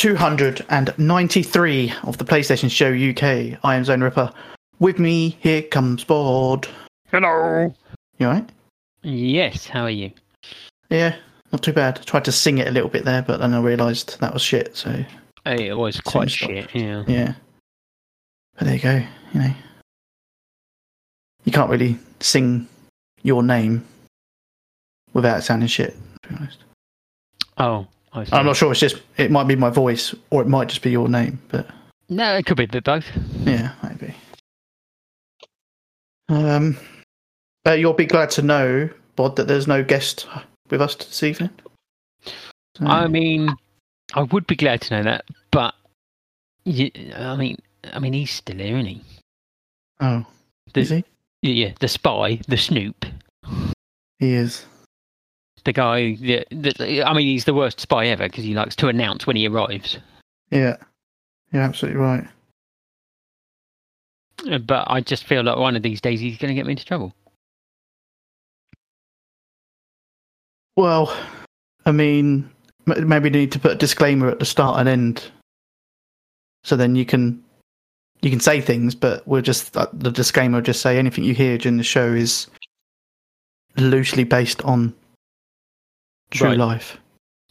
293 of the PlayStation Show UK. I am Zone Ripper. With me, here comes Bod. Hello. You alright? Yes, how are you? Yeah, not too bad. I tried to sing it a little bit there, but then I realised that was shit, so Hey, it was quite shit, yeah. yeah. But there you go, you know. You can't really sing your name without sounding shit, to be honest. Oh, I see. I'm not sure, it's just, it might be my voice, or it might just be your name, but No, it could be the both. Yeah, maybe. Um, uh, you'll be glad to know, Bod, that there's no guest with us this evening. So- I mean, I would be glad to know that, but you, I mean, I mean, he's still here, isn't he? oh, The, is he? Yeah, the spy, the Snoop, He is. The guy. The, the, I mean, he's the worst spy ever because he likes to announce when he arrives. Yeah, you're absolutely right. Uh, But I just feel like one of these days he's going to get me into trouble. Well, I mean, maybe you need to put a disclaimer at the start and end, so then you can you can say things, but we'll just uh, the disclaimer will just say anything you hear during the show is loosely based on true Right. life.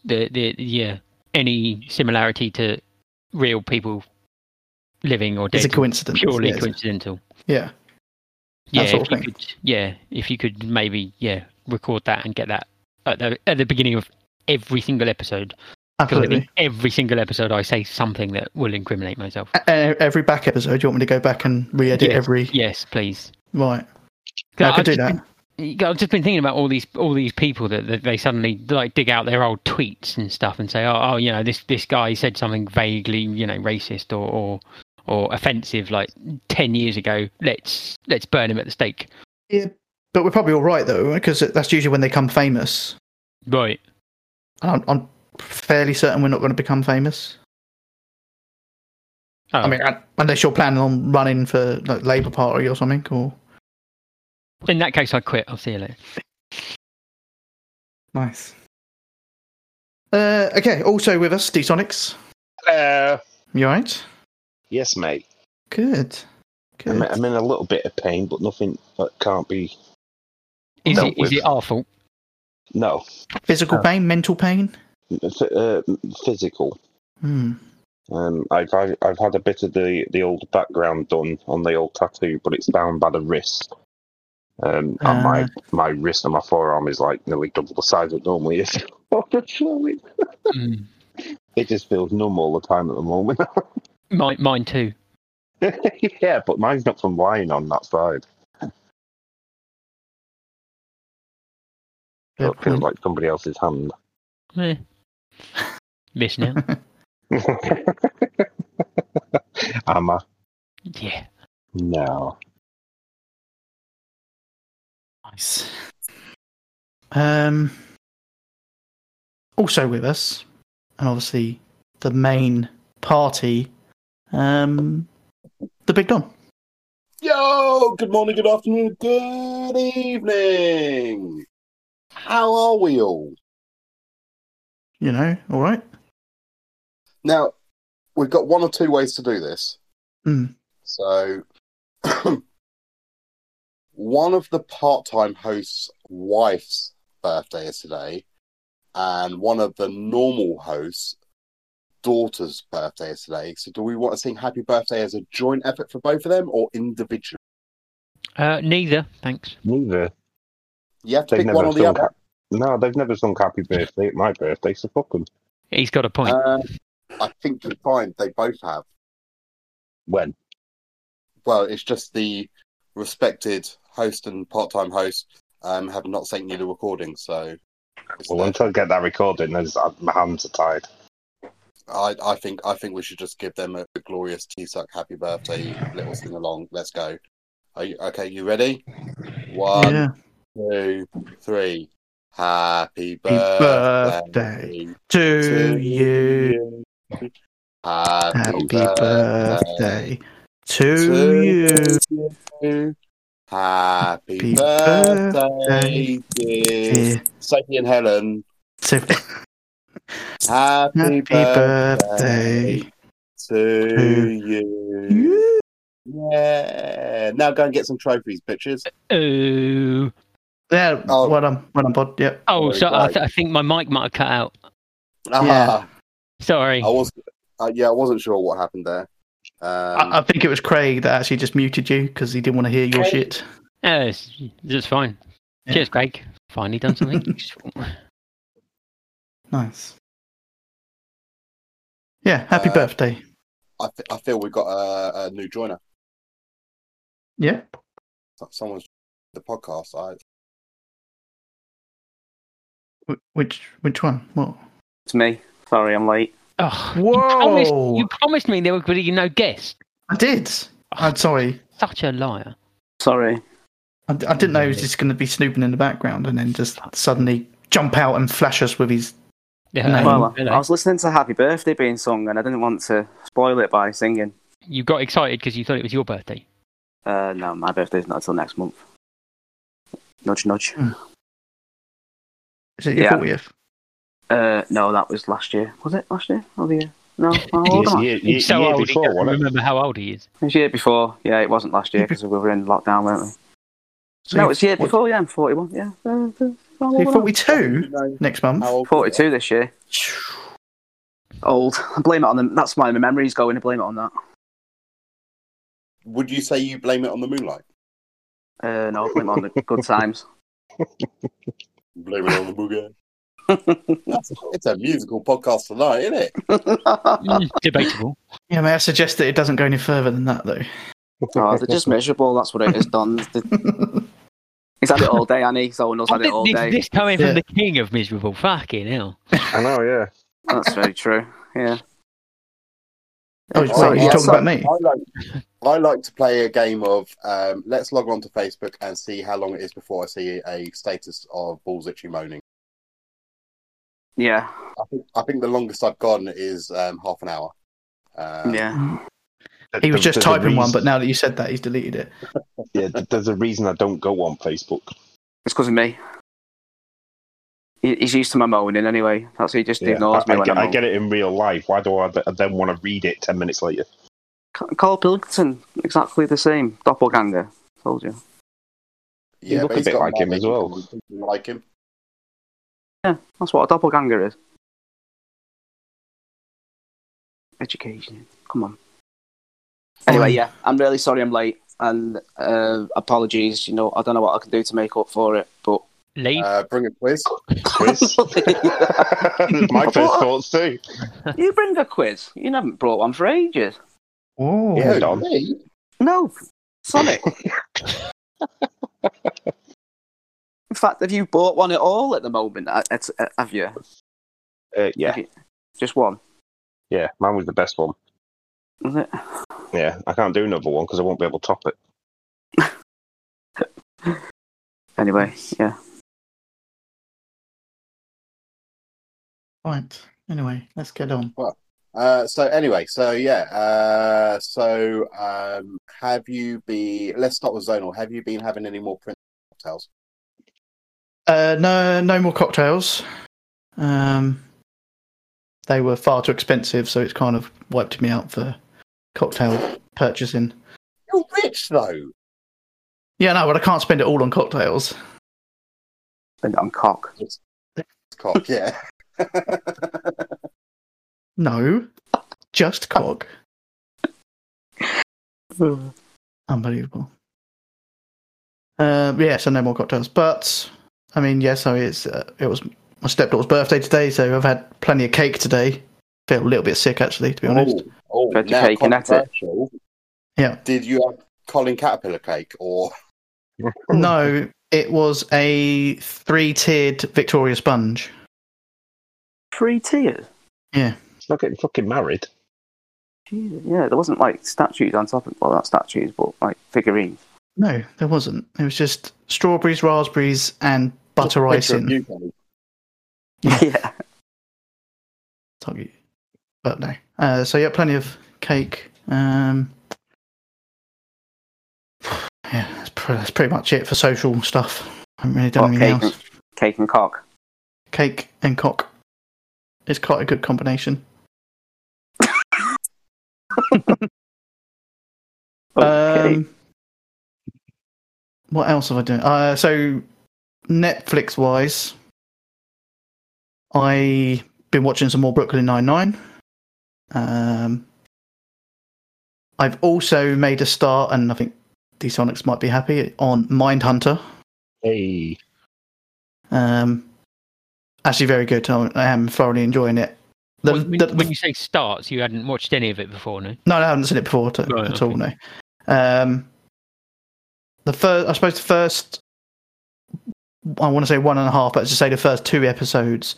The, the, yeah, any similarity to real people living or It's dead a coincidence. purely yes. coincidental. Yeah. Yeah, if you could, yeah, if you could maybe, yeah, record that and get that at the at the beginning of every single episode. Because Absolutely. every single episode I say something that will incriminate myself. Every back episode, you want me to go back and re-edit Yes. every? Yes, please. Right. I could do that. been- I've just been thinking about all these all these people that, that they suddenly like dig out their old tweets and stuff and say, oh, oh, you know, this this guy said something vaguely, you know, racist or or, or offensive like ten years ago. Let's let's burn him at the stake. Yeah, but we're probably all right though, because that's usually when they become famous. Right. I'm, I'm fairly certain we're not going to become famous. Oh, I mean, unless you're planning on running for like Labour Party or something, or in that case, I quit. I'll see you later. nice. Uh, okay. Also with us, D Sonics. Uh, You alright? yes, mate. Good. Good. I'm, I'm in a little bit of pain, but nothing that can't be. Is No, it is with- it our fault? No, Physical Oh. pain, mental pain. F- uh, physical. Hmm. Um, I've, I've I've had a bit of the, the old background done on the old tattoo, but it's down by the wrist. Um, and my Ah. my wrist and my forearm is like nearly double the size it normally is. Unfortunately, Mm. it just feels numb all the time at the moment. Mine, mine too. yeah, but mine's not from lying on that side. Fair It feels like somebody else's hand. Eh. Miss now. Am I? yeah. No. Nice. Um. Also with us, and obviously the main party, um, the Big Don. Yo, good morning, good afternoon, good evening. How are we all? You know, all right. Now, we've got one or two ways to do this. Hmm. So, one of the part time host's wife's birthday is today, and one of the normal host's daughter's birthday is today. So, do we want to sing happy birthday as a joint effort for both of them or individually? Uh, neither, thanks. Neither. You have to They've pick one never or the other. ha- No, they've never sung Happy Birthday at my birthday, so fuck 'em. He's got a point. Uh, I think you'll find they both have. When? Well, it's just the respected host and part-time host um, have not sent you the recording, so. it's Well, there. until I get that recording, there's, uh, my hands are tied. I, I think I think we should just give them a, a glorious T Suck happy birthday little sing along. Let's go. Are you okay? You ready? One, yeah. two, three. Happy birthday birthday To to you. Happy, Happy birthday birthday to to you. you. Happy Happy birthday, dear dear Sophie and Helen. So, Happy, happy birthday, birthday to to you. you. Yeah. Now go and get some trophies, bitches. Oh, Yeah, Oh. well done, well done, Bod. Yep. oh, Sorry, so I, th- I think my mic might have cut out. Ah, Sorry. I was, uh, yeah, I wasn't sure what happened there. Um, I, I think it was Craig that actually just muted you because he didn't want to hear your Craig. shit. Yeah, it's, it's fine. Yeah. Cheers, Craig. Finally done something. Nice. Yeah, happy Uh, birthday. I, th- I feel we've got a, a new joiner. Yeah. Someone's the podcast. I, Wh- Which which one? What? It's me. Sorry, I'm late. Oh, you promised, Whoa! you promised me there would be no guest. I did. I'm sorry. Such a liar. Sorry. I, I didn't know he was just going to be snooping in the background and then just suddenly jump out and flash us with his. Yeah, No. Well. I was listening to Happy Birthday being sung, and I didn't want to spoil it by singing. You got excited because you thought it was your birthday. Uh, no, my birthday's not until next month. Nudge, nudge. Is it your Yeah. 40th? Uh, no, that was last year. Was it last year? Or the year? No, how old Years- am I? year, year, He's so year old, he before, doesn't wasn't it? remember how old he is. It was year before. Yeah, it wasn't last year because we were in lockdown, weren't we? So no, you- it's year what- before. Yeah, I'm 41. Yeah, uh, uh, how So old you're 42 next month. how old- 42 this year. Old. I blame it on them. That's why my memories going. I blame it on that. Would you say you blame it on the moonlight? Uh, no, I blame it on the good times. Blame it on the boogie. That's, it's a musical podcast tonight, isn't it? Mm, Debatable. Yeah, may I suggest that it doesn't go any further than that, though? oh, they're just miserable. That's what it is, Don. The- He's had it all day, Annie. So knows had it all this, day. this coming Yeah. from the king of miserable. Fucking hell. I know, yeah. That's very true. Yeah. Oh, Yeah, sorry, you're talking about me? I like, I like to play a game of um, let's log on to Facebook and see how long it is before I see a status of balls itchy moaning. Yeah. I think, I think the longest I've gone is um, half an hour. Um, Yeah. He was just There's typing one, but now that you said that, he's deleted it. yeah, there's a reason I don't go on Facebook. It's because of me. He- He's used to my moaning anyway. That's he just Yeah, ignores I, me I when get, I'm I get it in real life. Why do I then want to read it ten minutes later? Carl Pilkington, exactly the same. Doppelganger. Told you. yeah, look but a bit like him as well. Like him. Yeah, that's what a doppelganger is. Education. Come on. Anyway, yeah, I'm really sorry I'm late, and uh, apologies. You know, I don't know what I can do to make up for it, but Leave. Uh, bring a quiz. Quiz. My first thoughts too. you bring a quiz. You haven't brought one for ages. Oh, Yeah, Don. me? No, Sonic. In fact, have you bought one at all at the moment? Uh, it's- uh, Have you? Uh, yeah, Have you- Just one. yeah. Mine was the best one. Was it? Yeah, I can't do another one because I won't be able to top it. Anyway, yeah. right. Anyway, let's get on. Uh, so anyway, so yeah, uh, so um, have you been? Let's start with Zonal. Have you been having any more print cocktails? Uh, no, no more cocktails. Um, they were far too expensive, so it's kind of wiped me out for cocktail purchasing. You're rich though. Yeah, no, but I can't spend it all on cocktails. Spend it on cock. Cock, yeah. No, just cock. Unbelievable. Uh, yeah, so no more cocktails. But I mean, yeah, so it's uh, it was my stepdaughter's birthday today, so I've had plenty of cake today. Feel a little bit sick actually, to be honest. Oh, oh now cake and that's it. Yeah. Did you have Colin Caterpillar cake or? No, it was a three-tiered Victoria sponge. Three tiers. Yeah. It's not getting fucking married. Jesus, yeah, there wasn't like statues on top of well, not statues, but like figurines. No, there wasn't. It was just strawberries, raspberries, and butter Picture of icing. you, Kenny. yeah. Toggy. But no. Uh, so yeah, plenty of cake. Um, yeah, that's, pre- that's pretty much it for social stuff. I haven't really done What, anything cake, else. and, cake and cock. Cake and cock is quite a good combination. Okay. Um, what else have I done? Uh, so Netflix wise, I've been watching some more Brooklyn Nine Nine. Um, I've also made a start, and I think D Sonics might be happy on Mindhunter. Hey, Um, actually, very good. I I am thoroughly enjoying it. The, when, the- when you say starts, you hadn't watched any of it before, no? No, I haven't seen it before to, Right, at okay. all. No. Um, the first, I suppose, the first, I want to say one and a half, but to say the first two episodes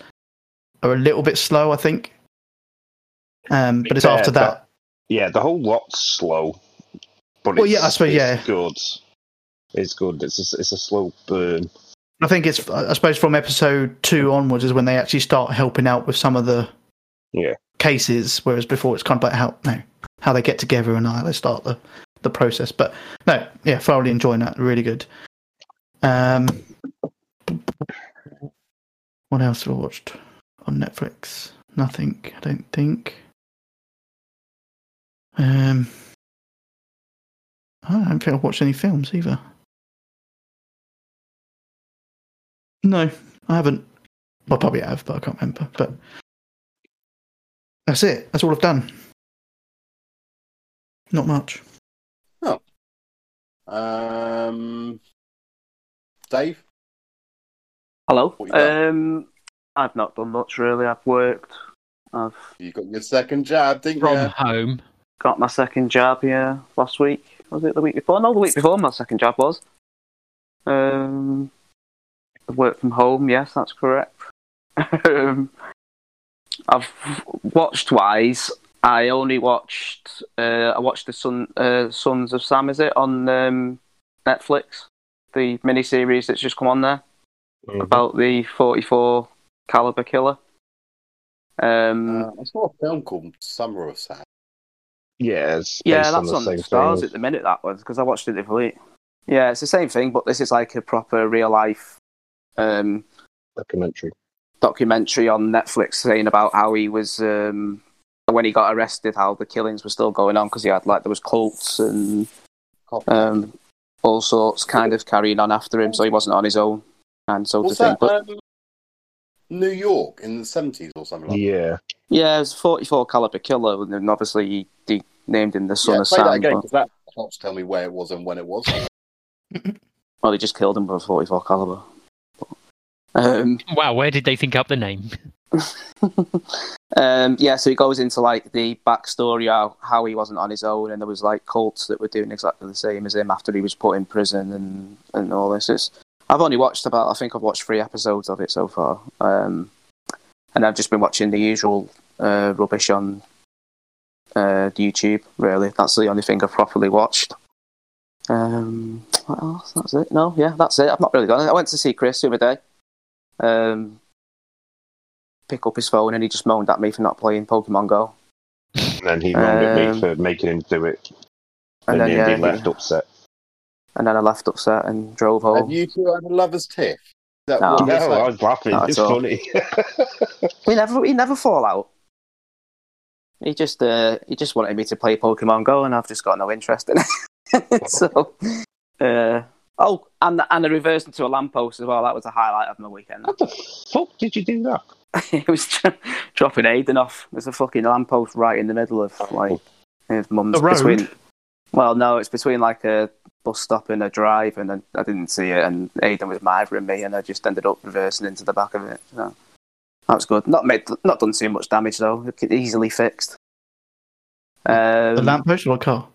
are a little bit slow. I think. Um, but it's after that. yeah, the whole lot's slow. But Well, it's, yeah, I suppose, yeah. good. It's good. It's a, it's a slow burn. I think it's, I suppose, from episode two onwards is when they actually start helping out with some of the Yeah. cases, whereas before it's kind of like how no, how they get together and how they start the the process. But no, yeah, thoroughly enjoying that. Really good. Um, what else have I watched on Netflix? Nothing. I don't think. Um, I don't think I've watched any films either. No, I haven't. Well, probably have, but I can't remember. But that's it. That's all I've done. Not much. Oh. Um, Dave, Hello. What you got? Um, I've not done much really. I've worked. I've you got your second job, didn't From you? home. got my second job here last week. Was it the week before? No, the week before my second job was. Um, I work from home. Yes, that's correct. um, I've watched wise. I only watched. Uh, I watched the Son, uh, Sons of Sam. Is it on um, Netflix? The miniseries that's just come on there Mhm. about the forty-four caliber killer. Um, Uh, I saw a film called Summer of Sam. Yeah, it's Yeah, based on that's the on same the stars thing. at the minute. That was because I watched it the other week. Yeah, it's the same thing, but this is like a proper real life um, documentary. documentary on Netflix saying about how he was um, when he got arrested, how the killings were still going on because he had like there was cults and um, all sorts kind of carrying on after him, so he wasn't on his own and so Was to think. that But um, New York in the seventies or something like Yeah, yeah, it was 44 caliber killer, and then obviously he, he named him the son Yeah, of play Sam. that again because that helps tell me where it was and when it was. well, they just killed him with a 44 caliber. Um, Wow, where did they think up the name? um, yeah, so he goes into like the backstory how how he wasn't on his own, and there was like cults that were doing exactly the same as him after he was put in prison and and all this. It's I've only watched about I think I've watched three episodes of it so far, um, and I've just been watching the usual uh, rubbish on uh, YouTube. Really, that's the only thing I've properly watched. Um, what else? That's it. No, yeah, that's it. I've not really done it. I went to see Chris the other day. Um, pick up his phone and he just moaned at me for not playing Pokemon Go. and then he moaned at Um, me for making him do it, And and, then, then yeah, he left yeah. upset. And then I left upset and drove home. Have you two had a lovers' tiff? Is that No. No, you're? I was laughing. Not It's all. funny. We never, we never fall out. He just, uh, he just wanted me to play Pokemon Go, and I've just got no interest in it. so, uh, oh, and and I reversed into a lamppost as well. That was a highlight of my weekend. How the fuck did you do that? it was dropping Aiden off. There's a fucking lamppost right in the middle of like his mum's between. Well, no, it's between like a bus stop and a drive, and I, I didn't see it, and Aiden was mithering me, and I just ended up reversing into the back of it. So that was good. Not made, not done too much damage though. It easily fixed. Um, The lamppost or a car?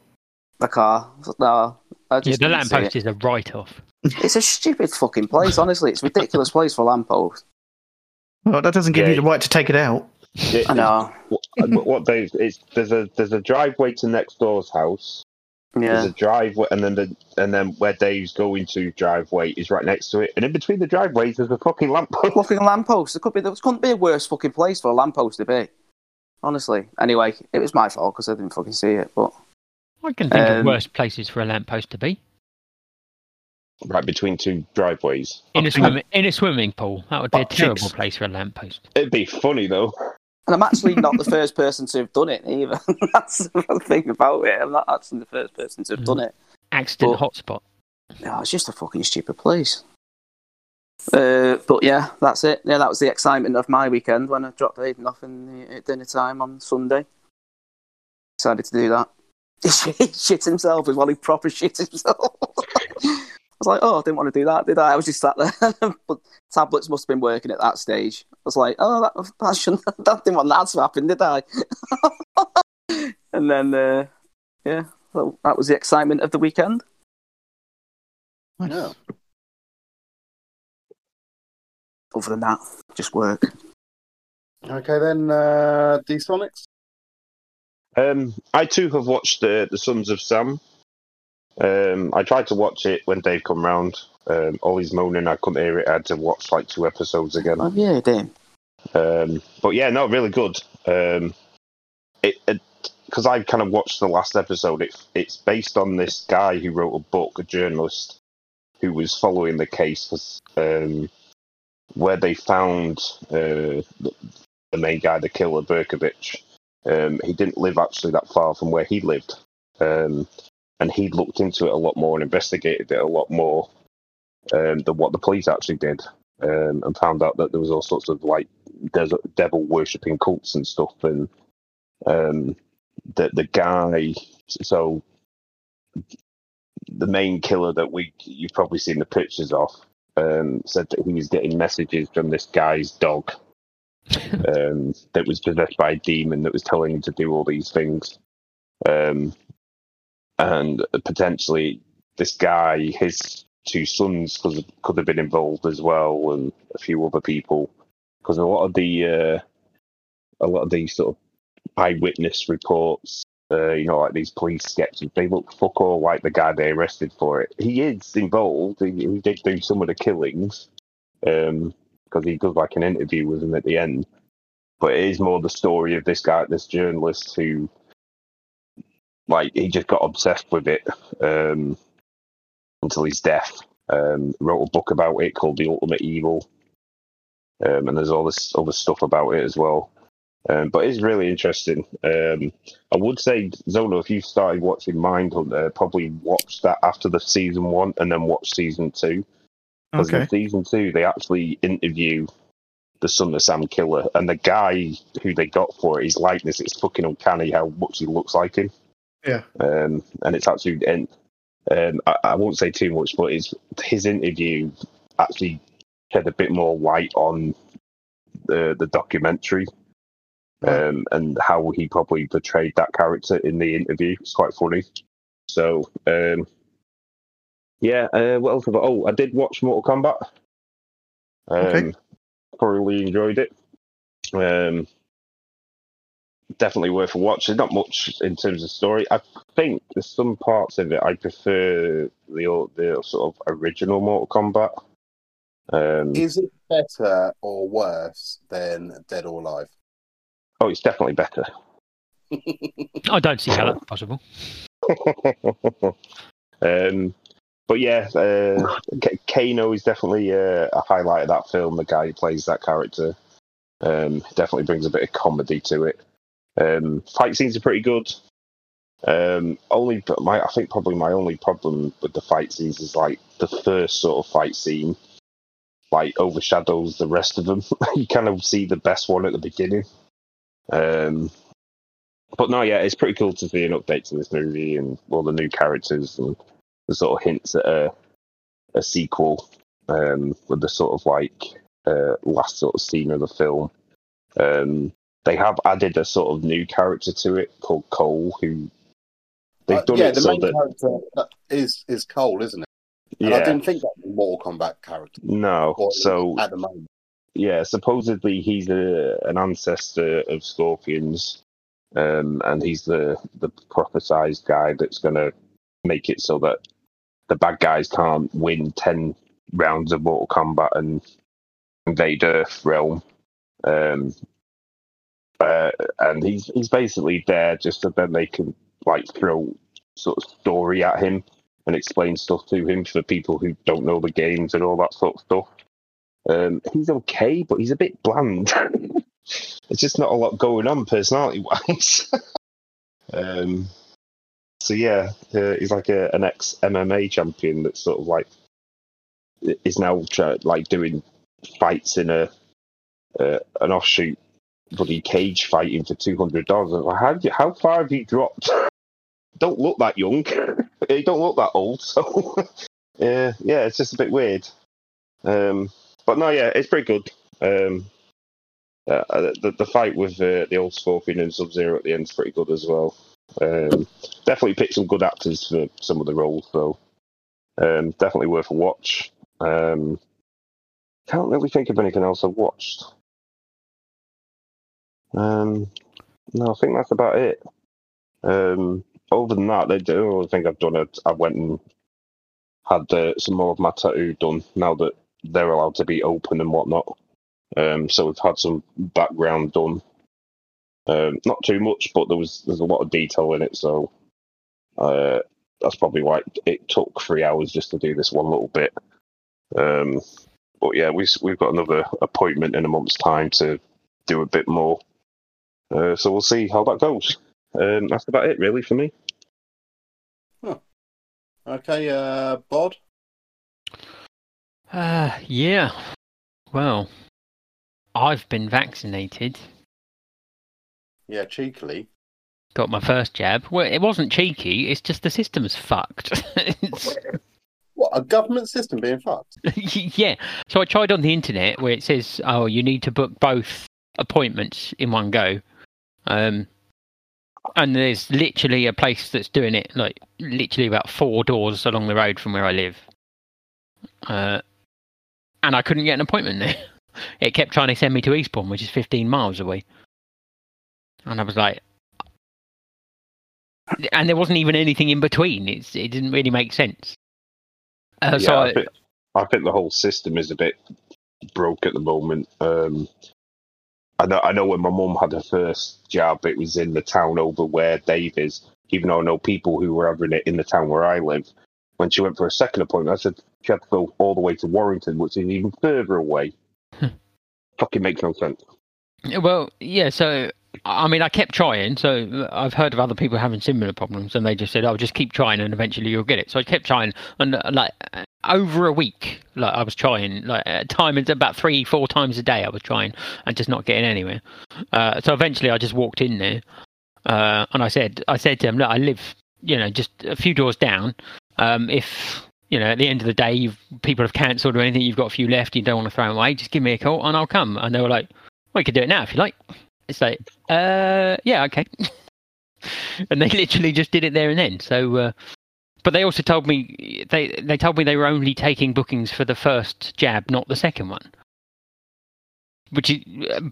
the car. No, I Yeah, the lamppost it. is a write-off. It's a stupid fucking place. Honestly, it's a ridiculous place for a lamppost. Well, that doesn't give Yeah. you the right to take it out. It- I know. what, what they it's there's a there's a driveway to next door's house. There's a driveway, and then the and then where Dave's going to driveway is right next to it, and in between the driveways there's a fucking lamppost. Fucking lamppost. There could be. There couldn't be a worse fucking place for a lamppost to be. Honestly. Anyway, it was my fault because I didn't fucking see it. But I can think of Um, worse places for a lamppost to be. right between two driveways. In a I think- swimming in a swimming pool, that would be a terrible place for a lamppost. It'd be funny though. And I'm actually not the first person to have done it either. That's the thing about it. I'm not actually the first person to have done it. Accident But- hotspot. Yeah, it's just a fucking stupid place. Uh, but yeah, that's it. Yeah, that was the excitement of my weekend when I dropped Aiden off in the, at dinner time on Sunday. Decided to do that. He shit himself as well. He proper shit himself. I was like, oh, I didn't want to do that, did I? I was just sat there. but tablets must have been working at that stage. I was like, oh, that, that shouldn't, that didn't want that to happen, did I? and then, uh, yeah, well, that was the excitement of the weekend. I know. Other than that, just work. Okay then, uh, D Sonics. Um, I too have watched uh, the Sons of Sam. Um, I tried to watch it when Dave come round. Um, all his moaning, I couldn't hear it. I had to watch like two episodes again. Oh, yeah, damn. Um, but yeah, no, really good. Um, it because I kind of watched the last episode. It, it's based on this guy who wrote a book, a journalist who was following the case um, where they found uh, the, the main guy, the killer Berkowitz. Um, he didn't live actually that far from where he lived, um, and he looked into it a lot more and investigated it a lot more um, than what the police actually did, um, and found out that there was all sorts of like des- devil worshipping cults and stuff, and um, the the guy. So the main killer that we you've probably seen the pictures of um, said that he was getting messages from this guy's dog um, that was possessed by a demon that was telling him to do all these things, um, and potentially this guy, his two sons, could could have been involved as well, and a few other people, because a lot of the uh, a lot of these sort of eyewitness reports, uh, you know, like these police sketches, they look fuck all like the guy they arrested for it. He is involved. He, he did do some of the killings, um, because he does like an interview with him at the end. But it is more the story of this guy, this journalist who, like, he just got obsessed with it um, until his death. Um, wrote a book about it called The Ultimate Evil, um, and there's all this other stuff about it as well. Um, but it's really interesting. Um, I would say, Zonal, if you started watching Mindhunter, probably watch that after the season one and then watch season two. Because in season two, they actually interview the son of Sam Killer, and the guy who they got for it, his likeness, it's fucking uncanny how much he looks like him. Yeah. Um, and it's actually, and um, I, I won't say too much, but his his interview actually shed a bit more light on the the documentary. Um, and how he probably portrayed that character in the interview. It's quite funny. So, um, yeah, uh, what else have I? Oh, I did watch Mortal Kombat. Um, Okay. Thoroughly enjoyed it. Um, definitely worth a watch. There's not much in terms of story. I think there's some parts of it I prefer the the sort of original Mortal Kombat. Um, Is it better or worse than Dead or Alive? oh, it's definitely better. I don't see how that's possible. um, but yeah, uh, K- Kano is definitely uh, a highlight of that film. The guy who plays that character um, definitely brings a bit of comedy to it. Um, fight scenes are pretty good. Um, only my, I think probably my only problem with the fight scenes is like the first sort of fight scene, like overshadows the rest of them. you kind of see the best one at the beginning. Um, but no, yeah, it's pretty cool to see an update to this movie and all the new characters and the sort of hints at a, a sequel um, with the sort of like uh, last sort of scene of the film. Um, they have added a sort of new character to it called Cole, who they've Uh, done yeah, it the so main that character is is Cole, isn't it? And I didn't think that was a Mortal Kombat character. no, so at the moment. yeah, supposedly he's a, an ancestor of scorpions, um, and he's the the prophesized guy that's going to make it so that the bad guys can't win ten rounds of Mortal Kombat and invade Earth realm. Um, uh, and he's he's basically there just so then they can like throw sort of story at him and explain stuff to him for people who don't know the games and all that sort of stuff. Um, he's okay, but he's a bit bland. There's just not a lot going on personality wise. um, so yeah, uh, he's like a, an ex MMA champion that's sort of like is now like doing fights in a uh, an offshoot bloody cage fighting for two hundred dollars. How you- how far have you dropped? don't look that young. you don't look that old. So yeah, yeah, it's just a bit weird. Um, but no, yeah, it's pretty good. Um, uh, the, the fight with uh, the old Scorpion and Sub Zero at the end is pretty good as well. Um, definitely picked some good actors for some of the roles, so um, definitely worth a watch. Um, can't really think of anything else I've watched. Um, no, I think that's about it. Um, other than that, the only thing I've done, I went and had uh, some more of my tattoo done now that they're allowed to be open and whatnot. Um, so we've had some background done. Um, not too much, but there was there's a lot of detail in it, so uh, that's probably why it, it took three hours just to do this one little bit. Um, but yeah, we we've got another appointment in a month's time to do a bit more. Uh, so we'll see how that goes. Um, that's about it, really, for me. Okay, uh, Bod. Uh, yeah. Well, I've been vaccinated. Yeah, cheekily. Got my first jab. Well, it wasn't cheeky. It's just the system's fucked. It's- What a government system being fucked. yeah. So I tried on the internet where it says, "Oh, you need to book both appointments in one go," um, and there's literally a place that's doing it, like literally about four doors along the road from where I live. Uh, and I couldn't get an appointment there. It kept trying to send me to Eastbourne, which is 15 miles away, and I was like. And there wasn't even anything in between. It's, it didn't really make sense. Uh, so yeah, I, I, think, I think the whole system is a bit broke at the moment. Um, I know, I know when my mum had her first job, it was in the town over where Dave is. Even though I know people who were having it in the town where I live. When she went for a second appointment, I said she had to go all the way to Warrington, which is even further away. Hmm. Fucking makes no sense. Well, yeah. So, I mean, I kept trying. So, I've heard of other people having similar problems, and they just said, "Oh, just keep trying, and eventually you'll get it." So I kept trying, and uh, like uh, over a week, like I was trying, like at time about three, four times a day. I was trying, and just not getting anywhere. Uh, so eventually, I just walked in there, uh, and I said, I said to him, "Look, I live, you know, just a few doors down. Um, if you know, at the end of the day, you've people have cancelled or anything, you've got a few left, you don't want to throw them away, just give me a call and I'll come." And they were like, "Well, you can do it now if you like." It's like, uh, yeah, okay. and they literally just did it there and then. So, uh, but they also told me they they told me they were only taking bookings for the first jab, not the second one. Which is,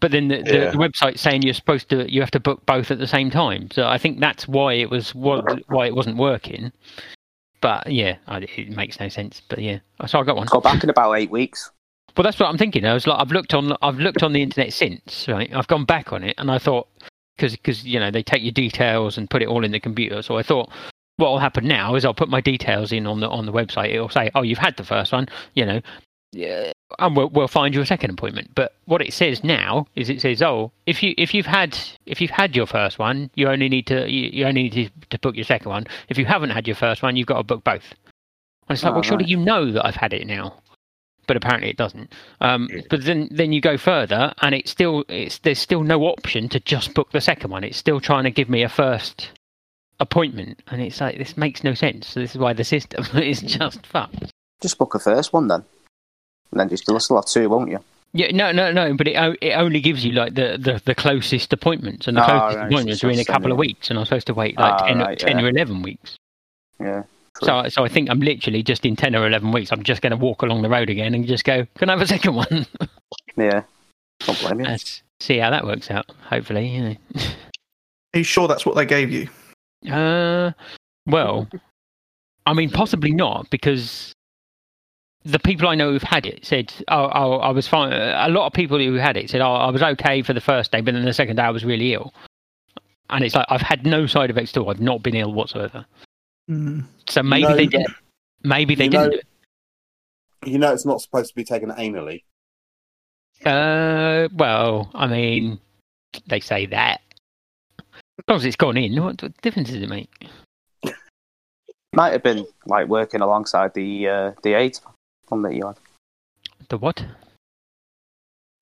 but then the, the, Yeah. the website's saying you're supposed to you have to book both at the same time. So I think that's why it was wa- why it wasn't working. But yeah, I, it makes no sense. But yeah, so I got one. Go back in about eight weeks. Well, that's what I'm thinking. I was like, I've looked on, I've looked on the internet since, right? I've gone back on it, and I thought, because you know they take your details and put it all in the computer. So I thought, what will happen now is I'll put my details in on the on the website. It'll say, oh, you've had the first one, you know, yeah, and we'll we'll find you a second appointment. But what it says now is it says, oh, if you if you've had if you've had your first one, you only need to you, you only need to, to book your second one. If you haven't had your first one, you've got to book both. And it's like, Oh, well, surely right. you know that I've had it now but apparently it doesn't. Um, but then then you go further, and it's still it's there's still no option to just book the second one. It's still trying to give me a first appointment, and it's like this makes no sense. So this is why the system is just fucked. Just book a first one then. And then just, you'll still have two, won't you? Yeah, no, no, no. But it it only gives you like the, the, the closest appointments, and the Oh, closest right, appointments are in a couple of weeks, and I'm supposed to wait like Ah, 10, right, 10 yeah. or eleven weeks. Yeah. True. So, so I think I'm literally just in ten or eleven weeks. I'm just going to walk along the road again and just go. Can I have a second one? Yeah. Don't blame you. Let's see how that works out. Hopefully, you know. Are you sure that's what they gave you? Uh, well, I mean, possibly not because the people I know who've had it said, "Oh, oh I was fine." A lot of people who had it said, "Oh, I was okay for the first day, but then the second day I was really ill." And it's like I've had no side effects at all. I've not been ill whatsoever. Mm. So maybe know- they did. Maybe they didn't. know- do it. You know, it's not supposed to be taken anally. Uh, well, I mean, they say that. As long as it's gone in, what, what difference does it make? Might have been like working alongside the uh, the AIDS one that you had. The what?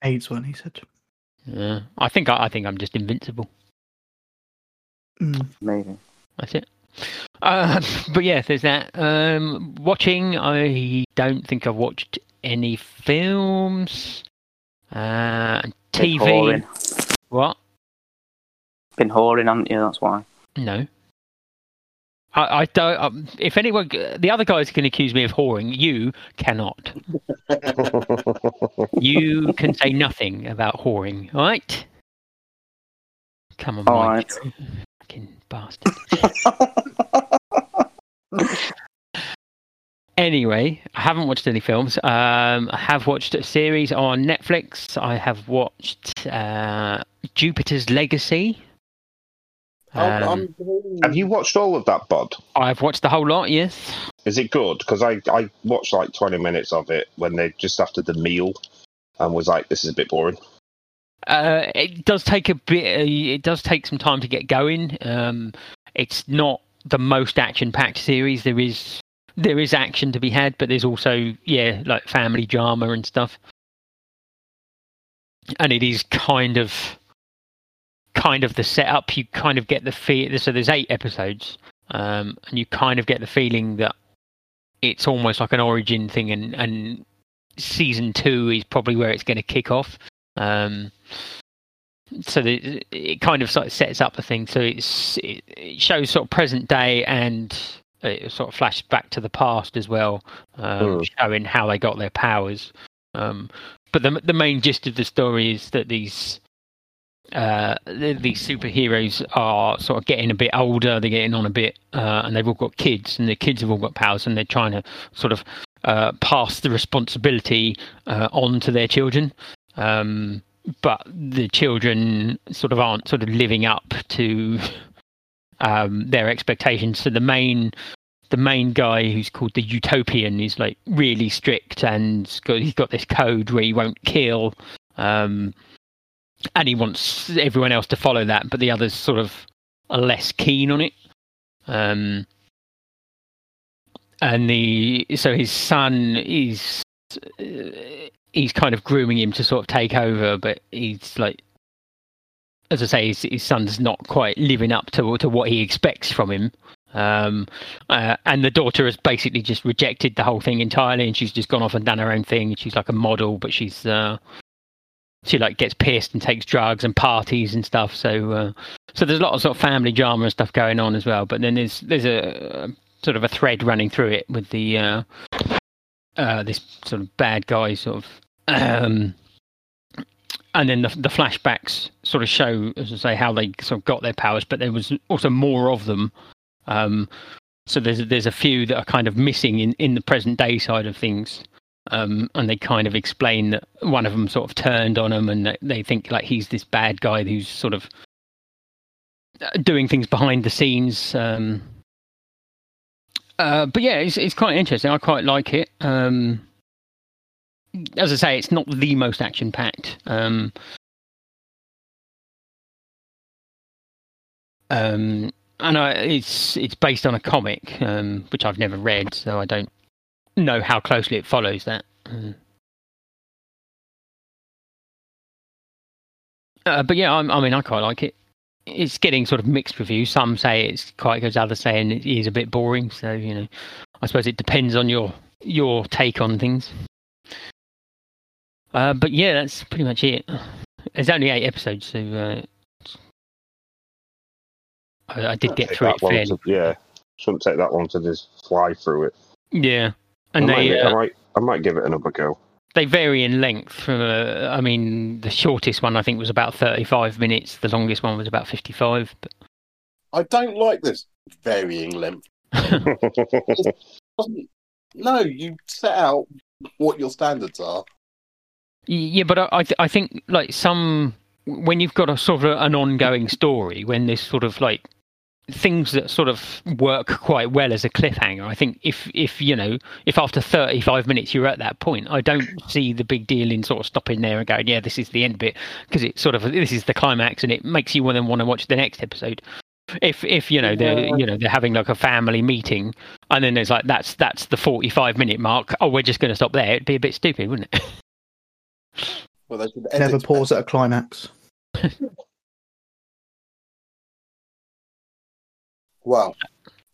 AIDS one, he said. Yeah, I think I, I think I'm just invincible. Mm. Maybe. That's it. Uh, but yeah, there's that. Um, watching, I don't think I've watched any films. Uh, TV. whoring. What? Been whoring, haven't you? That's why. No. I, I don't. Um, if anyone, the other guys can accuse me of whoring. You cannot. You can say nothing about whoring. All right? Come on, All Mike. right. Fucking bastard. Anyway, I haven't watched any films. Um, I have watched a series on Netflix. I have watched uh, Jupiter's Legacy. Um, Have you watched all of that, Bod? I've watched the whole lot. Yes. Is it good? Because I, I watched like 20 minutes of it when they just after the meal and was like, this is a bit boring. Uh, it does take a bit. Uh, it does take some time to get going. Um, it's not the most action-packed series. There is there is action to be had, but there's also yeah, like family drama and stuff. And it is kind of kind of the setup. You kind of get the feel. So there's eight episodes, um, and you kind of get the feeling that it's almost like an origin thing, and and season two is probably where it's going to kick off. Um, so the, it kind of sort of sets up the thing. So it's it, it shows sort of present day and it sort of flashes back to the past as well, um, Hmm. showing how they got their powers. Um, but the the main gist of the story is that these uh, these superheroes are sort of getting a bit older. They're getting on a bit, uh, and they've all got kids, and the kids have all got powers, and they're trying to sort of uh, pass the responsibility uh, on to their children. Um, but the children sort of aren't sort of living up to um, their expectations. So the main the main guy who's called the Utopian is like really strict and he's got, this code where he won't kill, um, and he wants everyone else to follow that, but the others sort of are less keen on it. Um, and the so his son is uh, he's kind of grooming him to sort of take over, but he's like, as I say, his, his son's not quite living up to to what he expects from him. Um, uh, and the daughter has basically just rejected the whole thing entirely, and she's just gone off and done her own thing. She's like a model, but she's uh, she like gets pissed and takes drugs and parties and stuff. So uh, so there's a lot of sort of family drama and stuff going on as well. But then there's there's a, sort of a thread running through it with the uh, uh, this sort of bad guy sort of um, and then the, the flashbacks sort of show as i say how they sort of got their powers but there was also more of them. Um, so there's there's a few that are kind of missing in, in the present day side of things. Um, and they kind of explain that one of them sort of turned on him and they think like he's this bad guy who's sort of uh, doing things behind the scenes. Um, uh, but yeah, it's it's quite interesting. I quite like it. Um, as I say, it's not the most action packed. Um, um, and I, it's it's based on a comic, um, which I've never read, so I don't know how closely it follows that. Um, uh, but yeah, I'm, I mean, I quite like it. It's getting sort of mixed reviews. Some say it's quite good, others saying it is a bit boring. So you know, I suppose it depends on your your take on things. Uh, but yeah, that's pretty much it. There's only eight episodes, so uh, I, I did get through it fairly. to- yeah, shouldn't take that long to just fly through it. Yeah, and I, might, they I uh, might, I might give it another go. They vary in length. From uh, I mean, the shortest one I think was about thirty-five minutes. The longest one was about fifty-five. But I don't like this varying length. No, you set out what your standards are. Yeah, but I I, th- I think like some when you've got a sort of an ongoing story, when there's sort of like things that sort of work quite well as a cliffhanger. I think if if you know if after 35 minutes you're at that point, I don't see the big deal in sort of stopping there and going, yeah, this is the end bit because it's sort of this is the climax and it makes you then want to watch the next episode. If if you know they're Yeah. you know they're having like a family meeting and then there's like that's that's the 45 minute mark. Oh, we're just going to stop there. It'd be a bit stupid, wouldn't it? Well, they should Never pause at a climax. Well,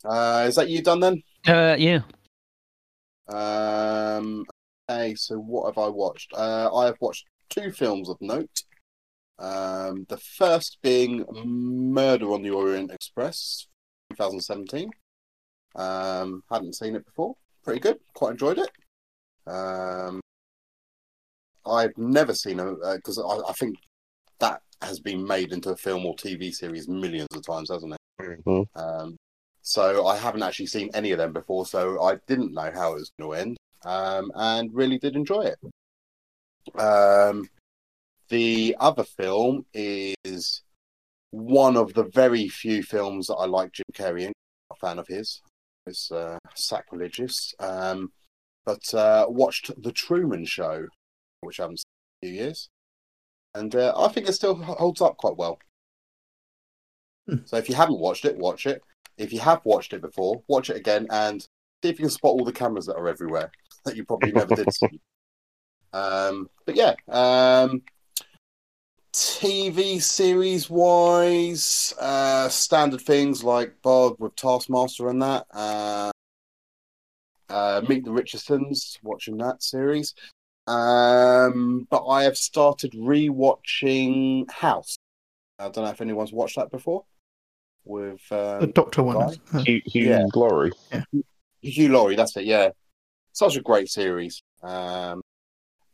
uh, is that you done then? Uh, yeah. Um, okay, so what have I watched? Uh, I have watched two films of note. Um, the first being Murder on the Orient Express, 2017. Um, hadn't seen it before. Pretty good. Quite enjoyed it. Um, I've never seen a because I, I think that has been made into a film or TV series millions of times, hasn't Mhm. Um, so I haven't actually seen any of them before, so I didn't know how it was going to end, um, and really did enjoy it. Um, the other film is one of the very few films that I like Jim Carrey in. I'm a fan of his. It's uh, sacrilegious. Um, but uh, watched The Truman Show, which I haven't seen in a few years. And uh, I think it still holds up quite well. So if you haven't watched it, watch it. If you have watched it before, watch it again and see if you can spot all the cameras that are everywhere that you probably never did see. Um, but yeah, um, TV series wise, uh, standard things like Bob with Taskmaster and that. Uh, uh, Meet the Richardsons, watching that series. Um, but I have started rewatching House. I don't know if anyone's watched that before. With The um, Doctor one. Guy? is- Hugh, Hugh Yeah. Glory. Hugh Laurie, that's it, yeah. Such a great series. Um,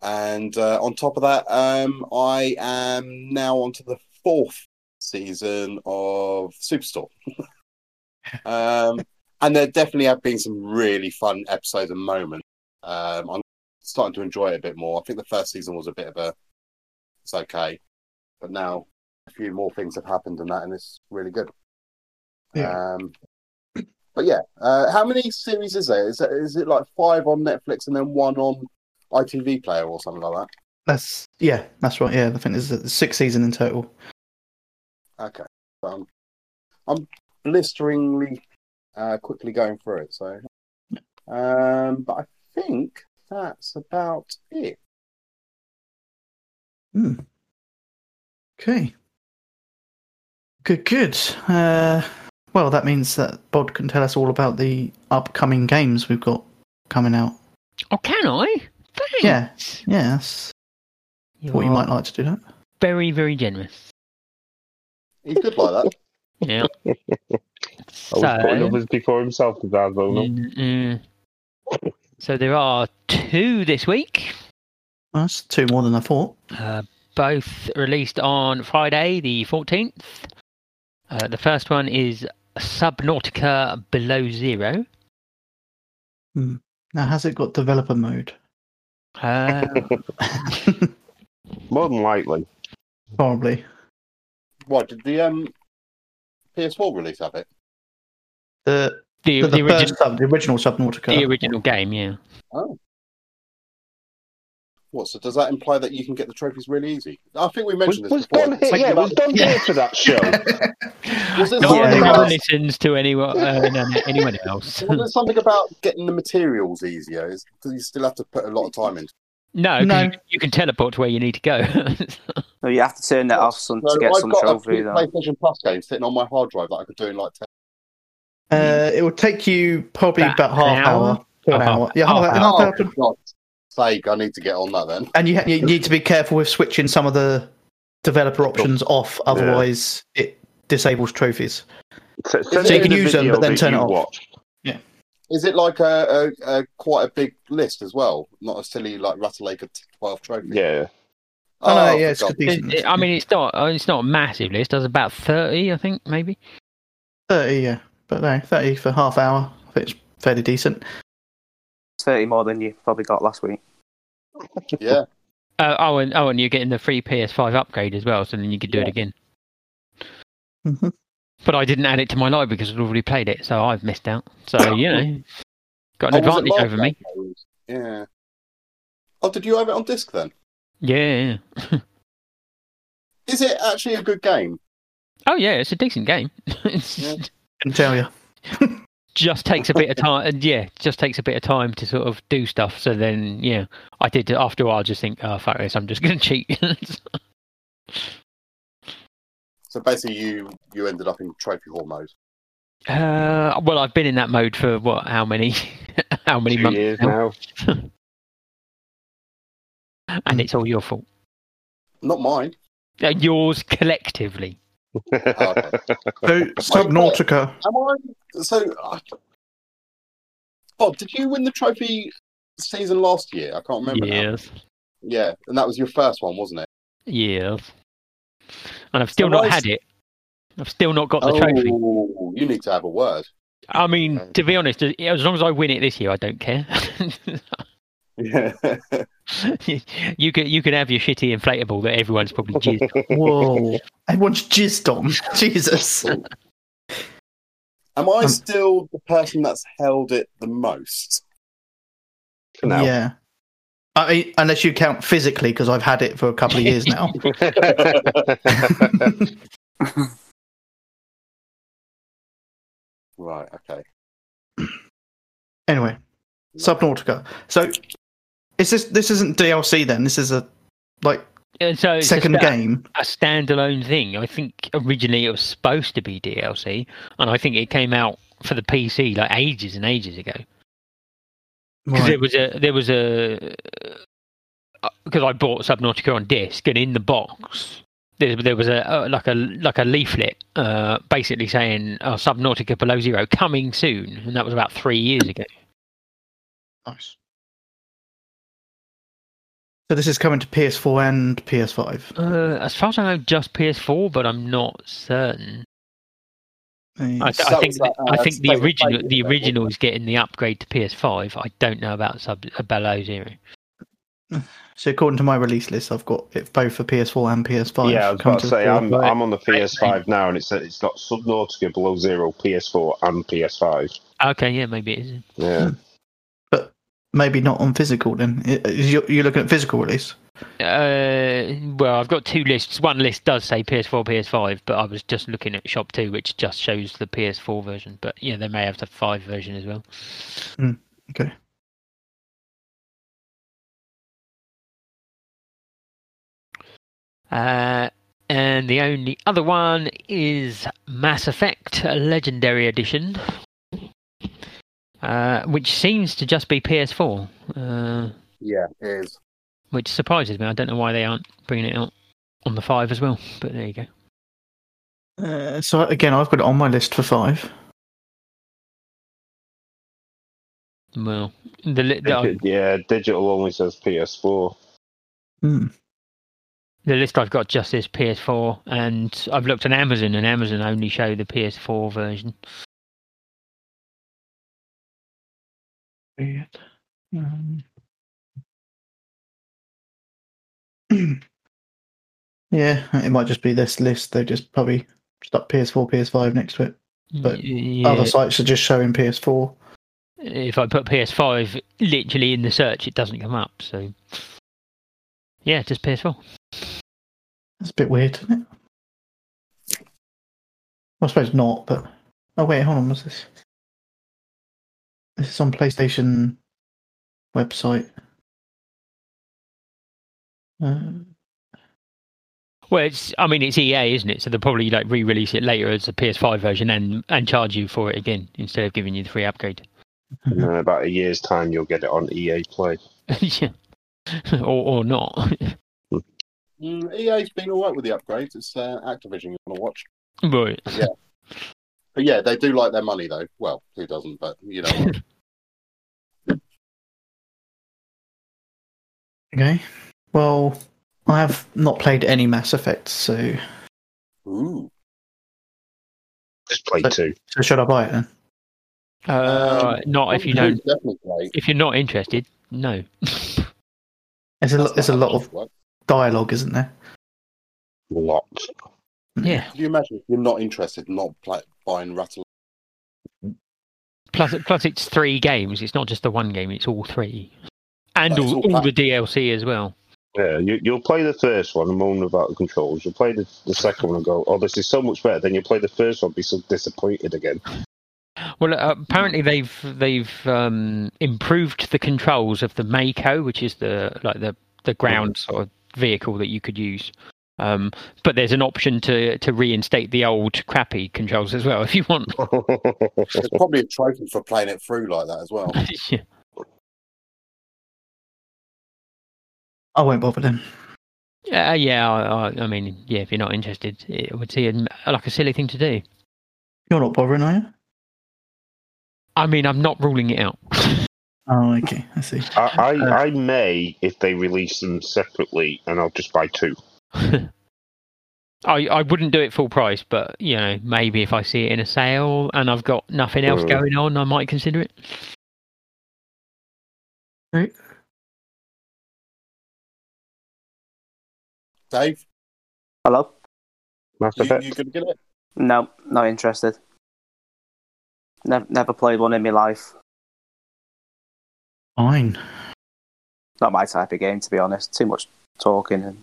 and uh, on top of that, um, I am now onto the fourth season of Superstore. um, and there definitely have been some really fun episodes and moments. Um, I'm starting to enjoy it a bit more. I think the first season was a bit of a, it's okay, but now a few more things have happened and that, and it's really good. Yeah. Um, but yeah, uh, how many series is there? Is it, is it like five on Netflix and then one on ITV Player or something like that? That's yeah, that's right. Yeah, I think there's a six season in total. Okay, I'm, I'm blisteringly uh, quickly going through it. So, um, but I think that's about it. Hmm. Okay. Good, good. Uh, well, that means that Bod can tell us all about the upcoming games we've got coming out. Oh, can I? Thanks. Yeah. Yeah, that's You what you might like to do that. Very, very generous. He's good like that. Yeah. Always putting so, others before himself with that, though. no? Mm, mm. so there are two this week, Well, that's two more than I thought. uh, both released on Friday, the 14th. Uh, the first one is Subnautica Below Zero. Now, has it got developer mode? Uh, More than likely. Probably. What did the um PS4 release have it? The the, the, the, the original, sub, the original Subnautica. the original game, yeah. What? So does that imply that you can get the trophies really easy? I think we mentioned was this before. Don here? Something Yeah, was Don Yeah. here for that show? Was there No something Yeah, one about- listens to anyone, uh, no, no, anyone else. Was there something about getting the materials easier? Is because you still have to put a lot of time into. No, No. You, you can teleport to where you need to go. No, you have to turn that off some, So to get I've some got a trophy. few PlayStation Plus games sitting on my hard drive that I could do in like ten. Uh, it would take you probably About about an half hour? hour. to an Oh, half- hour. Yeah, half half, hour. half hour sake! I need to get on that then. and you, you need to be careful with switching some of the developer options off, otherwise it disables trophies. S- send So you can use them, but then turn it you off. watched. Is it like a, a, a quite a big list as well? Not a silly like Ratalaika twelve trophy. Yeah. Oh, no, yeah, it's a God's decent. It- it- I mean, it's not uh, it's not a massive list. There's about thirty, I think, maybe. thirty, yeah, but no, thirty for half hour. I think it's fairly decent. It's 30 more than you probably got last week. Yeah. Uh, oh, and oh, and you're getting the free PS5 upgrade as well, so then you could do it Yeah. again. Mhm. But I didn't add it to my library because I'd already played it, so I've missed out. So you know, got an Oh, advantage over me. episode? Yeah. Oh, did you have it on disc then? Yeah. Is it actually a good game? Oh yeah, it's a decent game. It's Yeah. Can tell you. Just takes a bit of time. and Yeah, just takes a bit of time to sort of do stuff. So then, yeah, I did. After a while, just think, oh fuck this, I'm just going to cheat. So basically, you you ended up in trophy hall mode. uh, well, I've been in that mode for what? How many? how many Two months? years now? now. And it's all your fault. Not mine. Uh, yours collectively. Oh, okay. So Subnautica. Am I? So, uh, Bob, did you win the trophy season last year? I can't remember. now. Yes. Yeah, and that was your first one, wasn't it? Yes. And I've still So not had it. I've still not got the trophy. Oh, you need to have a word. I mean, to be honest, as long as I win it this year, I don't care. Yeah. you could you could have your shitty inflatable that everyone's probably jizzed on. Whoa! Everyone's jizzed on. Jesus. Am I Um, still the person that's held it the most? For now. Yeah. I mean, unless you count physically, because I've had it for a couple of years now. Right. Okay. anyway, Subnautica. So, is this this isn't DLC then? This is a like And so second just a, game. a standalone thing. I think originally it was supposed to be DLC, and I think it came out for the PC like ages and ages ago. Because Right. there was a there was a because I bought Subnautica on disc, and in the box there, there was a uh, like a like a leaflet, uh, basically saying oh, Subnautica Below Zero coming soon, and that was about three years ago. Nice. So this is coming to PS4 and PS5. Uh, as far as I know, just PS4, but I'm not certain. I, I So think that, uh, I think the original the isn't original is getting the upgrade to PS5. I don't know about Sub uh, Below Zero. So according to my release list, I've got it both for PS4 and PS5. yeah, I was about to say I'm, PS4. I'm on the PS5 now, and it's it's got Subnautica Below Zero, PS4, and PS5. Okay, yeah, maybe it is. Yeah, but maybe not on physical. Then you you're looking at physical release. Uh, well, I've got two lists. One list does say PS4, PS5, but I was just looking at Shop Two, which just shows the PS4 version. But yeah, they may have the five version as well. Okay. Uh, and the only other one is Mass Effect Legendary Edition, uh, which seems to just be PS4, uh, Yeah, it is. which surprises me. I don't know why they aren't bringing it out on the five as well. But there you go. Uh, so again, I've got it on my list for five. Well, the, li- the, Digi- yeah. Digital only says PS4. Hmm. the list I've got just says PS4, and I've looked on Amazon, and Amazon only show the PS4 version. Weird. Um, yeah, it might just be this list. They just probably stuck PS4, PS5 next to it. But yeah, Other sites are just showing PS4. if I put PS5 literally in the search, it doesn't come up. So, yeah, just PS4. That's a bit weird, isn't it? Well, I suppose not, but oh wait, hold on, what's this? This is on PlayStation website. Uh, Well, it's I mean it's EA, isn't it? So they'll probably like re-release it later as a PS5 version and and charge you for it again instead of giving you the free upgrade. And in about a year's time, you'll get it on EA Play. yeah, or or not. Mm, EA's been all right with the upgrades. It's uh, Activision you want to watch. right. But yeah, they do like their money though. Well, who doesn't? But you know. okay. Well, I have not played any Mass Effects, so. Ooh. Just play so, two. So should I buy it then? Uh, um, not if you don't. If you're not interested, no. there's a, That's there's a lot of work. dialogue, isn't there? Lots yeah. Could you imagine if you're not interested, not play, buying Rattle? Plus, plus it's three games. It's not just the one game. It's all three, and all, all all the. DLC as well. Yeah, you, you'll play the first one and moan about the controls. You'll play the, the second one and go, "Oh, this is so much better." Then you'll play the first one, and be so disappointed again. Well, uh, apparently they've they've um, improved the controls of the Mako, which is the like the the ground sort of vehicle that you could use. Um, but there's an option to to reinstate the old crappy controls as well if you want. There's probably a trophy for playing it through like that as well. Yeah. I won't bother them. Uh, yeah, I, I, I mean, yeah, if you're not interested, it would seem like a silly thing to do. You're not bothering, are you? I mean, I'm not ruling it out. Oh, okay. I see. I, I, Uh, I may if they release them separately, and I'll just buy two. I I wouldn't do it full price, but you know, maybe if I see it in a sale and I've got nothing else Mm. going on, I might consider it. Dave, Hello? Mass you, Effect. you gonna get it? No, not interested. Never, never played one in my life. Fine. Not my type of game, to be honest. Too much talking and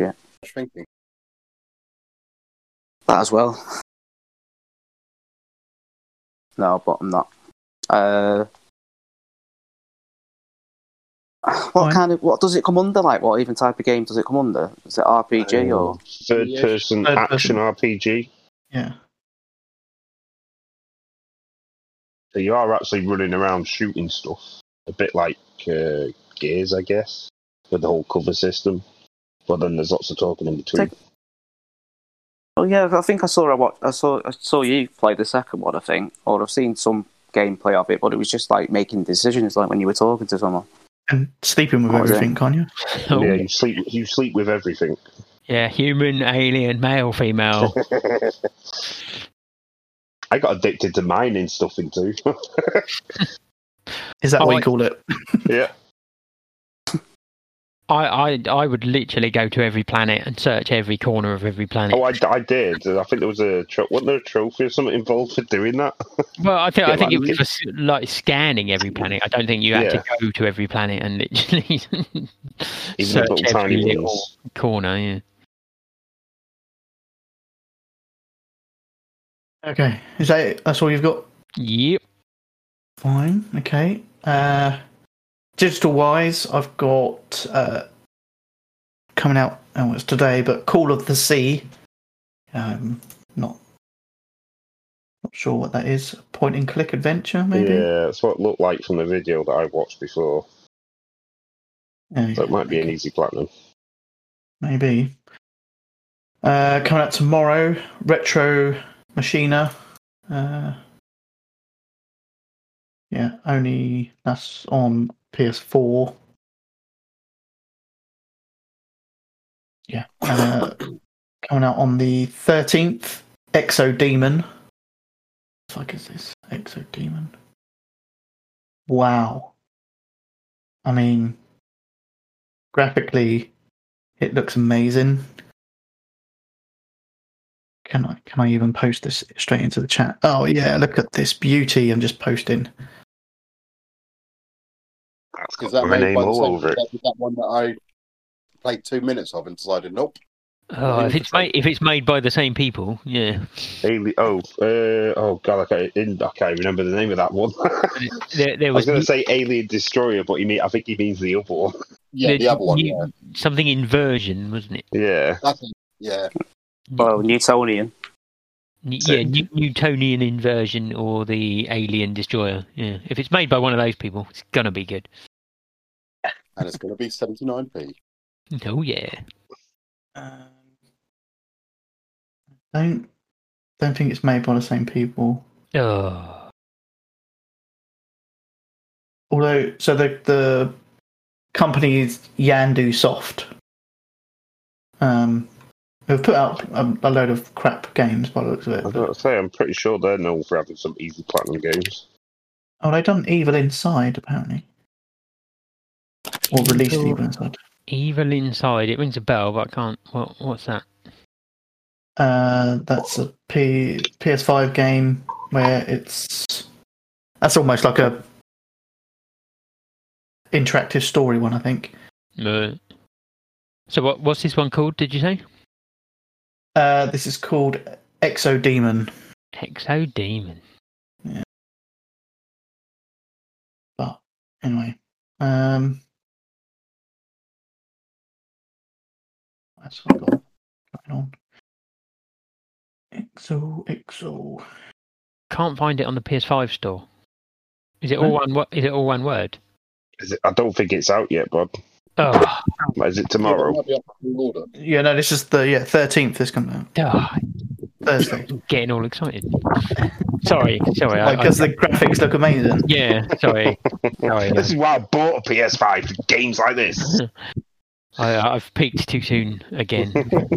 I was thinking. that as well. No, but I'm not. Uh, what Fine. kind of what does it come under? Like, what even type of game does it come under? Is it RPG or? Third person Third action person. RPG. Yeah. So you are actually running around shooting stuff, a bit like uh, Gears, I guess, with the whole cover system. But then there's lots of talking in between. Take- Oh yeah, I think I saw I watch, I saw I saw you play the second one. I think, or I've seen some gameplay of it, but it was just like making decisions, like when you were talking to someone. And sleeping with What was it? everything, can't you? Oh, Yeah, yeah. you sleep. You sleep with everything. Yeah, human, alien, male, female. I got addicted to mining stuff into. Is that Oh, what I- you call it? yeah. I, I I would literally go to every planet and search every corner of every planet. Oh, I, I did. I think there was a tro- wasn't there a trophy or something involved for doing that? well, I think I think like it was me. for s- like scanning every planet. I don't think you had Yeah. to go to every planet and literally Even the search little every tiny little ones. corner. Yeah. Okay. Is that it? That's all you've got? Yep. Fine. Okay. Uh, digital wise, I've got uh, coming out. Oh, it's today, but Call of the Sea. Um, not not sure what that is. Point and click adventure, maybe. Yeah, that's what it looked like from the video that I watched before. Yeah, So it might be an easy platinum. maybe. Uh, coming out tomorrow, Retro Machina. Uh, yeah, only that's on PS4. Yeah. Uh, coming out on the 13th, Exo Demon. What the fuck is this? Exo Demon. Wow. I mean, graphically, it looks amazing. Can I can I even post this straight into the chat? Oh yeah, look at this beauty I'm just posting. That's Is got that my made name all over it. That, that one that I played two minutes of and decided, nope. Oh, if it's made if it's made by the same people, yeah. Ali- oh, uh, oh god, I can't, in- I can't remember the name of that one. There, there I was was going to say Alien Destroyer, but he mean, I think he means the other one. Yeah, the the other one. new- Yeah, something inversion, wasn't it? Yeah. that's yeah. Well, Newtonian. N- yeah, New- Newtonian inversion or the Alien Destroyer. Yeah, if it's made by one of those people, it's gonna be good. And it's going to be 79p. Oh yeah. Um, don't don't think it's made by the same people. Oh, Although, so the the company is Yandu Soft. Um, they've put out a, a load of crap games by the looks of I it. was but- about to say, I'm pretty sure they're known for having some easy platinum games. Oh, they've done Evil Inside apparently, or release Evil- Evil Inside. Evil Inside. It rings a bell, but I can't. What, what's that? Uh, that's a P- PS5 game where it's that's almost like a interactive story one, I think. No. So what? What's this one called? Did you say? Uh, this is called Exo Demon. Exo Demon. But anyway, um, that's what I've got going on. Exo, Exo. Can't find it on the PS5 store. Is it all one? wo- Is it all one word? Is it, I don't think it's out yet, Bob. Oh, Is it tomorrow? Might be up for order. Yeah, no, this is the yeah thirteenth. This comes out oh, Thursday getting all excited. sorry, sorry. I, I, because the graphics look amazing. yeah, sorry, sorry. This is why I bought a PS5 for games like this. I, I've peaked too soon again.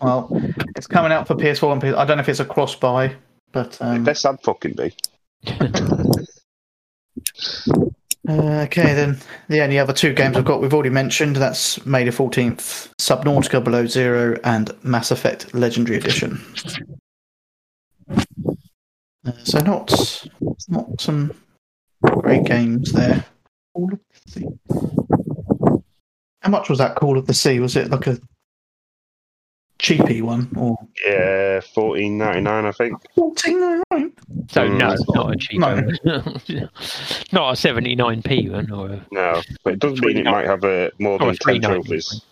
Well, it's coming out for PS4 and PS. I don't know if it's a cross buy, but um, Best I'd fucking be. Uh, okay, then the only other two games I've got we've already mentioned. That's May the Fourteenth, Subnautica Below Zero, and Mass Effect Legendary Edition. Uh, so not not some great games there. Call of the Sea. How much was that Call of the Sea? Was it like a cheapy one or Yeah, fourteen ninety nine, I think. fourteen ninety nine? so no, Mm. not a cheap No. one. not a seventy nine p one or a No, but it doesn't mean it might have a more or a than ten 3.99. trophies.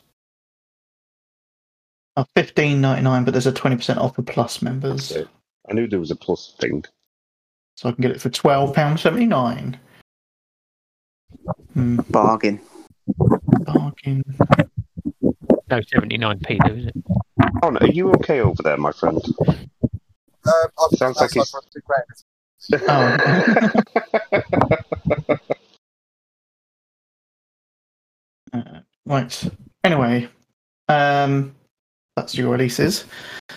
Oh, fifteen ninety nine, but there's a twenty percent off for Plus members, Okay. I knew there was a plus thing. so I can get it for twelve pound seventy nine. Hmm, Bargain. Bargain. no seventy nine p though, is it? Oh, no, are you okay over there, my friend? Um, I've Sounds like outside he's- for a cigarette. Oh. Uh, right. Anyway, um, that's your releases.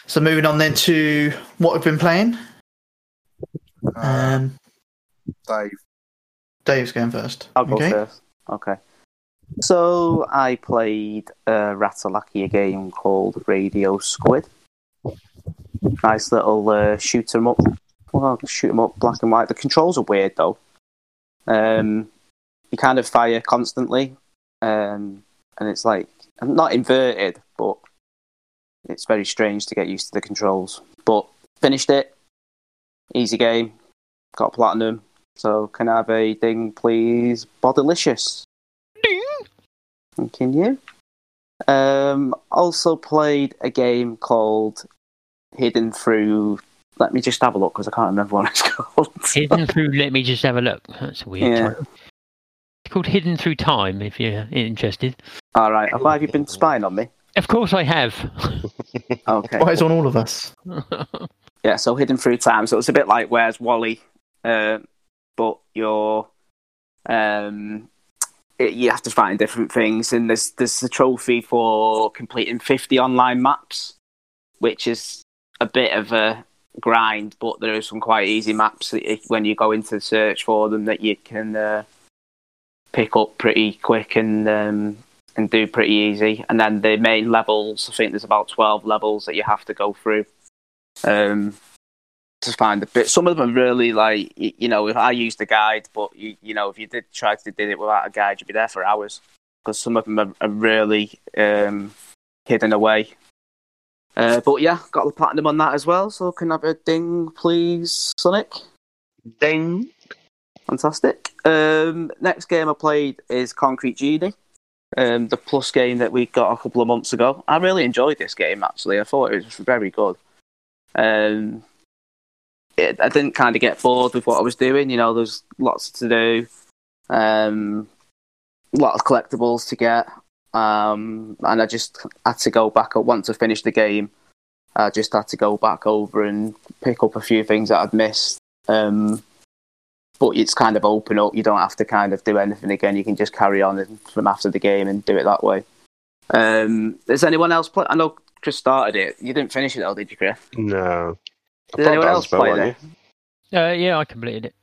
So moving on then to what we've been playing. Uh, Um, Dave. Dave's going first. I'll go okay. first. Okay. So I played a Ratalaika game called Radio Squid. Nice little uh, shoot 'em up. Well, shoot 'em up, black and white. The controls are weird though. Um, you kind of fire constantly, um, and it's like not inverted, but it's very strange to get used to the controls. But finished it. Easy game. Got platinum. So can I have a ding, please? Bodilicious. Thanking you. Um, also played a game called Hidden Through. Let me just have a look because I can't remember what it's called. Hidden through. Let me just have a look. That's a weird. Yeah. title. It's called Hidden Through Time. If you're interested. All right. Why have you been spying on me? Of course, I have. Okay. Why is on all of us? Yeah, so hidden through time. So it's a bit like Where's Wally, uh, but you're um, it, you have to find different things, and there's there's a trophy for completing 50 online maps, which is a bit of a grind, but there are some quite easy maps that if, when you go into the search for them that you can uh, pick up pretty quick and um, and do pretty easy. And then the main levels, I think there's about 12 levels that you have to go through um, to find the bit. Some of them are really like you know. If I used a guide, but you you know, if you did try to did it without a guide, you'd be there for hours because some of them are, are really um, hidden away. Uh, but yeah, got the platinum on that as well. So can I have a ding, please, Sonic? Ding. Fantastic. Um, next game I played is Concrete Genie, um, the plus game that we got a couple of months ago. I really enjoyed this game actually. I thought it was very good. Um, it, I didn't kind of get bored with what I was doing. You know, there's lots to do, um, of collectibles to get, um, and I just had to go back. Once I finished the game, I just had to go back over and pick up a few things that I'd missed. Um, but it's kind of open up. You don't have to kind of do anything again. You can just carry on from after the game and do it that way. Um, does anyone else play? I know Chris started it. You didn't finish it though, did you, Chris? No. I Did thought anyone else play wasn't it? Uh, yeah, I completed it.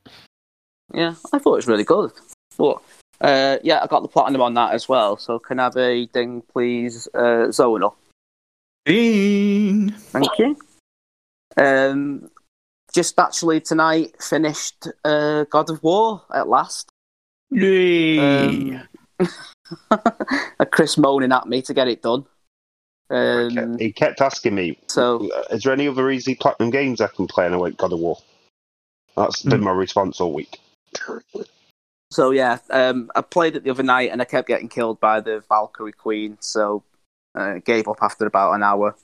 Yeah, I thought it was really good. But uh, yeah, I got the platinum on that as well. So can I have a ding, please, uh, Zonal? Ding. Thank you. Um, just actually tonight finished uh, God of War at last. Yay. Um, Chris moaning at me to get it done. He Um, kept- He kept asking me, so is there any other easy platinum games I can play? And I went, God of War. That's been Hmm. my response all week. so yeah, um, I played it the other night and I kept getting killed by the Valkyrie Queen. So uh, gave up after about an hour.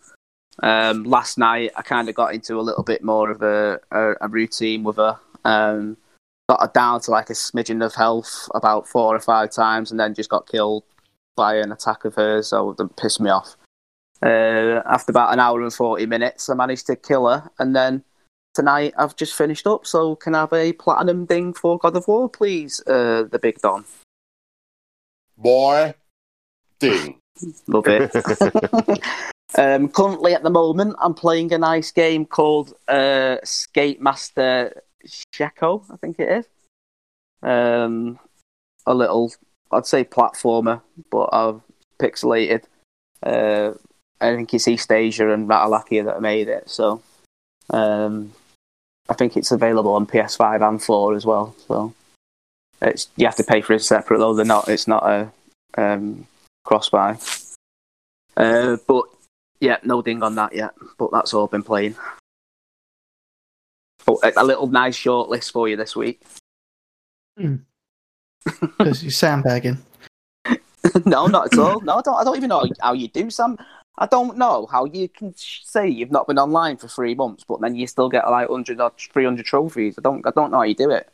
Um, last night I kind of got into a little bit more of a, a, a routine with her. Um, got her down to like a smidgen of health about four or five times, and then just got killed by an attack of hers. So that pissed me off. Uh, after about an hour and forty minutes, I managed to kill her, and then tonight I've just finished up. So can I have a platinum ding for God of War, please? Uh, the Big Don, Boy, ding. love it. um, currently, at the moment, I'm playing a nice game called uh, Skate Master Sheko, I think it is. Um, a little, I'd say platformer, but I've pixelated. Uh, I think it's East Asia and Ratalaika that made it. So, um, I think it's available on PS5 and 4 as well. So, it's you have to pay for it separate though. They're not. It's not a um, cross buy. Uh, but yeah, no ding on that yet. But that's all I've been playing. Oh, a, little nice short list for you this week. Because you're sandbagging. no, not at all. No, I don't. I don't even know how you do, Sam. I don't know how you can sh- say you've not been online for three months, but then you still get like 100 or 300 trophies. I don't. I don't know how you do it.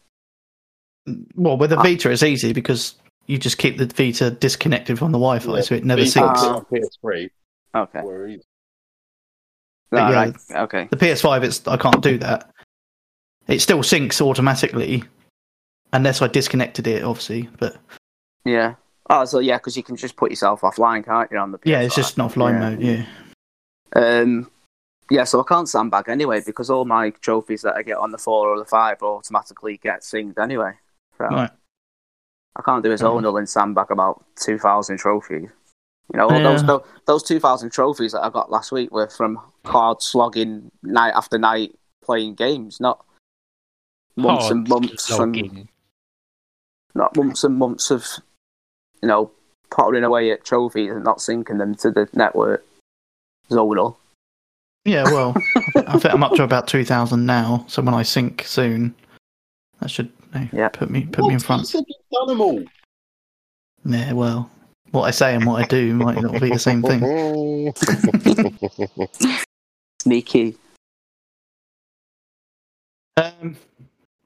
Well, with the Ah. Vita, it's easy because you just keep the Vita disconnected from the Wi-Fi, Yeah. so it never But syncs. do on PS3. Okay. Where either. But All yeah, right. Okay. The PS5, it's I can't do that. It still syncs automatically, unless I disconnected it, obviously. But Yeah. Oh, so yeah, because you can just put yourself offline, can't you? On the yeah, it's just an offline Yeah. mode. Yeah. Um, yeah, so I can't sandbag anyway because all my trophies that I get on the four or the five automatically get synced anyway. So Right. I can't do a Fair zonal and sandbag about two thousand trophies. You know, all those, Yeah. those those two thousand trophies that I got last week were from hard slogging night after night playing games, not months and Hard months and not months and months of you know pottering away at trophies and not syncing them to the network zonal. Yeah. Well, I think I'm up to about two thousand now. So when I sync soon, that should you know, Yeah. put me put me in front. said you've done them all. Yeah. Well, what I say and what I do might not be the same thing. Sneaky. Um,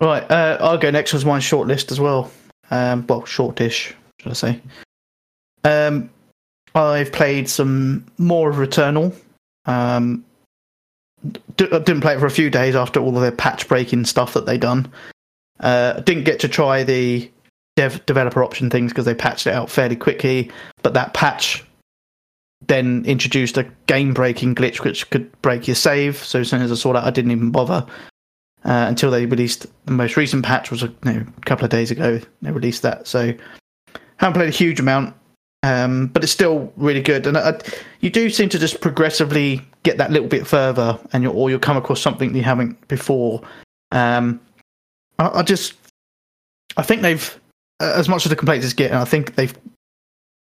right, uh, I'll go next with my short list as well. Um, well, shortish, should I say? Um, I've played some more of Returnal. Um, I didn't play it for a few days after all of their patch breaking stuff that they done. Uh, didn't get to try the dev developer option things because they patched it out fairly quickly. But that patch then introduced a game breaking glitch which could break your save. So as soon as I saw that, I didn't even bother uh, until they released the most recent patch was a, you know, a couple of days ago. They released that, so haven't played a huge amount, um, but it's still really good. And I, you do seem to just progressively get that little bit further, and you or you'll come across something you haven't before. Um, I, I just, I think they've, as much as the complaints is getting, I think they've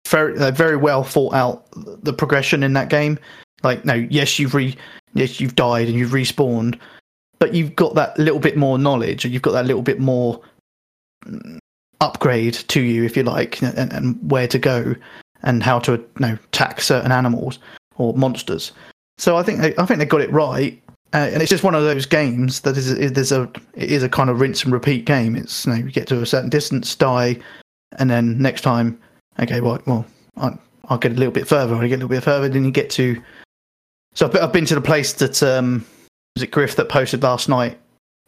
very, they very well thought out the progression in that game. Like, no, yes, you've re, yes, you've died and you've respawned, but you've got that little bit more knowledge and you've got that little bit more upgrade to you if you like and, and where to go and how to you know attack certain animals or monsters. So i think they, i think they got it right. Uh, and it's just one of those games that is, is there's a it is a kind of rinse and repeat game. It's you know you get to a certain distance die and then next time okay well, well I'll, I'll get a little bit further i get a little bit further then you get to so i've been, I've been to the place that um was it Griff that posted last night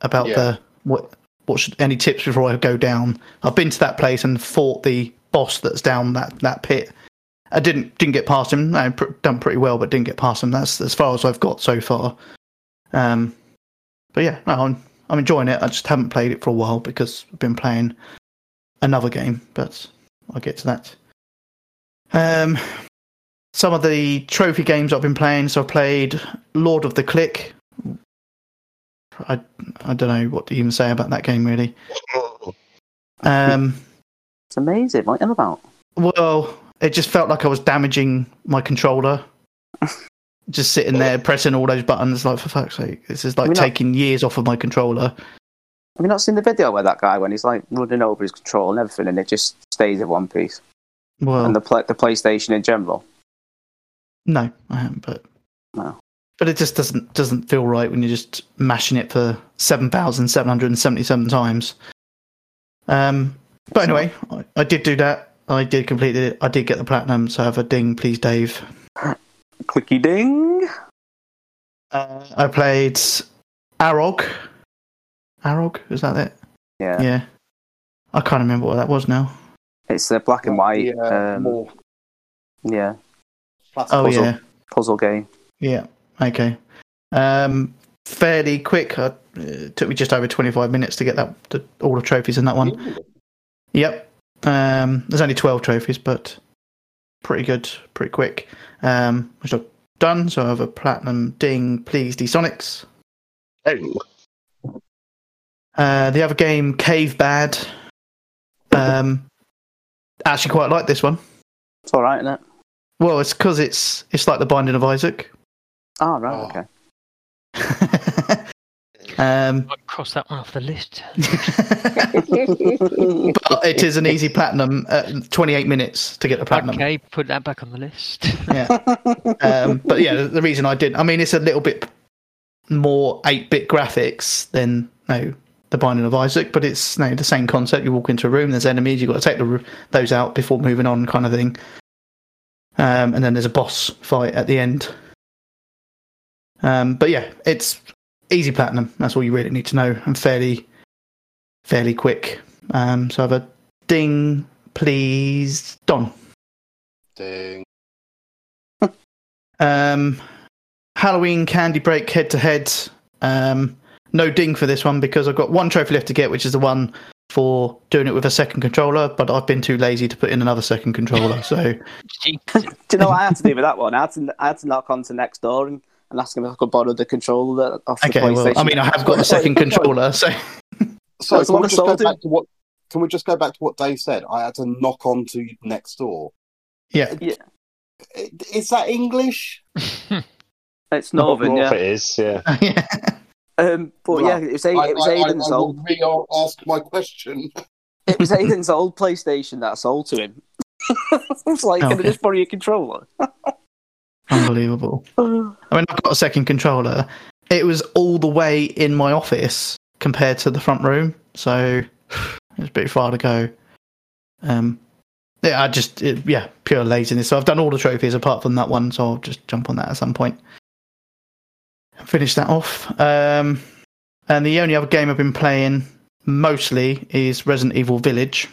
about Yeah. the what what should any tips before I go down? I've been to that place and fought the boss that's down that that pit. I didn't didn't get past him. I done pretty well, but didn't get past him. That's as far as I've got so far. Um, but yeah, no, I'm I'm enjoying it. I just haven't played it for a while because I've been playing another game, but I'll get to that. Um, some of the trophy games I've been playing. So I played Lord of the Click. I I don't know what to even say about that game really. Um, It's amazing. What are about? well, it just felt like I was damaging my controller. just sitting there pressing all those buttons, like for fuck's sake, this is like We're not- taking years off of my controller. Have you not seen the video where that guy when he's like running over his control and everything, and it just stays in one piece? Well, And the the PlayStation in general. no, I haven't, but No. But it just doesn't doesn't feel right when you're just mashing it for seven thousand seven hundred and seventy seven times. Um, but anyway, I, I did do that. I did complete it. I did get the platinum. So have a ding, please, Dave. Clicky ding. Uh, I played Arog. Arog, is that it? Yeah. Yeah. I can't remember what that was now. It's the black and white. Yeah, um, more yeah. plastic. Oh Puzzle. yeah, Puzzle game. yeah. Okay. Um, fairly quick. Uh, it took me just over twenty five minutes to get that all the trophies in that one. Yep. Um, there's only 12 trophies, but pretty good, pretty quick. Um, which I've done. So I have a platinum ding, please, D Sonics. Oh, Uh, the other game, Cave Bad. Um, actually quite like this one. It's all right, isn't it? Well, it's because it's it's like the Binding of Isaac. Oh, right. Oh. Okay. um, Might cross that one off the list. but it is an easy platinum. Uh, 28 minutes to get the platinum. Okay, put that back on the list. Yeah. um, but yeah, the, the reason I did, I mean, it's a little bit more 8 bit graphics than no, the Binding of Isaac, but it's no, the same concept. You walk into a room, there's enemies, you've got to take the, those out before moving on, kind of thing. Um, and then there's a boss fight at the end. Um, but yeah, it's easy platinum. That's all you really need to know, and fairly, fairly quick. Um, so I have a ding, please, Don. Ding. Um, Halloween Candy Break head to head. Um, no ding for this one because I've got one trophy left to get, which is the one for doing it with a second controller. But I've been too lazy to put in another second controller. So Do you know what I had to do with that one? I had to, I had to knock on to next door and, and ask him if I could borrow the controller that off the okay, PlayStation. well, I mean, I have got the second controller. So So can we just go back to what? Can we just go back to what Dave said? I had to knock on to next door. yeah, I- Is that English? It's Northern, North yeah. it is, yeah. yeah. Um, but yeah, it was, A- I, it was I, I, Aiden's I will old. re-ask my question. It was Aiden's old PlayStation that I sold to him. I was like, can I just borrow your controller? Unbelievable. I mean, I've got a second controller. It was all the way in my office compared to the front room, so it was a bit far to go. Um, yeah, I just it, yeah, pure laziness. So I've done all the trophies apart from that one, so I'll just jump on that at some point. Finish that off. Um, and the only other game I've been playing mostly is Resident Evil Village.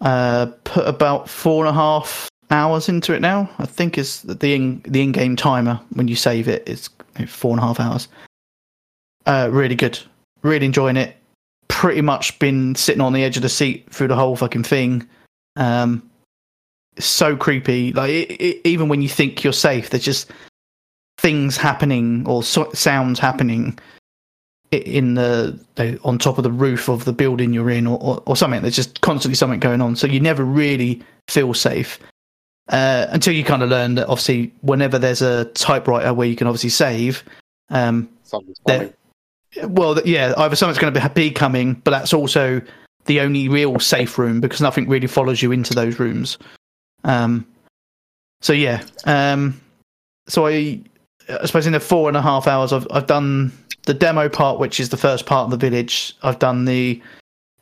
Uh, put about four and a half hours into it now. I think is the in, the in-game timer when you save it is four and a half hours. Uh, really good. Really enjoying it. Pretty much been sitting on the edge of the seat through the whole fucking thing. Um, so creepy. Like it, it, even when you think you're safe, there's just things happening or so- sounds happening in the the- on top of the roof of the building you're in, or, or, or something. There's just constantly something going on, so you never really feel safe uh, until you kind of learn that obviously whenever there's a typewriter where you can obviously save. Um, there, coming. well, yeah, either something's going to be coming, but that's also the only real safe room because nothing really follows you into those rooms. Um, so yeah, um, so I, I suppose in the four and a half hours, I've I've done the demo part, which is the first part of the village. I've done the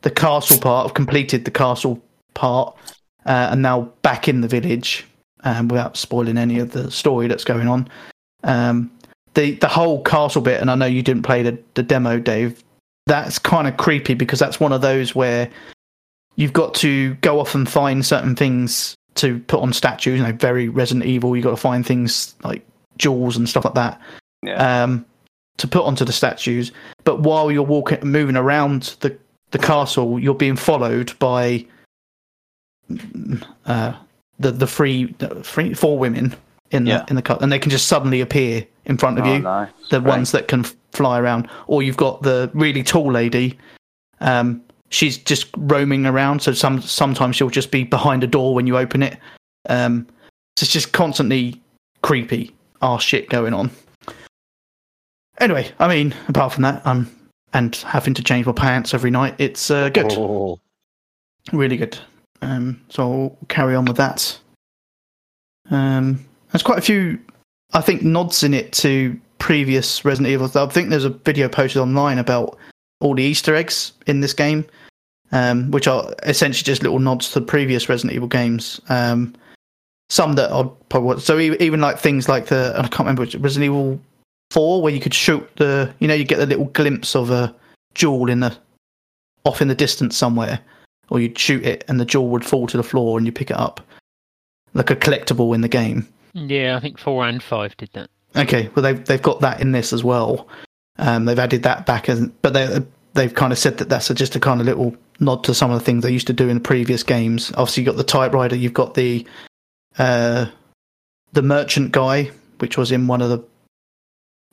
the castle part. I've completed the castle part, uh, and now back in the village, um, without spoiling any of the story that's going on. Um, the the whole castle bit, and I know you didn't play the, the demo, Dave. that's kind of creepy because that's one of those where you've got to go off and find certain things to put on statues. You know, very Resident Evil. You've got to find things like jewels and stuff like that Yeah. um, to put onto the statues. But while you're walking, moving around the the castle, you're being followed by uh, the the three, the three four women in the Yeah. in the cut, and they can just suddenly appear in front of Oh, you. nice. The Great. ones that can fly around, or you've got the really tall lady. Um, she's just roaming around, so some sometimes she'll just be behind a door when you open it. Um, so it's just constantly creepy, arse shit going on. Anyway, I mean, apart from that, I'm and having to change my pants every night. It's uh, good, Oh, really good. Um, so I'll carry on with that. Um, there's quite a few, I think, nods in it to previous Resident Evil. I think there's a video posted online about all the Easter eggs in this game, um, which are essentially just little nods to previous Resident Evil games. Um, some that are probably so even, like things like the I can't remember which Resident Evil Four, where you could shoot the you know you get a little glimpse of a jewel in the off in the distance somewhere, or you'd shoot it and the jewel would fall to the floor and you pick it up, like a collectible in the game. Yeah, I think four and five did that. Okay, well they've they've got that in this as well. Um, they've added that back, as, but they they've kind of said that that's a, just a kind of little nod to some of the things they used to do in the previous games. Obviously, you've got the typewriter, you've got the uh, the merchant guy, which was in one of the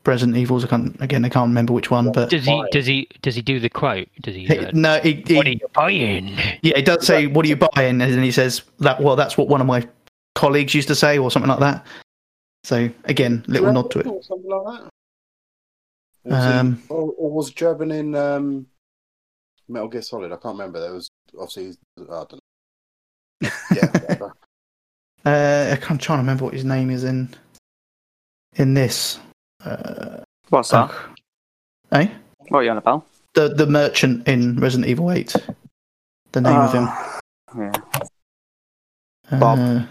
Resident Evils. I can't again, I can't remember which one, but Does he? Does he? Does he do the quote? Does he? he- uh, no, he, he- what are you buying? yeah, he does say, "What are you buying?" And then he says that. Well, that's what one of my colleagues used to say, or something like that. So again, little nod to it. Or something like that. Was Um, he, or, or was Drebin in um, Metal Gear Solid? I can't remember. There was obviously I don't know. Yeah. Uh, I can't try to remember what his name is in in this. Uh, What's that? eh? What are you on about? The the merchant in Resident Evil Eight. The name of him. Ah, Yeah. Uh, Bob.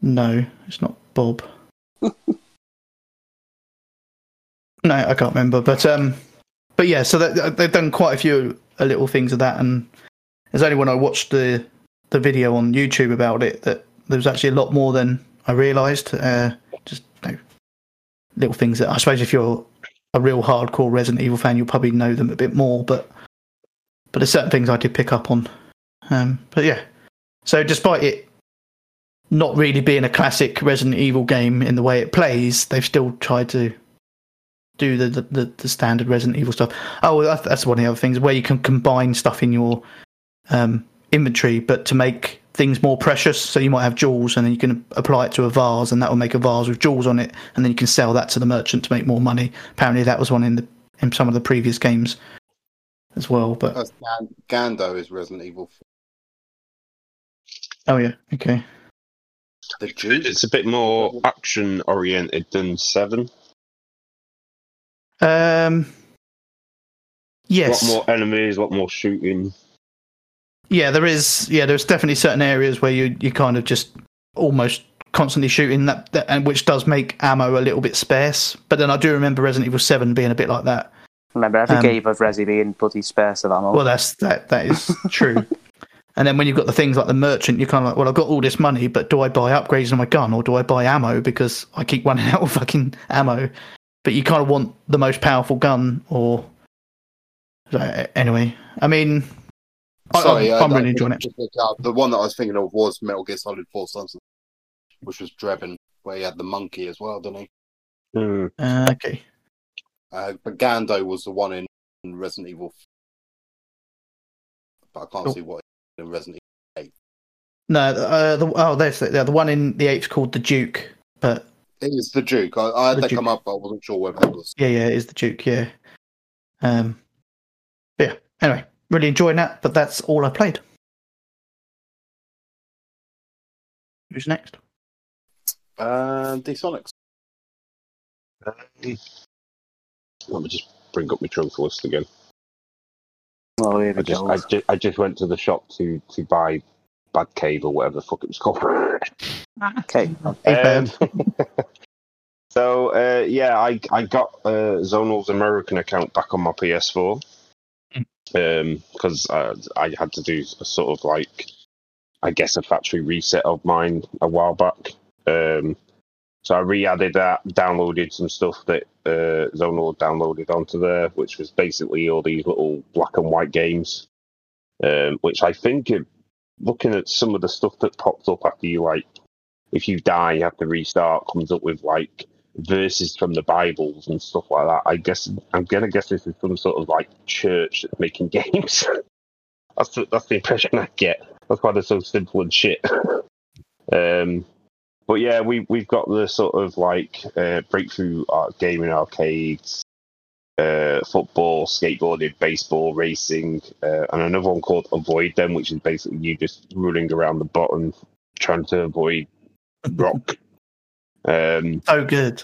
no, it's not Bob. no, I can't remember. But um, but yeah. So that, they've done quite a few uh, little things of that, and it's only when I watched the the video on YouTube about it that there was actually a lot more than I realised. Uh, just little things that I suppose if you're a real hardcore Resident Evil fan, you'll probably know them a bit more. But but there's certain things I did pick up on. Um, but yeah, so despite it not really being a classic Resident Evil game in the way it plays, they've still tried to do the the, the standard Resident Evil stuff. Oh, that's, that's one of the other things where you can combine stuff in your um, inventory, but to make things more precious. So you might have jewels, and then you can apply it to a vase, and that will make a vase with jewels on it, and then you can sell that to the merchant to make more money. Apparently, that was one in the in some of the previous games as well. But That's Gan- Gando is Resident Evil. 4. oh yeah, okay. The Duke. it's a bit more action oriented than Seven. Um, yes. A lot more enemies, a lot more shooting. Yeah, there is. Yeah, there's definitely certain areas where you you kind of just almost constantly shooting that, that and which does make ammo a little bit sparse. But then I do remember Resident Evil Seven being a bit like that. Remember, every Um, game of Resi being bloody sparse of ammo. Well, that's that that is true. And then when you've got the things like the merchant, you're kind of like, well, I've got all this money, but do I buy upgrades on my gun or do I buy ammo because I keep running out of fucking ammo? But you kind of want the most powerful gun, or anyway. I mean, Sorry, I'm, I'm I- really I- enjoying it. just looked up. The one that I was thinking of was Metal Gear Solid Four Sons, which was Drebin, where he had the monkey as well, didn't he? Hmm. Uh, okay. Uh, but Gando was the one in Resident Evil, but I can't Cool. see what in Resident Evil. No, uh, the, oh, there's the, yeah, the one in the eight's called the Duke, but It is the Duke. I, I had The that Duke. come up, but I wasn't sure whether it was. yeah, yeah, it is the Duke, yeah. Um, but yeah. Anyway, really enjoying that, but that's all I played. Who's next? Uh, D-Sonics. Um, let me just bring up my trunk list again. oh, here I just, go. I just, I just went to the shop to to buy Bad Cave or whatever the fuck it was called. Okay. Hey, Um, So uh, yeah, I I got uh, Zonal's American account back on my PS4 because uh, I had to do a sort of like I guess a factory reset of mine a while back. Um, so I re-added that, downloaded some stuff that uh, Zonal downloaded onto there, which was basically all these little black and white games. Um, which I think, looking at some of the stuff that pops up after you like, if you die, you have to restart, comes up with like verses from the Bibles and stuff like that. I guess I'm gonna guess this is some sort of like church that's making games. that's the, that's the impression I get. That's why they're so simple and shit. um, but yeah, we we've got the sort of like uh, breakthrough art gaming arcades, uh, football, skateboarding, baseball, racing, uh, and another one called Avoid Them, which is basically you just rolling around the bottom trying to avoid rock. Um, So good.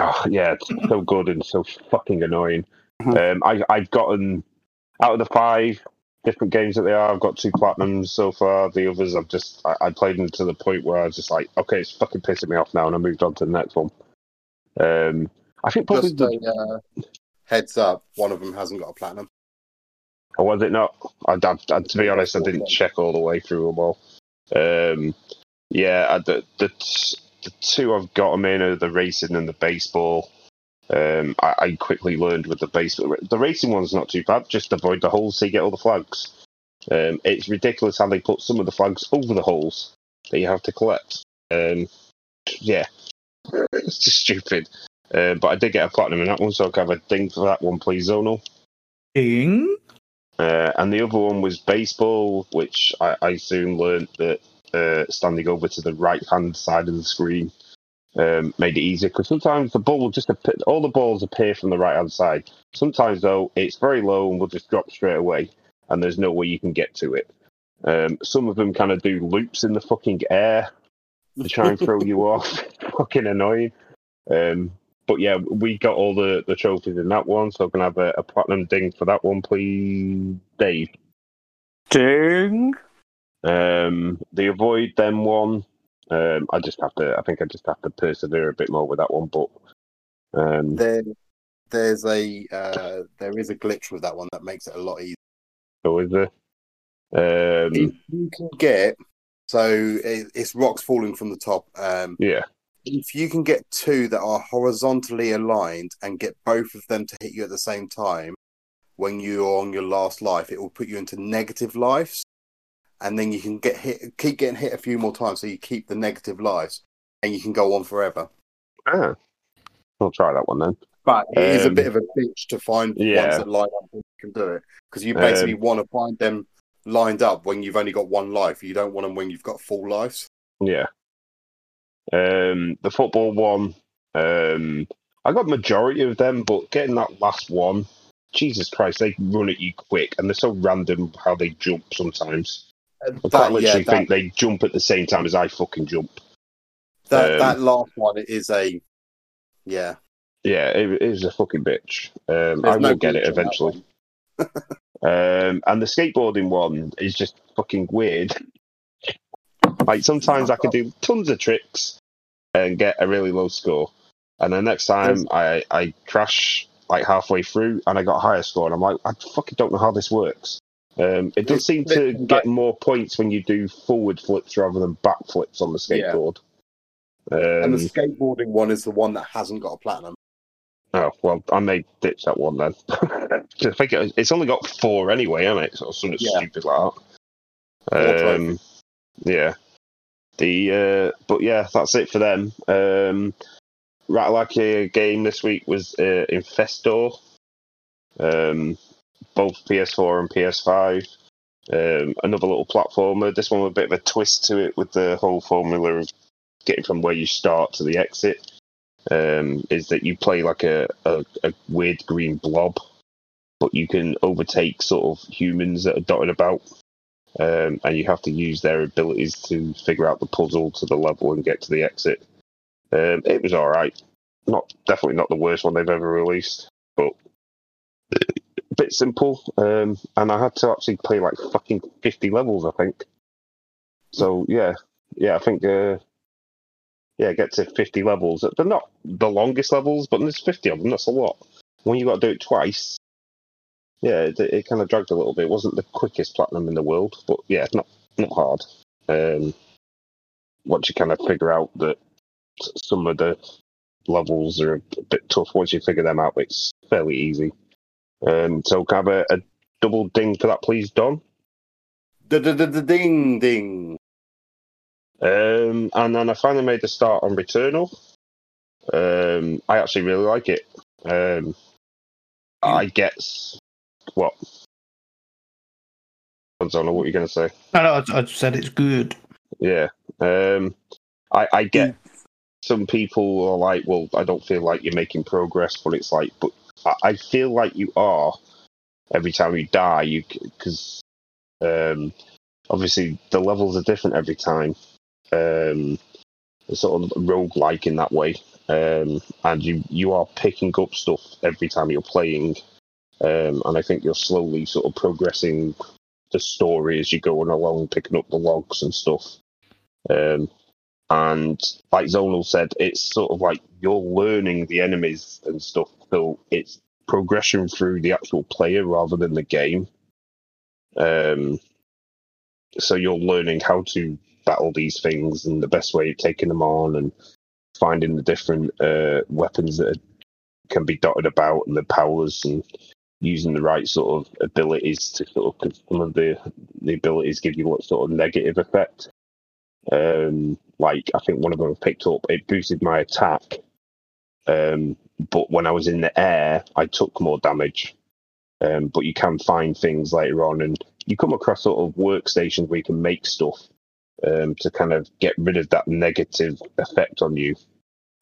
oh, yeah, it's so good and so fucking annoying. Um, I, I've gotten out of the five different games that they are. I've got two platinums so far. The others, I've just I, I played them to the point where I was just like, okay, it's fucking pissing me off now, and I moved on to the next one. Um, I think probably Just a uh, heads up, one of them hasn't got a platinum. Or was it not? I, I, I- to be honest, I didn't check all the way through them all. Um, yeah, I, the, the t- the two I've got them in are the racing and the baseball. Um, I, I quickly learned with the baseball. The racing one's not too bad. Just avoid the holes so you get all the flags. Um, it's ridiculous how they put some of the flags over the holes that you have to collect. Um, yeah, it's just stupid. Uh, but I did get a platinum in that one, so I can have a ding for that one, please, Zonal. Ding. Uh, and the other one was baseball, which I, I soon learned that uh, standing over to the right hand side of the screen um, made it easier because sometimes the ball will just appear, all the balls appear from the right hand side. Sometimes though, it's very low and will just drop straight away, and there's no way you can get to it. Um, some of them kind of do loops in the fucking air to try and throw you off. fucking annoying. Um, but yeah, we got all the, the trophies in that one, so I can have a, a platinum ding for that one, please, Dave. Ding. Um, the avoid them one, um, I just have to. I think I just have to persevere a bit more with that one. But um, There, there's a uh, there is a glitch with that one that makes it a lot easier. so is there? Um, If you can get so it, it's rocks falling from the top. Um, yeah, if you can get two that are horizontally aligned and get both of them to hit you at the same time when you're on your last life, it will put you into negative lives, and then you can get hit, keep getting hit a few more times, so you keep the negative lives, and you can go on forever. ah, I'll try that one then. But it is a Um, bit of a bitch to find yeah. ones that line up and can do it because you basically Um, want to find them lined up when you've only got one life. You don't want them when you've got full lives. Yeah. Um, the football one, um, I got majority of them, but getting that last one, Jesus Christ, they run at you quick, and they're so random how they jump sometimes. I That, literally yeah, that, think they jump at the same time as I fucking jump. that, um, that last one is a yeah. Yeah, it, it is a fucking bitch. Um, I no will get it glitch on that eventually. Um, and the skateboarding one is just fucking weird. Like sometimes I can do tons of tricks and get a really low score, and the next time I I crash like halfway through and I got a higher score, and I'm like, I fucking don't know how this works. Um, it does seem to get more points when you do forward flips rather than back flips on the Yeah. skateboard. And Um, the skateboarding one is the one that hasn't got a platinum. Oh well, I may ditch that one then. I think it, it's only got four anyway, hasn't it? Or something Yeah. stupid like that. Um, yeah. The uh, but yeah, that's it for them. Um, Ratalaika game this week was uh, Infestor. Um, both PS4 and PS5. Um, another little platformer. This one with a bit of a twist to it with the whole formula of getting from where you start to the exit um, is that you play like a, a, a weird green blob, but you can overtake sort of humans that are dotted about, um, and you have to use their abilities to figure out the puzzle to the level and get to the exit. Um, it was all right, not definitely not the worst one they've ever released, but bit simple. Um, and I had to actually play like fucking fifty levels, I think. So yeah, yeah, I think uh, yeah, get to 50 levels. They're not the longest levels, but there's 50 of them. That's a lot. When you got to do it twice, yeah, it, it kind of dragged a little bit. It wasn't the quickest platinum in the world, but yeah, not not hard. Um, once you kind of figure out that some of the levels are a bit tough, once you figure them out, it's fairly easy. Um, so can I have a, a double ding for that, please, Don? Ding ding. Um, and then I finally made the start on Returnal. Um, I actually really like it. Um, I guess what? I don't know what you're going to say. No, no, I, I said it's good. Yeah. Um, I, I get some people are like, well, I don't feel like you're making progress, but it's like, but I, feel like you are every time you die. You because um, obviously the levels are different every time. Um, it's sort of roguelike in that way. Um, and you you are picking up stuff every time you're playing. Um, and I think you're slowly sort of progressing the story as you're going along, picking up the logs and stuff. Um, and like Zonal said, it's sort of like you're learning the enemies and stuff. So it's progression through the actual player rather than the game. Um, so you're learning how to battle these things and the best way of taking them on and finding the different uh, weapons that can be dotted about and the powers and using the right sort of abilities to sort of cause some of the the abilities give you what sort of negative effect. Um, like I think one of them I picked up, it boosted my attack. Um, but when I was in the air, I took more damage. Um, but you can find things later on, and you come across sort of workstations where you can make stuff um, to kind of get rid of that negative effect on you.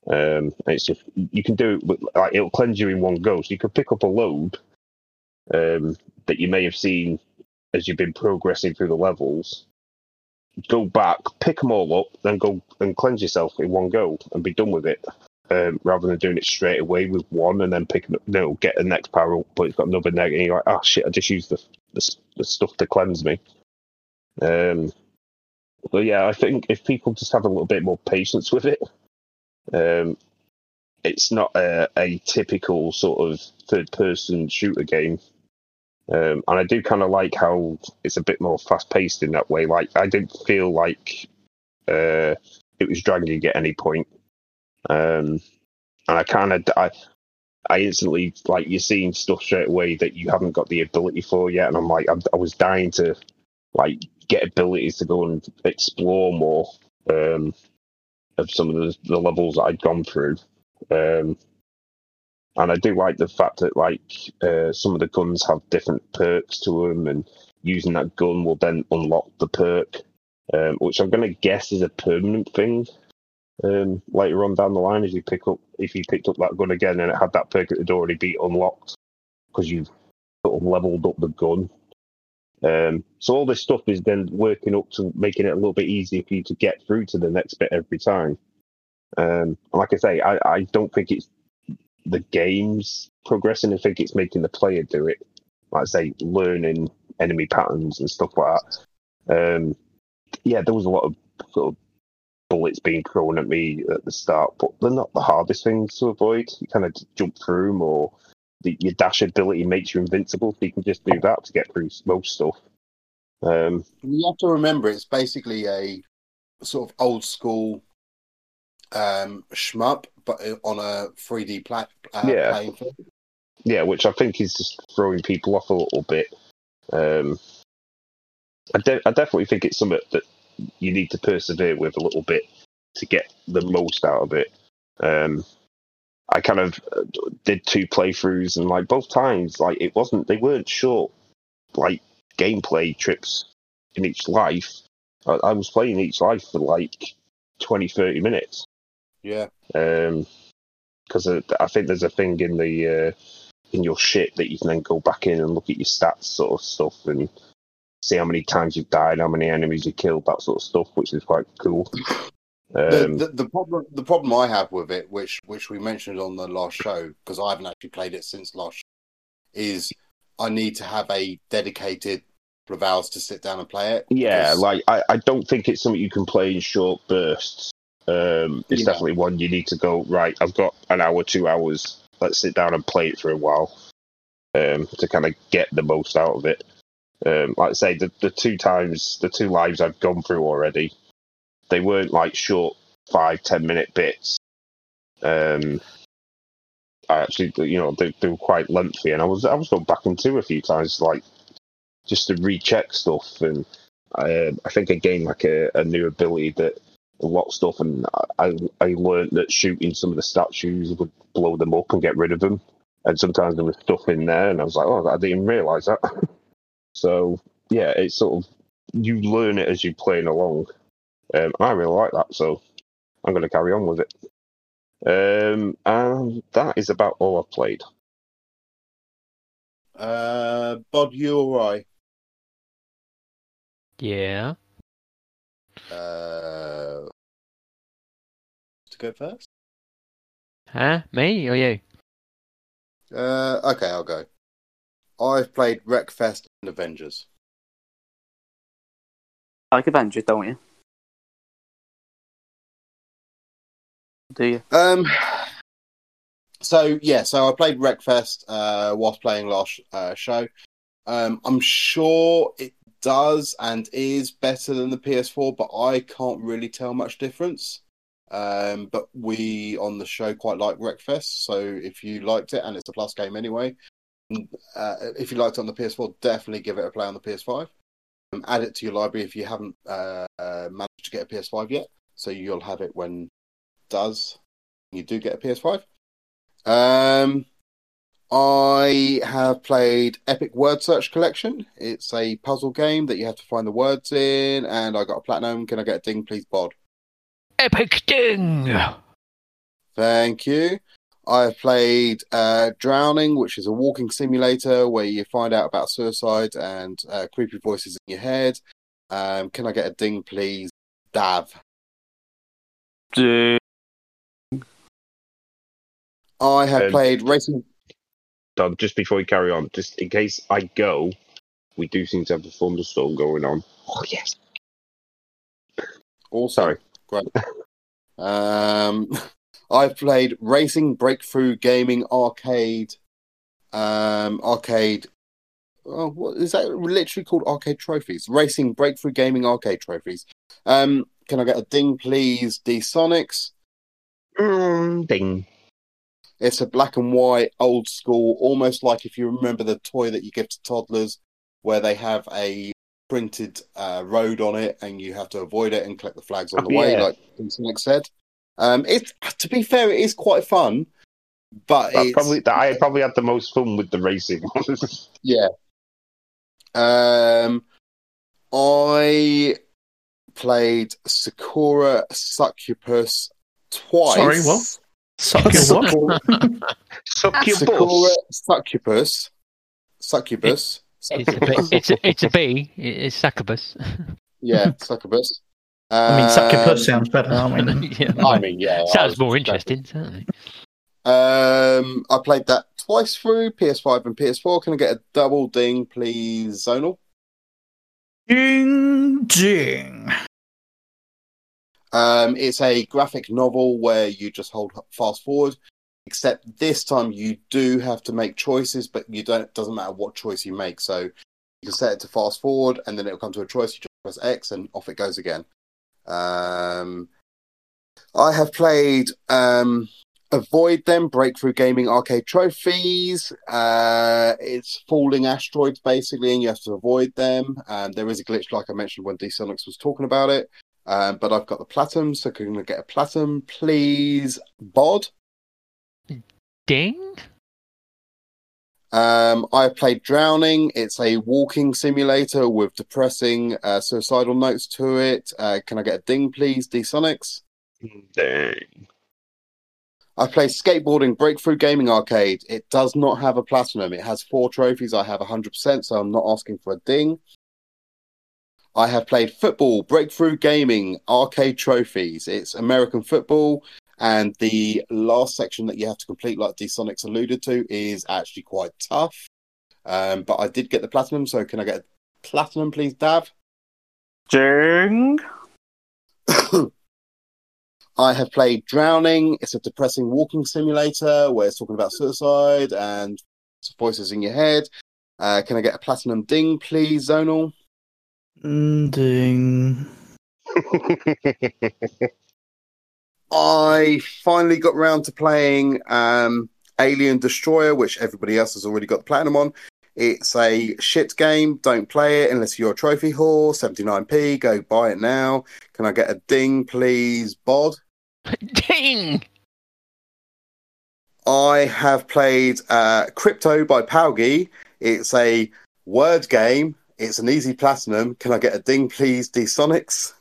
Um, it's just you can do it. With, like it'll cleanse you in one go. So you could pick up a load um, that you may have seen as you've been progressing through the levels. Go back, pick them all up, then go and cleanse yourself in one go and be done with it. Um, rather than doing it straight away with one and then picking up, no, get the next power up, but it's got another negative. And you're like, oh shit, I just used the, the, the stuff to cleanse me. Um, but yeah, I think if people just have a little bit more patience with it, um, it's not a, a typical sort of third person shooter game. Um, and I do kind of like how it's a bit more fast paced in that way. Like, I didn't feel like uh, it was dragging at any point. Um, and I kind of, I, I instantly, like, you're seeing stuff straight away that you haven't got the ability for yet. And I'm like, I'm, I was dying to, like, get abilities to go and explore more um, of some of the, the levels that I'd gone through. Um, and I do like the fact that like uh, some of the guns have different perks to them, and using that gun will then unlock the perk, um, which I'm going to guess is a permanent thing. Um, later on down the line, as you pick up, if you picked up that gun again and it had that perk, it had already be unlocked because you've sort of leveled up the gun. Um, so all this stuff is then working up to making it a little bit easier for you to get through to the next bit every time. Um, and like I say, I, I don't think it's the game's progressing. I think it's making the player do it. Like I say, learning enemy patterns and stuff like that. Um, yeah, there was a lot of sort of bullets being thrown at me at the start, but they're not the hardest things to avoid. You kind of jump through them, or the, your dash ability makes you invincible, so you can just do that to get through most stuff. Um, You have to remember it's basically a sort of old school um, shmup, but on a 3D pla- uh, Yeah. playing field. yeah, which I think is just throwing people off a little bit. Um, I, de- I definitely think it's something that you need to persevere with a little bit to get the most out of it. Um, I kind of uh, did two playthroughs, and like both times, like it wasn't they weren't short like gameplay trips in each life. I, I was playing each life for like 20, 30 minutes Yeah. Um, because I think there's a thing in the uh, in your ship that you can then go back in and look at your stats sort of stuff and see how many times you've died, how many enemies you killed, that sort of stuff, which is quite cool. The, Um, the, the problem the problem I have with it, which which we mentioned on the last show, because I haven't actually played it since last, show, is I need to have a dedicated couple of hours to sit down and play it. yeah, because- like I, I don't think it's something you can play in short bursts. Um, it's Yeah. definitely one you need to go right. I've got an hour, two hours. Let's sit down and play it for a while um, to kind of get the most out of it. Um, like I say, the, the two times, the two lives I've gone through already, they weren't like short five, ten minute bits. Um, I actually, you know, they, they were quite lengthy, and I was I was going back into a few times, like just to recheck stuff, and um I think I gained like a, a new ability that a lot of stuff, and I I learned that shooting some of the statues would blow them up and get rid of them, and sometimes there was stuff in there, and I was like, oh, I didn't realize that. so yeah, it's sort of you learn it as you're playing along. Um, I really like that, so I'm going to carry on with it. Um, and that is about all I've played. Uh, Bod, you or I? Yeah. Uh, to go first? Huh? Me or you? Uh, okay, I'll go. I've played Wreckfest and Avengers. I like Avengers, don't you? Do you? Um, so yeah, so I played Wreckfest uh, whilst playing last uh, show. Um, I'm sure it does and is better than the PS4, but I can't really tell much difference. Um, but we on the show quite like Wreckfest, so if you liked it, and it's a plus game anyway, uh, if you liked it on the PS4, definitely give it a play on the PS5. Um, add it to your library if you haven't uh, uh, managed to get a PS5 yet, so you'll have it when it does you do get a PS5. Um, I have played Epic Word Search Collection. It's a puzzle game that you have to find the words in, and I got a platinum. Can I get a ding, please, Bod? Epic ding! Thank you. I've played uh, Drowning, which is a walking simulator where you find out about suicide and uh, creepy voices in your head. Um, can I get a ding, please, Dav? Do I have Um, played Racing. Don, just before you carry on, just in case I go, we do seem to have a thunderstorm going on. Oh yes. Also, Sorry. great. um, I've played Racing Breakthrough Gaming Arcade. Um, arcade. Oh, what is that? Literally called Arcade Trophies. Racing Breakthrough Gaming Arcade Trophies. Um, can I get a ding, please? D Sonics. Mm, ding. It's a black and white, old school, almost like if you remember the toy that you give to toddlers, where they have a printed uh, road on it, and you have to avoid it and collect the flags on Oh, the way, yeah. like Sonic said. Um, it to be fair, it is quite fun, but it's, probably that I probably had the most fun with the racing. yeah. Um, I played Sakura Succubus twice. Sorry, what? Suck your what? Suck your Sakura bus. Succubus. Succubus. It's a B. It's a, it's a B. It's succubus. Yeah, succubus. I mean, suck your puss sounds better. I mean, yeah. I mean, yeah. Sounds more interesting, certainly. Um, I played that twice through PS5 and PS4. Can I get a double ding, please, Zonal? ding ding. Um, it's a graphic novel where you just hold fast forward. Except this time you do have to make choices, but you don't. Doesn't matter what choice you make. So you can set it to fast forward, and then it'll come to a choice. You just press X, and off it goes again. Um, I have played um, Avoid Them, Breakthrough Gaming Arcade Trophies. Uh, it's falling asteroids basically, and you have to avoid them. Um, there is a glitch, like I mentioned when D was talking about it. Um, but I've got the platinum, so can I get a platinum, please, Bod? Ding. Um, I played Drowning. It's a walking simulator with depressing uh, suicidal notes to it. Uh, can I get a ding, please, D Sonics? Dang. I played Skateboarding Breakthrough Gaming Arcade. It does not have a platinum. It has four trophies. I have 100%, so I'm not asking for a ding. I have played Football Breakthrough Gaming Arcade Trophies. It's American football, and the last section that you have to complete, like D Sonics alluded to, is actually quite tough. Um, but I did get the platinum, so can I get a platinum, please, Dav? Ding. I have played Drowning. It's a depressing walking simulator where it's talking about suicide and voices in your head. Uh, can I get a platinum ding, please, Zonal? Mm, Ding. I finally got round to playing um, Alien Destroyer, which everybody else has already got the platinum on. It's a shit game. Don't play it unless you're a trophy whore. 79p. Go buy it now. Can I get a ding, please, Bod? Ding! I have played uh, Crypto by Palgi. It's a word game. It's an easy platinum. Can I get a ding, please, D Sonics?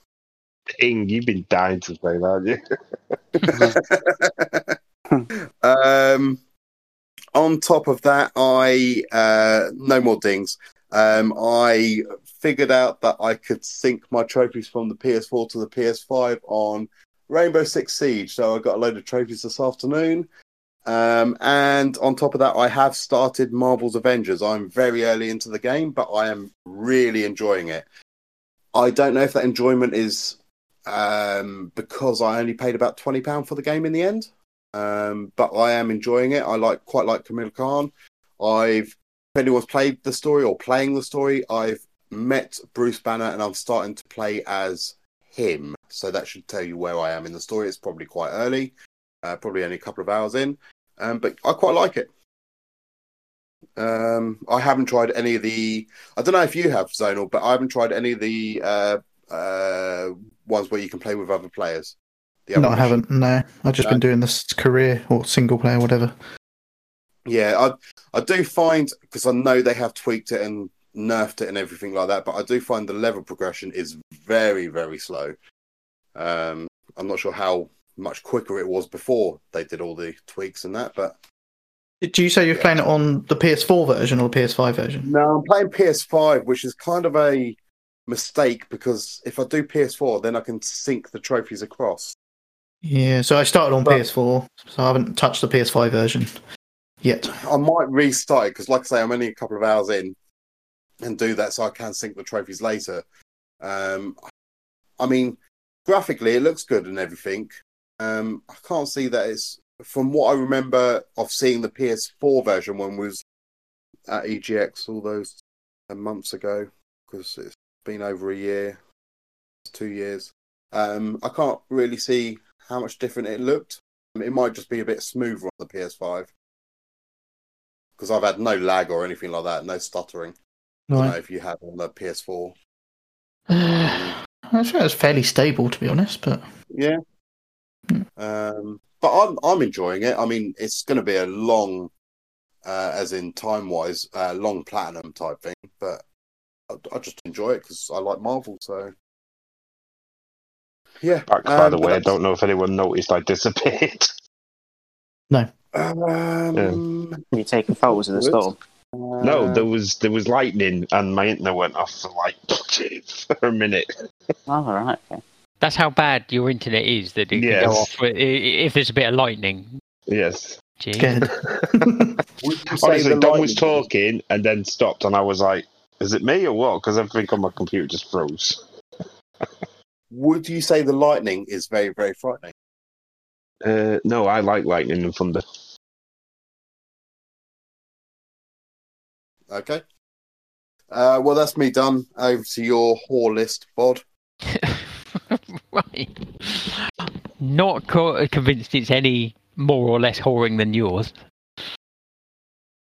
Ing, you've been dying to say that, you? um, on top of that, I uh, no more dings. Um, I figured out that I could sync my trophies from the PS4 to the PS5 on Rainbow Six Siege. So I got a load of trophies this afternoon. Um, and on top of that, I have started Marvel's Avengers. I'm very early into the game, but I am really enjoying it. I don't know if that enjoyment is um, because I only paid about twenty pound for the game in the end. Um, but I am enjoying it. I like quite like Kamala Khan. I've if anyone's played the story or playing the story, I've met Bruce Banner and I'm starting to play as him. So that should tell you where I am in the story. It's probably quite early, uh, probably only a couple of hours in, um, but I quite like it. Um, I haven't tried any of the. I don't know if you have Zonal, but I haven't tried any of the uh, uh, ones where you can play with other players. The No, other I haven't. No, I've just No. been doing this career or single player, whatever. Yeah, I I do find because I know they have tweaked it and nerfed it and everything like that, but I do find the level progression is very very slow. Um, I'm not sure how much quicker it was before they did all the tweaks and that, but Do you say you're Yeah. playing it on the PS4 version or the PS5 version? no, I'm playing PS5, which is kind of a mistake because if I do PS4, then I can sync the trophies across. Yeah, so I started on But- PS4, so I haven't touched the PS5 version yet. I might restart it because, like I say, I'm only a couple of hours in, and do that so I can sync the trophies later. Um, I mean, graphically, it looks good and everything. Um, I can't see that it's from what I remember of seeing the PS4 version when we was at EGX all those uh, months ago because it's been over a year, two years. Um, I can't really see how much different it looked. It might just be a bit smoother on the PS5 because I've had no lag or anything like that, no stuttering. I don't know if you have on the PS4. I think it's fairly stable, to be honest, but Yeah. Um, but I'm I'm enjoying it. I mean, it's going to be a long, uh, as in time wise, uh, long platinum type thing. But I, I just enjoy it because I like Marvel. So yeah. Back, by um, the way, I don't know if anyone noticed I disappeared. No. Um, You taking photos of the storm? no, uh, there was there was lightning and my internet went off for like for a minute. Oh, all right. Okay. That's how bad your internet is that it can Yes. go off i- i- if there's a bit of lightning. Yes. Gee. scared. would you say Honestly, the Don was talking and then stopped, and I was like, "Is it me or what?" Because everything on my computer just froze. Would you say the lightning is very very frightening? Uh, no, I like lightning and thunder. Okay. Uh, well, that's me done. Over to your whore list, Bod. right. Not co- convinced it's any more or less whoring than yours.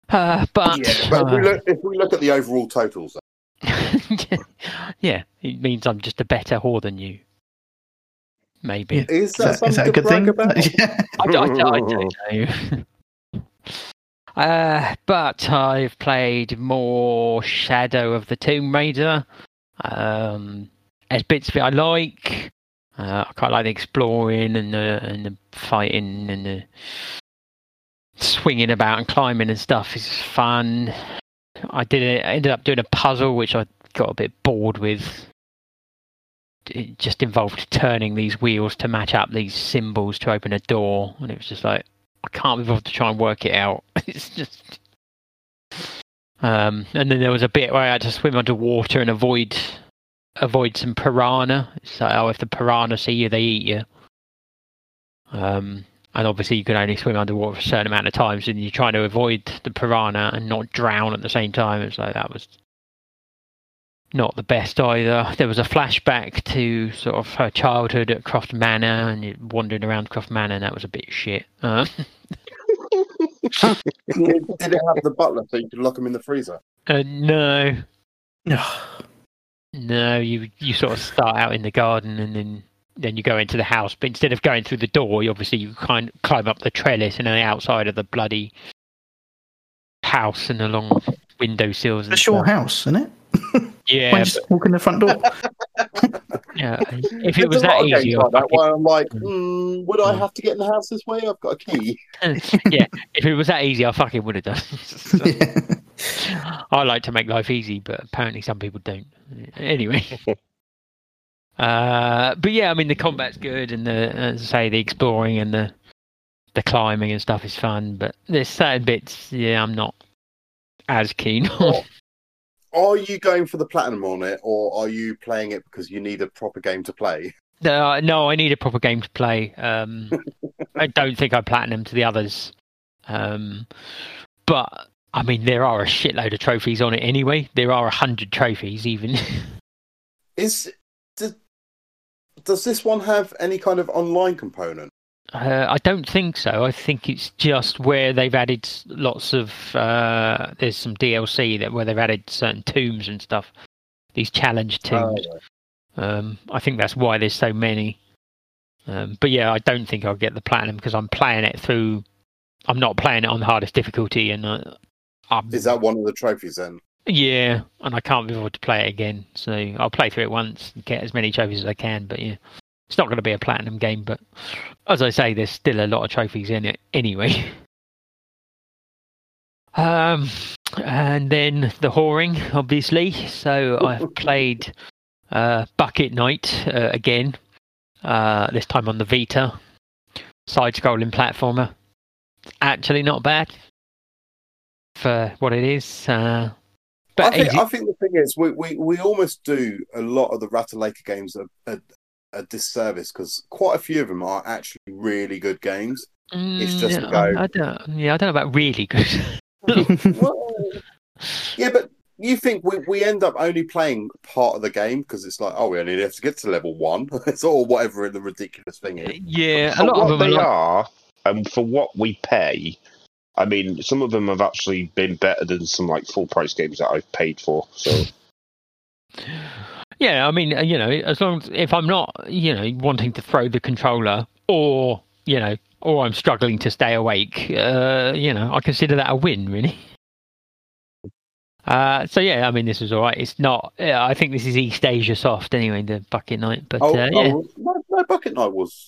Uh, but Yeah, but if we uh, look if we look at the overall totals, yeah, it means I'm just a better whore than you. Maybe. Yeah. is Is that, that, is something that a good thing? about? Yeah. I, don't- I don't- I don't know. uh, but I've played more Shadow of the Tomb Raider. Um, there's bits of it I like. Uh, I quite like the exploring and the and the fighting and the swinging about and climbing and stuff is fun. I did it. I ended up doing a puzzle which I got a bit bored with. It just involved turning these wheels to match up these symbols to open a door, and it was just like I can't be bothered to try and work it out. It's just. Um, and then there was a bit where I had to swim underwater and avoid avoid some piranha. It's like, oh, if the piranha see you, they eat you. Um, and obviously, you can only swim underwater for a certain amount of times, and you're trying to avoid the piranha and not drown at the same time. And so that was not the best either. There was a flashback to sort of her childhood at Croft Manor, and you wandered around Croft Manor, and that was a bit shit. Uh, Did it have the butler so you could lock him in the freezer? uh, no, No. no, you you sort of start out in the garden, and then then you go into the house. But instead of going through the door, you obviously you kind climb up the trellis and on the outside of the bloody house and along window sills. It's your stuff. house, isn't it? Yeah, when you just walk in the front door. yeah. If it There's was that easy, like I'd that fucking- where I'm like, Mm. mm, would I Mm. have to get in the house this way? I've got a key. yeah, if it was that easy, I fucking would have done. yeah. I like to make life easy, but apparently some people don't. Anyway. Uh, but yeah, I mean the combat's good, and the as I say, the exploring and the the climbing and stuff is fun. But there's certain bits, yeah, I'm not as keen on. Are you going for the platinum on it, or are you playing it because you need a proper game to play? No, no, I need a proper game to play. Um, I don't think I platinum to the others. Um, but I mean, there are a shitload of trophies on it anyway. There are a hundred trophies, even. Is does this one have any kind of online component? Uh, I don't think so. I think it's just where they've added lots of. Uh, there's some DLC that where they've added certain tombs and stuff. These challenge tombs. Um, I think that's why there's so many. Um, but yeah, I don't think I'll get the platinum because I'm playing it through. I'm not playing it on the hardest difficulty, and uh, Is that one of the trophies then? Yeah, and I can't be bothered to play it again. So I'll play through it once and get as many trophies as I can. But yeah, it's not going to be a platinum game. But as I say, there's still a lot of trophies in it anyway. Um, and then the whoring, obviously. So I've played uh, Bucket Knight uh, again. Uh, this time on the Vita, side-scrolling platformer. Actually, not bad for what it is. Uh, but I think, easy- I think the thing is, we, we, we almost do a lot of the Ratalaika games a, a, a disservice because quite a few of them are actually really good games. it's Mm, just yeah, go- I, I don't. Yeah, I don't know about really good. well, yeah, but you think we, we end up only playing part of the game because it's like, oh, we only have to get to level one, it's or whatever the ridiculous thing is. yeah, a lot of them they are, and for what we pay, I mean, some of them have actually been better than some like full price games that I've paid for. So Yeah, I mean, uh, you know, as long as if I'm not, you know, wanting to throw the controller or, you know, or I'm struggling to stay awake, uh, you know, I consider that a win, really. Uh, so yeah, I mean, this is all right. It's not. Yeah, I think this is Eastasiasoft anyway, the Bucket Knight. But Oh, uh, yeah, oh no, no, Bucket Knight was.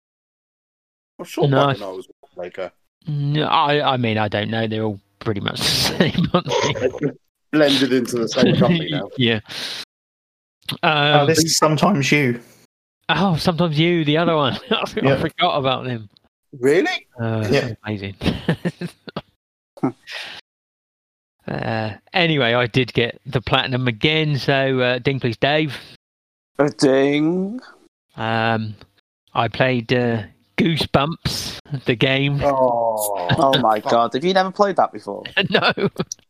I'm sure No, Bucket Knight was Ratalaika. No, I, I mean, I don't know. They're all pretty much the same, aren't they? blended into the same company now. yeah. Oh, Um, this is sometimes you. oh, sometimes you, the other one. I Yeah. forgot about them. Really? Uh, Yeah. Amazing. uh, anyway, I did get the platinum again. So, uh, ding, please, Dave. A ding. Um, I played uh, Goosebumps, the game. Oh, Oh my god, have you never played that before? no.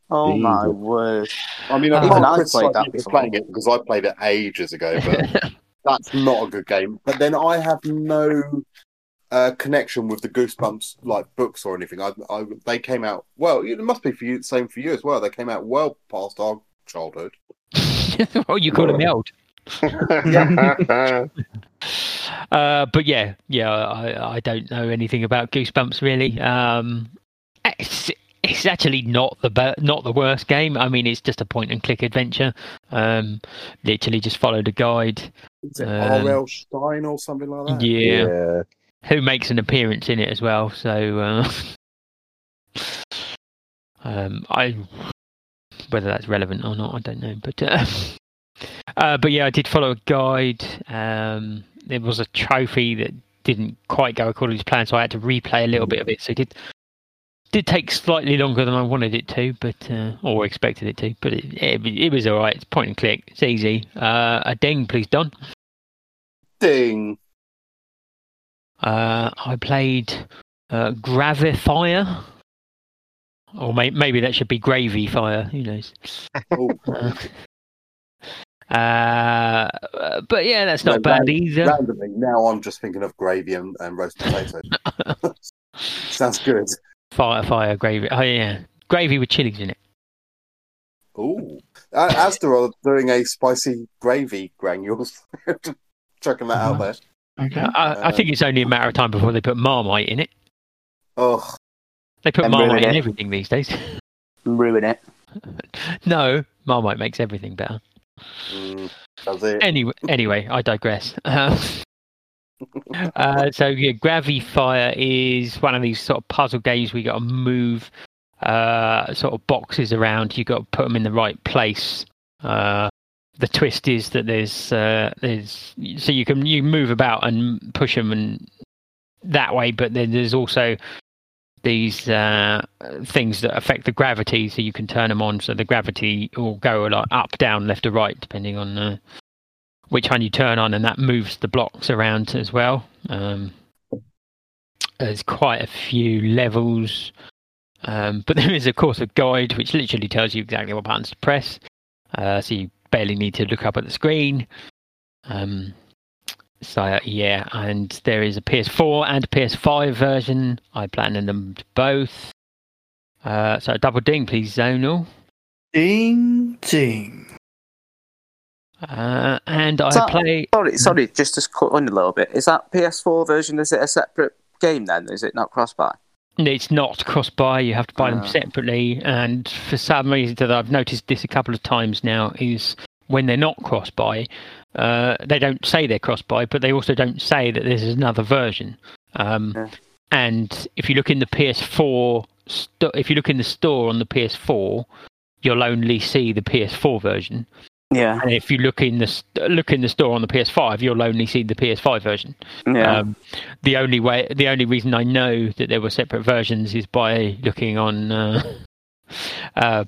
Oh Jesus. my word. I mean, I Even can't I've criticise played that before. playing it because I played it ages ago, but that's not a good game. But then I have no uh, connection with the Goosebumps like books or anything. I, I they came out well. It must be for you, same for you as well. They came out well past our childhood. oh, you calling me old? Uh, but yeah, yeah, I, I don't know anything about Goosebumps really. Um, it's, it's actually not the be- not the worst game. I mean, it's just a point and click adventure. Um, literally just followed a guide. Is it Um, R.L. Stine or something like that? Yeah, who makes an appearance in it as well. So, uh, um, I whether that's relevant or not, I don't know. But uh, uh, but yeah, I did follow a guide. Um, there was a trophy that didn't quite go according to plan, so I had to replay a little bit of it. So it did did take slightly longer than I wanted it to, but uh, or expected it to. But it, it, it was all right. It's point and click. It's easy. Uh, a ding, please, Don. Ding. Uh, I played uh, Gravifier. Or may- maybe that should be Gravy Fire. Who knows? Oh, Uh, uh, but yeah, that's not No, bad ran- either. randomly, now I'm just thinking of gravy and, and roast potatoes. Sounds good. Fire, fire, gravy. Oh yeah, gravy with chilies in it. Ooh. Uh, Asda are doing a spicy gravy granules. Chucking that out there. Okay. I, I think it's only a matter of time before they put Marmite in it. Oh, They put Marmite in it. everything these days. Ruin it. no, Marmite makes everything better. Mm, does it? Anyway, anyway, I digress. Uh, uh, so yeah, Gravity Fire is one of these sort of puzzle games. We got to move uh, sort of boxes around. You got to put them in the right place. Uh, the twist is that there's uh, there's so you can you move about and push them and that way, but then there's also these uh, things that affect the gravity, so you can turn them on. So the gravity will go like up, down, left, or right, depending on uh, which one you turn on, and that moves the blocks around as well. Um, there's quite a few levels, um, but there is, of course, a guide which literally tells you exactly what buttons to press. Uh, so you barely need to look up at the screen. Um, so uh, yeah, and there is a PS4 and a PS5 version. I plan on them both. Uh, so double ding, please, Zonal. Ding ding. Uh, and I So- play. Sorry, sorry, just to cut on a little bit. Is that PS4 version? Is it a separate game then? Is it not cross buy? It's not cross buy. You have to buy them Ah. separately. And for some reason that I've noticed this a couple of times now is when they're not cross buy, uh, they don't say they're cross buy, but they also don't say that there's another version. Um, Yeah. And if you look in the PS4, sto- if you look in the store on the PS4, you'll only see the PS4 version. Yeah, And if you look in the st- look in the store on the PS5, you'll only see the PS5 version. yeah. Um, the only way, the only reason I know that there were separate versions is by looking on uh, uh,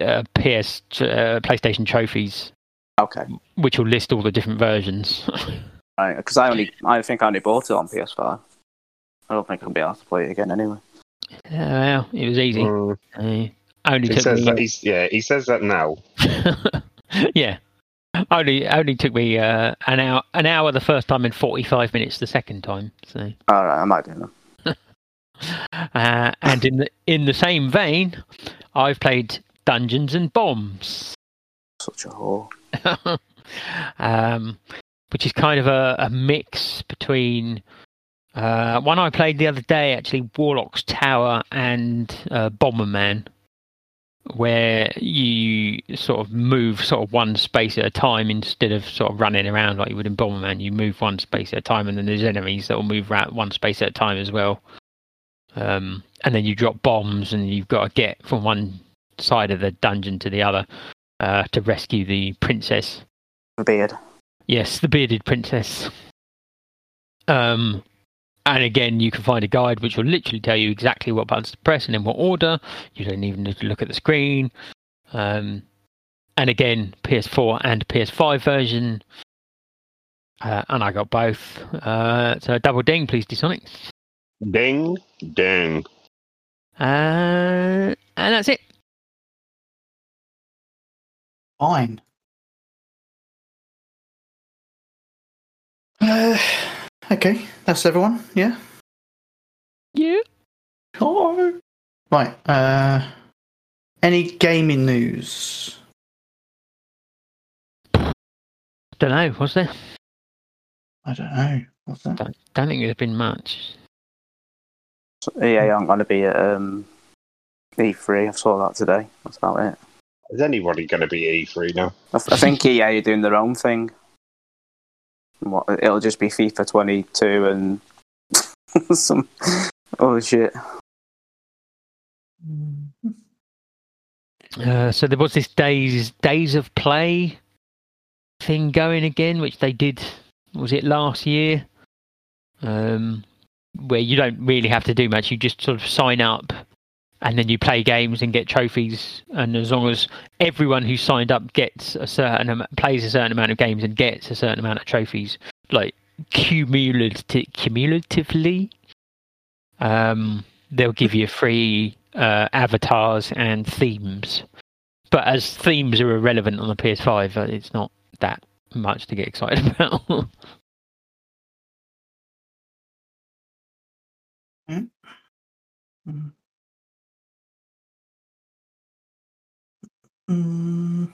uh, PS uh, PlayStation trophies, okay, which will list all the different versions. Because I only, I think I only bought it on PS5. I don't think I'll be able to play it again anyway. Yeah, well, it was easy. Mm, Uh, only he took says me. that he's yeah. He says that now. yeah, only only took me uh, an hour an hour the first time and forty five minutes the second time. So. All right, I might do them. Uh, and in the in the same vein, I've played Dungeons and Bombs, Such a whore. Um, which is kind of a, a mix between uh, one I played the other day, actually Warlock's Tower and uh, Bomberman, where you sort of move sort of one space at a time instead of sort of running around like you would in Bomberman. You move one space at a time, and then there's enemies that will move around one space at a time as well. Um, and then you drop bombs, and you've got to get from one side of the dungeon to the other uh, to rescue the princess. The beard. Yes, the bearded princess. Um, and again, you can find a guide which will literally tell you exactly what buttons to press and in what order. You don't even need to look at the screen. Um, and again, PS4 and PS5 version. Uh, and I got both. Uh, so double ding, please, Sonic. Ding, ding. Uh, and that's it. Fine. Uh, okay, that's everyone. Yeah. Yeah. Oh. Right. Uh, any gaming news? Don't know. Was there? I don't know. What's that? Don't, don't think there's been much. So, yeah, I'm going to be at um, E3. I saw that today. That's about it. Is anybody going to be E3 now? I, th- I think EA are doing their own thing. What, it'll just be FIFA 22 and some oh shit. Uh, so there was this days days of play thing going again, which they did. Was it last year? Um, where you don't really have to do much. You just sort of sign up, and then you play games and get trophies. And as long as everyone who signed up gets a certain am- plays a certain amount of games and gets a certain amount of trophies, like cumulative, cumulatively, um, they'll give you free uh, avatars and themes. But as themes are irrelevant on the PS5, uh, it's not that much to get excited about. Mm. Again.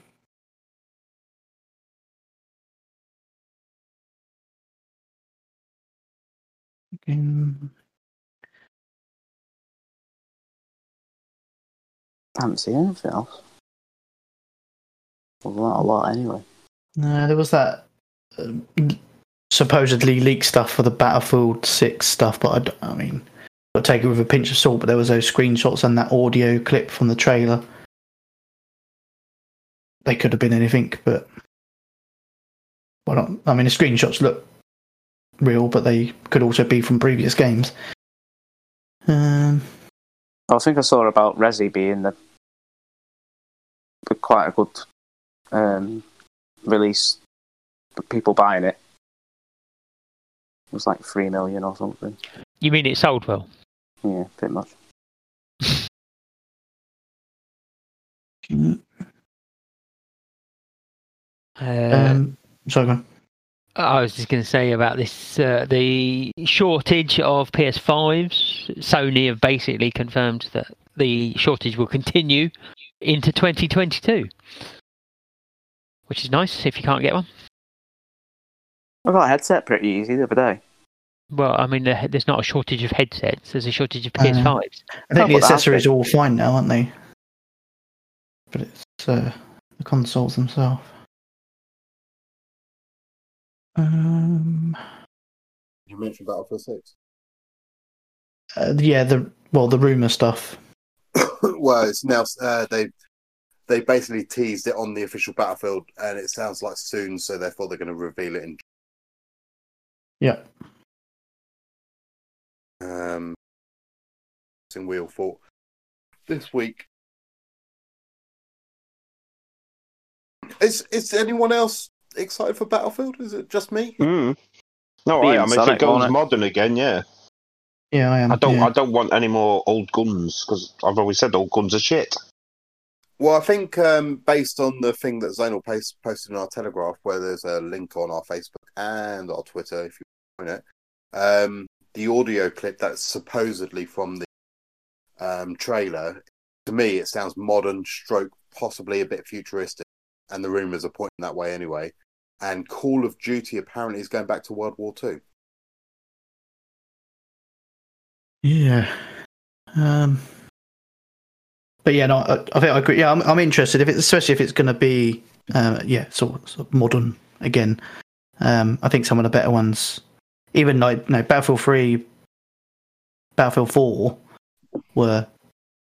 I haven't seen anything else. Well, not a lot anyway. No, there was that um, supposedly leaked stuff for the Battlefield 6 stuff, but I mean, got to take it with a pinch of salt. But there was those screenshots and that audio clip from the trailer. They could have been anything, but well, not, I mean, the screenshots look real, but they could also be from previous games. Um, I think I saw about Resi being the, the quite a good um, release. But people buying it. It was like three million or something. you mean it sold well? Yeah, pretty much. Uh, um, sorry, go on. I was just going to say about this uh, the shortage of PS5s. Sony have basically confirmed that the shortage will continue into 2022, which is nice if you can't get one. I got a headset pretty easy the other day. Well, I mean, there's not a shortage of headsets. There's a shortage of Uh, PS5s. I think the accessories are all fine now, aren't they? But it's uh, the consoles themselves. Um, You mentioned Battlefield 6. uh, yeah, the well, the rumor stuff. well, it's now uh, they they basically teased it on the official Battlefield, and it sounds like soon, so therefore they're going to reveal it in. Yeah, Um, in Wheel for this week. Is is anyone else excited for Battlefield? Is it just me? Mm. No, Be I in am. If it goes modern again, yeah. yeah, I am. I don't. yeah. I don't want any more old guns because I've always said old guns are shit. Well, I think um, based on the thing that Zonal post- posted in our Telegraph, where there's a link on our Facebook and our Twitter, if you find it, um, the audio clip that's supposedly from the um, trailer, to me, it sounds modern, stroke, possibly a bit futuristic, and the rumors are pointing that way anyway. And Call of Duty apparently is going back to World War Two. Yeah. Um. But yeah, no, I, I think I agree. Yeah, I'm, I'm interested if it's especially if it's going to be, uh, yeah, sort of, sort of modern again. Um, I think some of the better ones, even like no Battlefield Three, Battlefield Four, were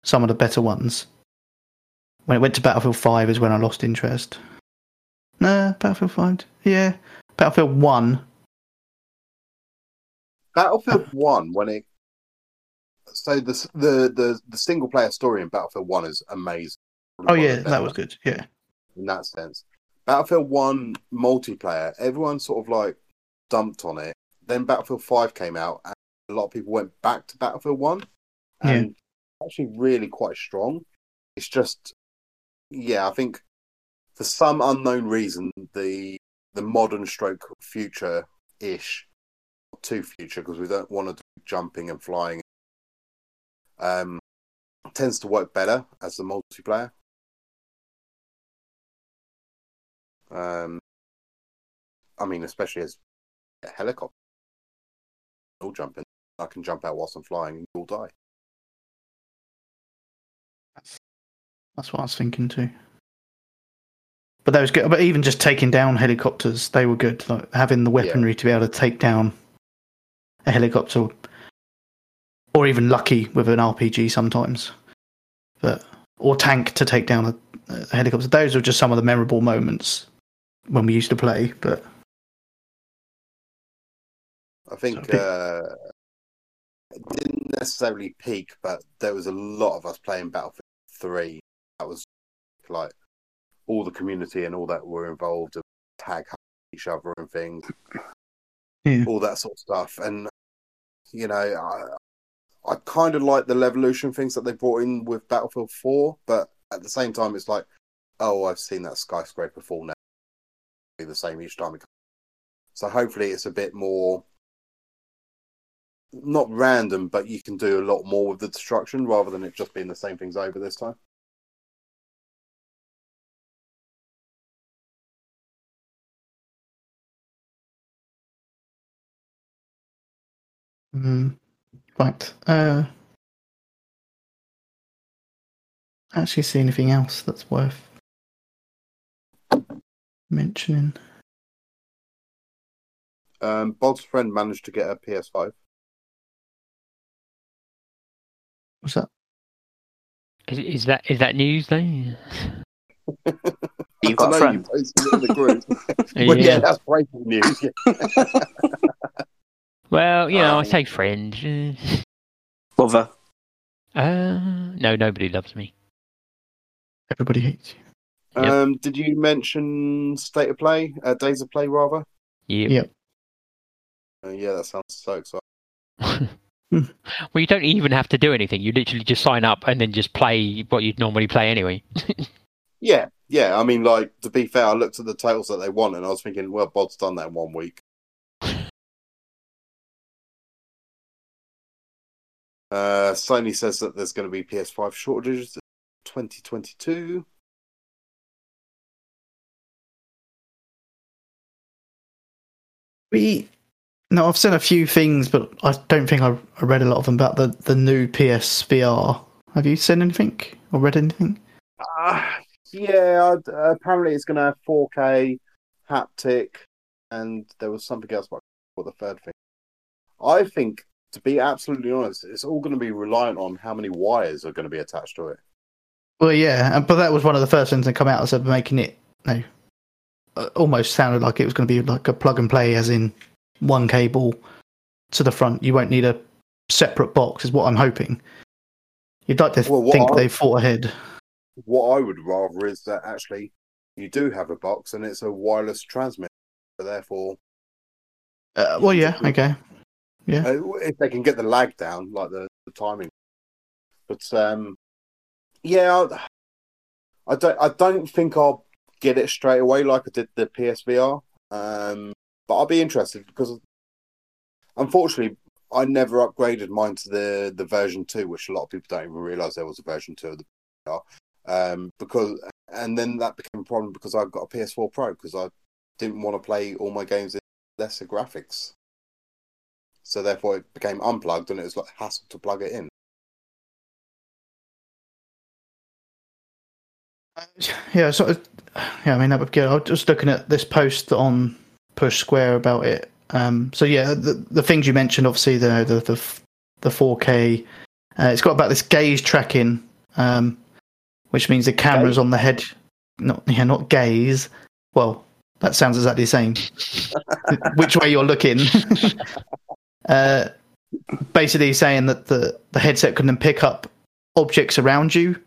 some of the better ones. When it went to Battlefield Five is when I lost interest. No, Battlefield Five, yeah, Battlefield One. Battlefield One, when it so the the the, the single player story in Battlefield One is amazing. Oh yeah, that was good. Yeah, in that sense. Battlefield One multiplayer, everyone sort of like dumped on it. Then Battlefield Five came out, and a lot of people went back to Battlefield One, and actually really quite strong. It's just, yeah, I think for some unknown reason, the the modern stroke future ish, to future because we don't want to do jumping and flying. Um, tends to work better as the multiplayer. Um, I mean, especially as a helicopter, all jumping. I can jump out whilst I'm flying and you'll die. that's what I was thinking too. But that was good. But even just taking down helicopters, they were good. Like having the weaponry to be able to take down a helicopter, or even lucky with an RPG sometimes, but or tank to take down a, a helicopter. Those were just some of the memorable moments when we used to play. But I think So- uh, it didn't necessarily peak, but there was a lot of us playing Battlefield 3. That was like all the community and all that were involved and tag each other and things. Yeah. all that sort of stuff. And you know, I, I kind of like the Levolution things that they brought in with Battlefield Four, but at the same time, it's like, oh, I've seen that skyscraper fall now. Be the same each time. So hopefully, it's a bit more. Not random, but you can do a lot more with the destruction rather than it just being the same things over this time. Mm, right. Uh, actually, see anything else that's worth mentioning? Um, Bod's friend managed to get a PS5. What's that? Is, is that is that news then? You've got a friend. you posted it in the group. well, yeah, Yeah. that's breaking news. Yeah. Well, you know, I Um, say friend. Lover. Uh, no, nobody loves me. Everybody hates you. Yep. Um, did you mention state of play? Uh, days of play, rather. You. Yeah. Uh, yeah, that sounds so exciting. well, you don't even have to do anything. You literally just sign up and then just play what you'd normally play anyway. Yeah, yeah. I mean, like to be fair, I looked at the titles that they want, and I was thinking, well, Bod's done that in one week. Uh, Sony says that there's going to be PS5 shortages in 2022. We no, I've seen a few things, but I don't think I, read a lot of them about the, the new PSVR. Have you seen anything or read anything? Uh, yeah, uh, apparently it's going to have 4K haptic, and there was something else. But what the third thing? I think, to be absolutely honest, it's all going to be reliant on how many wires are going to be attached to it. Well, yeah, but that was one of the first things that come out as of making it. No, uh, almost sounded like it was going to be like a plug and play, as in one cable to the front. You won't need a separate box, is what I'm hoping. You'd like to Well, think I- they've thought ahead. What I would rather is that actually you do have a box and it's a wireless transmitter. So therefore, Uh, well, yeah, okay. Uh, if they can get the lag down, like the, the timing. But um, yeah, I, I don't. I don't think I'll get it straight away like I did the PSVR. Um, but I'll be interested because unfortunately, I never upgraded mine to the the version two, which a lot of people don't even realize there was a version two of the VR. Um, because and then that became a problem because I got a PS4 Pro because I didn't want to play all my games in lesser graphics. So therefore, it became unplugged, and it was like hassle to plug it in. Yeah, of. Yeah, I mean that would good. I was just looking at this post on Push Square about it. Um, so yeah, the the things you mentioned, obviously the the the, the 4K. Uh, it's got about this gaze tracking, um, which means the cameras on the head, not yeah, not gaze. Well, that sounds exactly the same. Which way you're looking. uh, basically saying that the the headset can then pick up objects around you.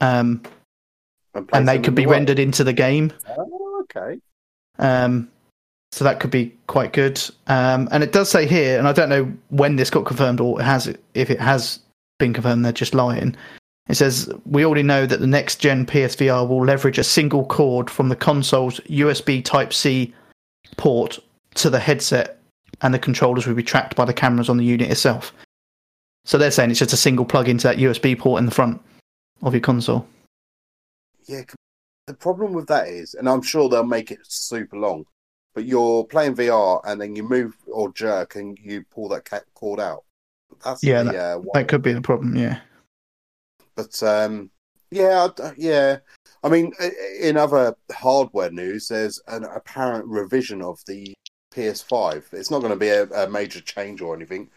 Um, place and they could be rendered into the game. Oh, okay. Um, so that could be quite good. Um, and it does say here, and I don't know when this got confirmed or it has if it has been confirmed, they're just lying. It says we already know that the next gen PSVR will leverage a single cord from the console's USB Type C port to the headset, and the controllers will be tracked by the cameras on the unit itself. So they're saying it's just a single plug into that USB port in the front of your console. Yeah. The problem with that is, and I'm sure they'll make it super long, but you're playing VR and then you move or jerk and you pull that cord out. That's Yeah, the, uh. That could be the problem. Yeah. But um, yeah, yeah. I mean, in other hardware news, there's an apparent revision of the PS5. It's not going to be a, a major change or anything,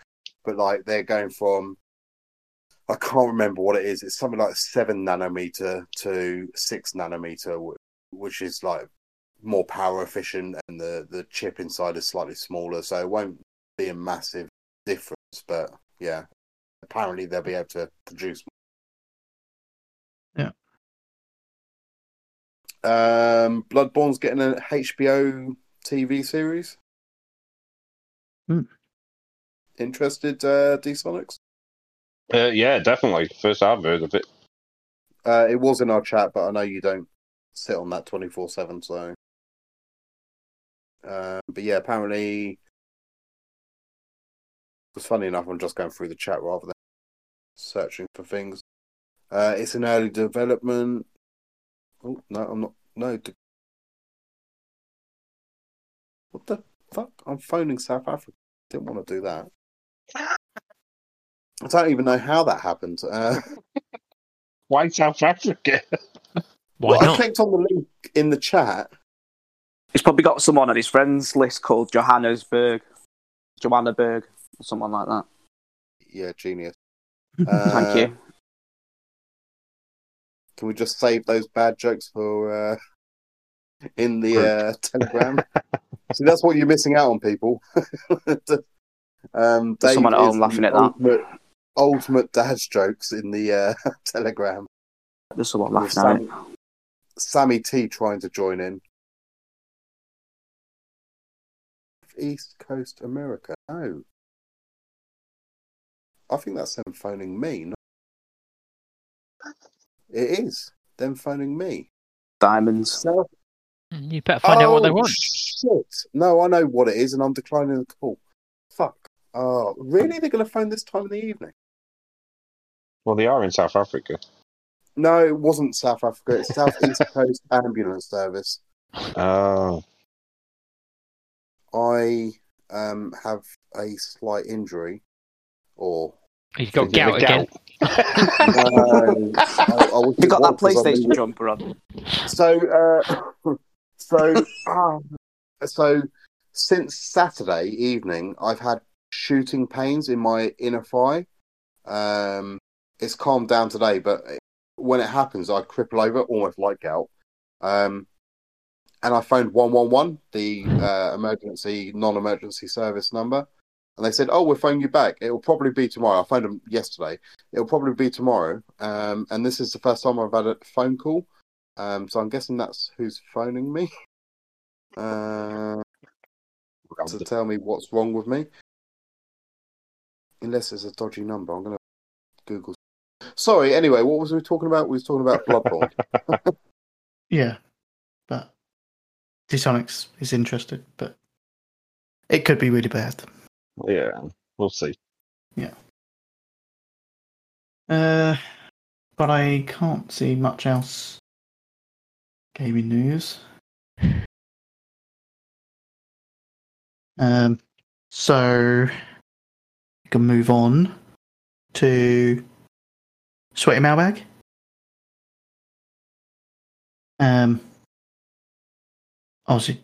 but like they're going from I can't remember what it is. It's something like seven nanometer to six nanometer, which is like more power efficient, and the the chip inside is slightly smaller, so it won't be a massive difference. But yeah, apparently they'll be able to produce. Yeah. Um, Bloodborne's getting a HBO TV series. Interested, uh, D-Sonics? Uh, yeah, definitely. First I've heard of it. Uh, it was in our chat, but I know you don't sit on that 24 7, so. Uh, but yeah, apparently. It's funny enough, I'm just going through the chat rather than searching for things. Uh, it's an early development. Oh, no, I'm not. No. d- What the fuck? I'm phoning South Africa. Didn't want to do that. I don't even know how that happened. Uh, Why South Africa? Why well, I not? clicked on the link in the chat. He's probably got someone on his friends list called Johannesburg, Johannesburg, or someone like that. Yeah, genius. Thank Uh, you. Can we just save those bad jokes for uh, in the uh, Telegram? See, that's what you're missing out on, people. um, someone at home laughing at that. ultimate, ultimate dad's jokes in the uh, Telegram. There's someone laughing at it. Sammy, Sammy T trying to join in. East Coast America. No. I think that's them phoning me. not- It is them phoning me. Diamonds. South You better find out what they Oh, want. Shit. No, I know what it is, and I'm declining the call. Fuck. Oh, really? They're going to phone this time in the evening? Well, they are in South Africa. No, it wasn't South Africa. It's South East Coast Ambulance Service. Oh. I um have a slight injury, or He's got Is it gout again. no, I, I You it got that was 'cause I PlayStation jumper on. So, uh, so, ah, so since Saturday evening, I've had shooting pains in my inner thigh. Um, it's calmed down today, but when it happens, I cripple over almost like gout. Um, and I phoned one one one, the uh, emergency non-emergency service number, and they said, "Oh, we'll phone you back. It will probably be tomorrow." I phoned them yesterday. It will probably be tomorrow. Um, and this is the first time I've had a phone call. Um, so I'm guessing that's who's phoning me uh, to tell me what's wrong with me. Unless it's a dodgy number, I'm gonna Google. Sorry. Anyway, what was we talking about? We was talking about Bloodborne. Yeah, but D-Sonics is interested, but it could be really bad. Yeah, we'll see. Yeah. Uh, but I can't see much else. Gaming news. Um, so we can move on to Sweaty Mailbag. Um, obviously,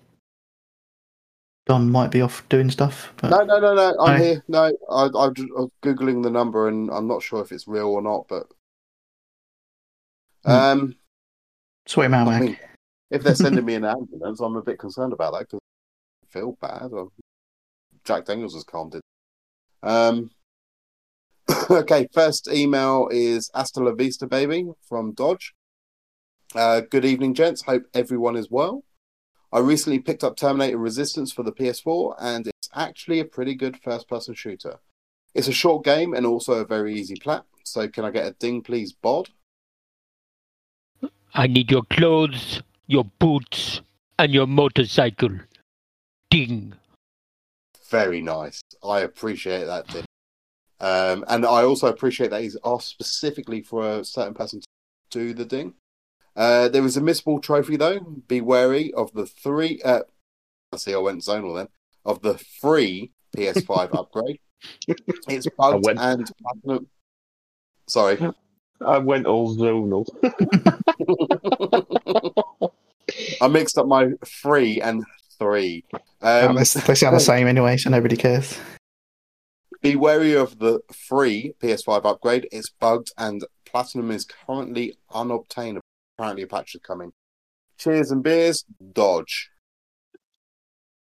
Don might be off doing stuff, but no, no, no, no. I'm Hi. here. No, I, I'm just I'm googling the number, and I'm not sure if it's real or not. But Hmm. um, Sweaty Mailbag. I mean, if they're sending me an ambulance, I'm a bit concerned about that because I feel bad. Jack Daniels has calmed it. Um, okay, first email is Hasta la Vista Baby from Dodge. Uh, good evening, gents. Hope everyone is well. I recently picked up Terminator Resistance for the PS4, and it's actually a pretty good first person shooter. It's a short game and also a very easy plat. So, can I get a ding, please, Bod? I need your clothes, your boots, and your motorcycle. Ding. Very nice. I appreciate that, Dick. Um, and I also appreciate that he's asked specifically for a certain person to do the ding. Uh, there is a missable trophy, though. Be wary of the three. Uh, I see, I went zonal then. Of the free PS5 upgrade. It's bugged went- and platinum. Sorry. I went all zonal. I mixed up my free and three. Um, they sound the same anyway, so nobody cares. Be wary of the free PS5 upgrade. It's bugged and platinum is currently unobtainable. Apparently, a patch is coming. Cheers and beers, Dodge.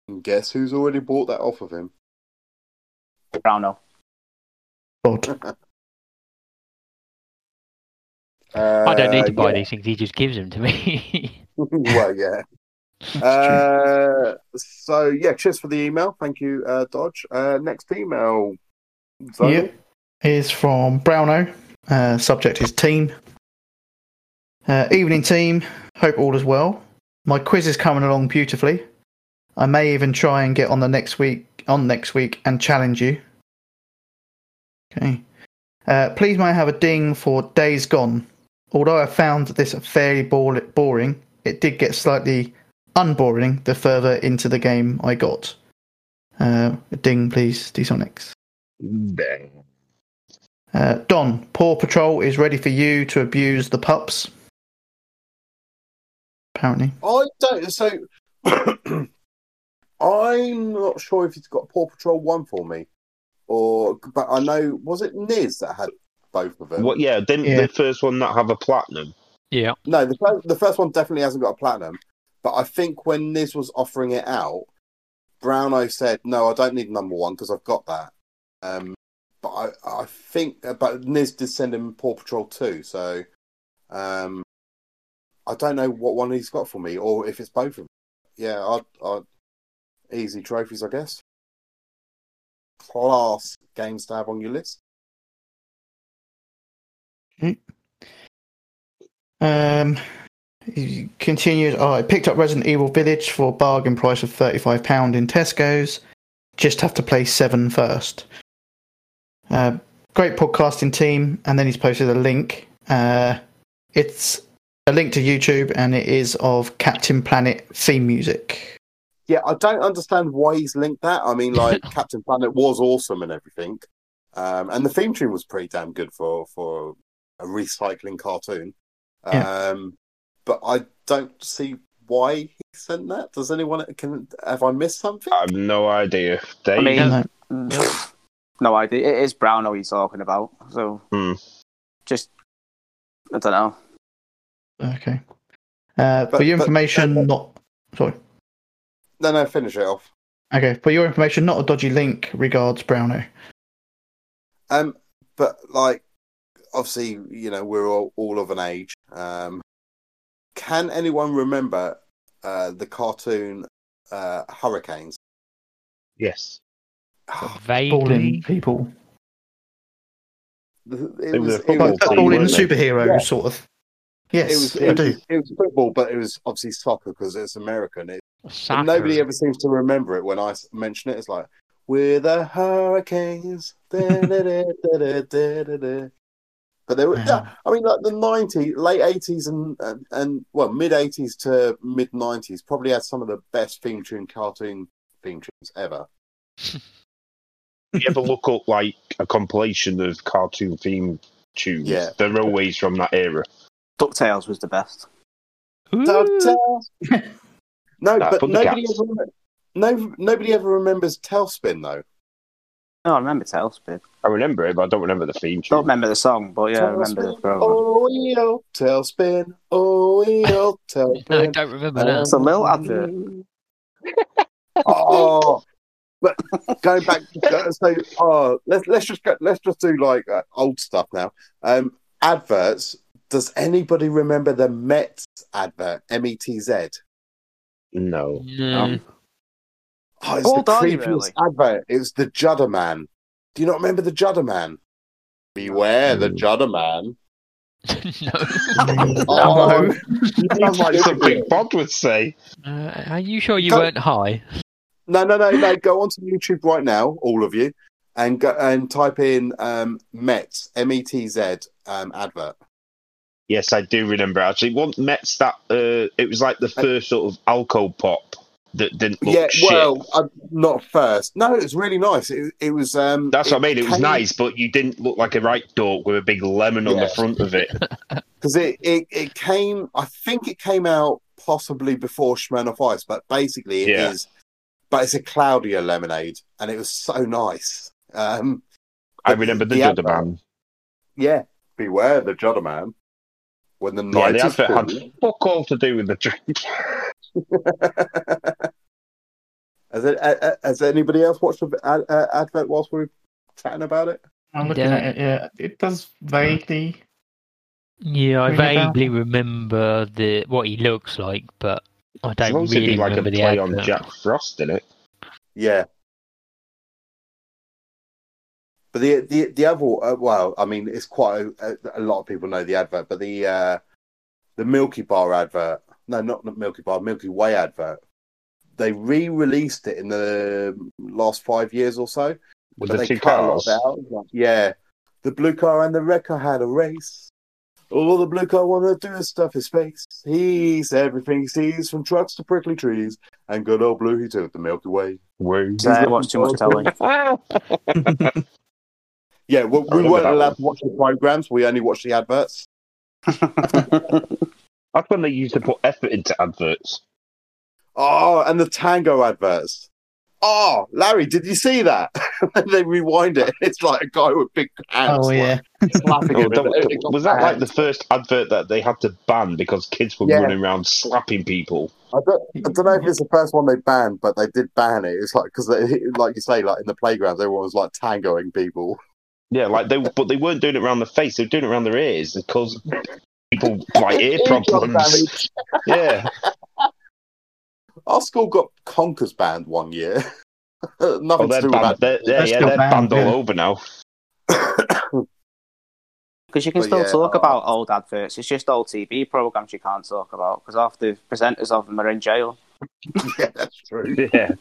And guess who's already bought that off of him? Browno. God. Uh, I don't need to buy yeah. these things. He just gives them to me. well, yeah. Uh, so yeah, cheers for the email. Thank you, uh, Dodge. Uh, next email. Zoe? Yep. Is from Browno. Uh, subject is team. Uh, evening team. Hope all is well. My quiz is coming along beautifully. I may even try and get on the next week on next week and challenge you. Okay. Uh, please may I have a ding for Days Gone. Although I found this fairly boring, it did get slightly unboring the further into the game I got. Uh, a ding, please, D-Sonics. Bang. Uh, Don, Paw Patrol is ready for you to abuse the pups. Apparently. I don't. So I'm not sure if it's got Paw Patrol one for me, or but I know was it Niz that had both of them? What? Yeah, didn't Yeah. the first one not have a platinum? Yeah. No, the first, the first one definitely hasn't got a platinum. But I think when Niz was offering it out, Browno said, "No, I don't need number one because I've got that." Um, but I, I think, but Niz did send him Paw Patrol two, so um, I don't know what one he's got for me, or if it's both of them. Yeah, I'd, I'd easy trophies, I guess. Class games to have on your list. Um, he continued. Oh, I picked up Resident Evil Village for a bargain price of thirty-five pound in Tesco's. Just have to play seven first. Uh, great podcasting team, and then he's posted a link. Uh, it's a link to YouTube, and it is of Captain Planet theme music. Yeah, I don't understand why he's linked that. I mean, like Captain Planet was awesome and everything, um, and the theme tune was pretty damn good for for a recycling cartoon. Um, but I don't see why he sent that. Does anyone can have I missed something? I have no idea. Dave, I mean, No. No idea. It is Browno he's talking about. So Hmm. just, I don't know. Okay. Uh, But- for your but- information, but- not sorry. No, no, finish it off. Okay, for your information, not a dodgy link. Regards, Browno. Um, but like, obviously, you know, we're all, all of an age. Um, can anyone remember uh, the cartoon uh, Hurricanes? yes. Vaguely. Balling people. It, It was was, a it football was, team, Balling weren't they? superheroes, Yeah. sort of. Yes, it was, I it, do. it was football, but it was obviously soccer because it's American. It, and nobody ever seems to remember it when I mention it. It's like we're the Hurricanes. But they were, Yeah. yeah, I mean, like the '90s, late '80s, and and, and well, mid '80s to mid '90s probably had some of the best theme tune cartoon theme tunes ever. you ever look up like a compilation of cartoon theme tunes? Yeah. They're always from that era. DuckTales was the best. Ooh. no, Nah, but nobody ever, no, nobody ever remembers TaleSpin though. No, I remember TaleSpin. I remember it, but I don't remember the theme Don't remember the song, but yeah, I remember the TaleSpin, program. Oh, yo, TaleSpin. Oh, yo, No, I don't remember Uh, that. It's a little advert. oh, but going back, so oh, let's let's just go, let's just do like uh, old stuff now. Um, adverts. Does anybody remember the Mets advert? M E T Z. No. No. Oh, it's Paul the Darley, creepiest really? advert. It was the Judder Man. Do you not remember the Judder Man? Beware the. Judder Man. no. Oh, Sounds like something Bob would say. Uh, are you sure you Go- weren't high? No, no, no, no. Go onto YouTube right now, all of you, and go and type in um, Metz M E T Z um, advert. Yes, I do remember actually. One Metz that uh, it was like the first sort of alcohol pop that didn't look yeah, shit. well, uh, not first. No, it was really nice. It, it was. Um, That's what I mean. It was came- nice, but you didn't look like a right dork with a big lemon on the front of it. because it, it it came. I think it came out possibly before Smirnoff Ice, but basically it is. Yeah. But it's a cloudier lemonade, and it was so nice. Um, I remember the the Judder Man. yeah, beware the Judder Man. When the Yeah, night the is advert had fuck all to do with the drink. has, it, uh, uh, has anybody else watched the ad, uh, advert whilst we were chatting about it? I'm looking Yeah. at it. Yeah, it does vaguely. Yeah, I Ring a bell? vaguely remember the what he looks like, but I don't supposed to really be like a remember the play on advert. Jack Frost, in it? Yeah. But the the the other uh, well, I mean, it's quite a, a lot of people know the advert, but the uh, the Milky Bar advert, no, not the Milky Bar, Milky Way advert. They re-released it in the last five years or so, With but the they two cut a lot cars. of it out. Yeah, the blue car and the red car had a race. All the blue car wanted to do is stuff his face. He's everything he sees, from trucks to prickly trees. And good old blue, he took the Milky Way. Woo. So I watched too much telly. Yeah, well, we weren't allowed one. to watch the programs. We only watched the adverts. That's when they used to put effort into adverts. Oh, and the tango adverts. Oh, Larry, did you see that? they rewind it. It's like a guy with big hands. Oh yeah. like, slapping Oh, him. that- It- it got was that like the first advert that they had to ban because kids were Yeah. running around slapping people? I don't, I don't know if it's the first one they banned, but they did ban it. It's like because, like you say, like in the playgrounds, everyone was like tangoing people. Yeah, like they, but they weren't doing it around the face; they were doing it around their ears because people like ear problems. Yeah, Our school got Conkers banned one year. Nothing oh, to they're do banned. with They're, yeah, They're yeah, they're banned, banned all over now. Because you can But still yeah, talk uh, about old adverts. It's just old TV programs you can't talk about because half the presenters of them are in jail. yeah, that's true. Yeah,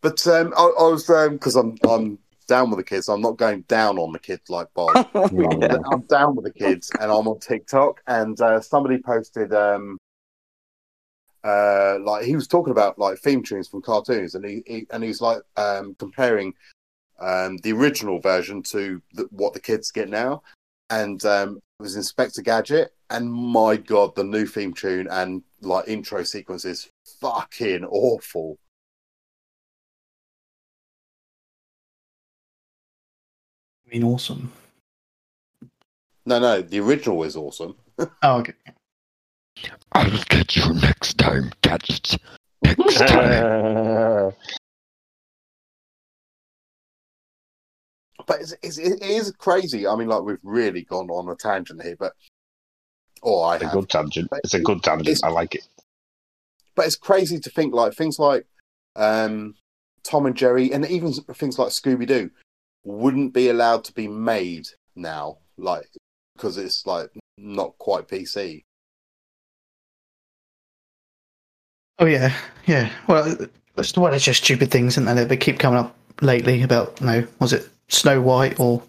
But um, I, I was because I'm I'm down with the kids. I'm not going down on the kids like Bob. Yeah. I'm down with the kids, and I'm on TikTok. And uh, somebody posted, um, uh, like he was talking about like theme tunes from cartoons, and he, he and he's like um, comparing um, the original version to the, what the kids get now. And um, it was Inspector Gadget, and my god, the new theme tune and like intro sequence is fucking awful. Mean, awesome. No, no, the original is awesome. Oh, okay. I'll get you next time, gadgets. Next time. but it's, it's, it is crazy. I mean, like we've really gone on a tangent here, but oh, I it's a good tangent. It's a good tangent. I like it. But it's crazy to think like things like um, Tom and Jerry, and even things like Scooby Doo, wouldn't be allowed to be made now, like because it's like not quite PC. Oh yeah, yeah. Well, it's, well, it's just stupid things, isn't they? They keep coming up lately about, you know, was it Snow White or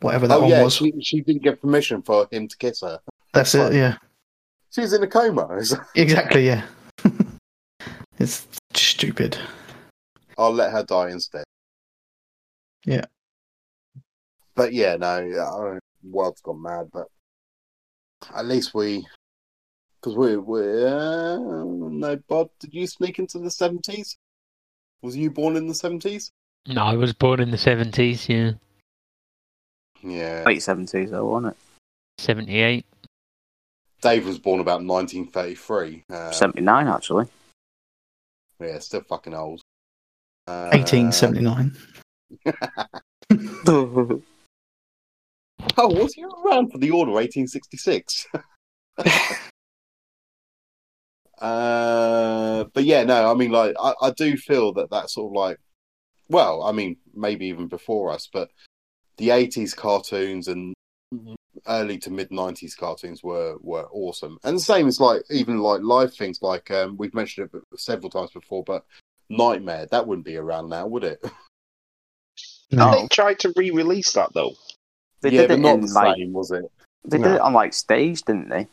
whatever that oh one yeah, was? she, she didn't get permission for him to kiss her. That's it. Yeah, She's in a coma. exactly. Yeah, it's stupid. I'll let her die instead. Yeah. But yeah, no, yeah, I don't- world's gone mad. But at least we, because we, we, uh, no, Bob, did you sneak into the seventies? Was you born in the seventies? No, I was born in the seventies. Yeah, Yeah, Late seventies, though, wasn't it? seventy-eight. Dave was born about nineteen thirty-three. Uh, Seventy nine, actually. yeah, still fucking old. Uh, Eighteen seventy nine. Oh, was you around for the order 1886? uh, but yeah, no, I mean, like, I, I do feel that that sort of like, well, I mean, maybe even before us, but the 80s cartoons and early to mid 90s cartoons were were awesome. And the same as like even like live things like um, we've mentioned it several times before, but Nightmare that wouldn't be around now, would it? No. They tried to re-release that though. They yeah, did but it not in the like same, was it? they No. did it on like stage, didn't they?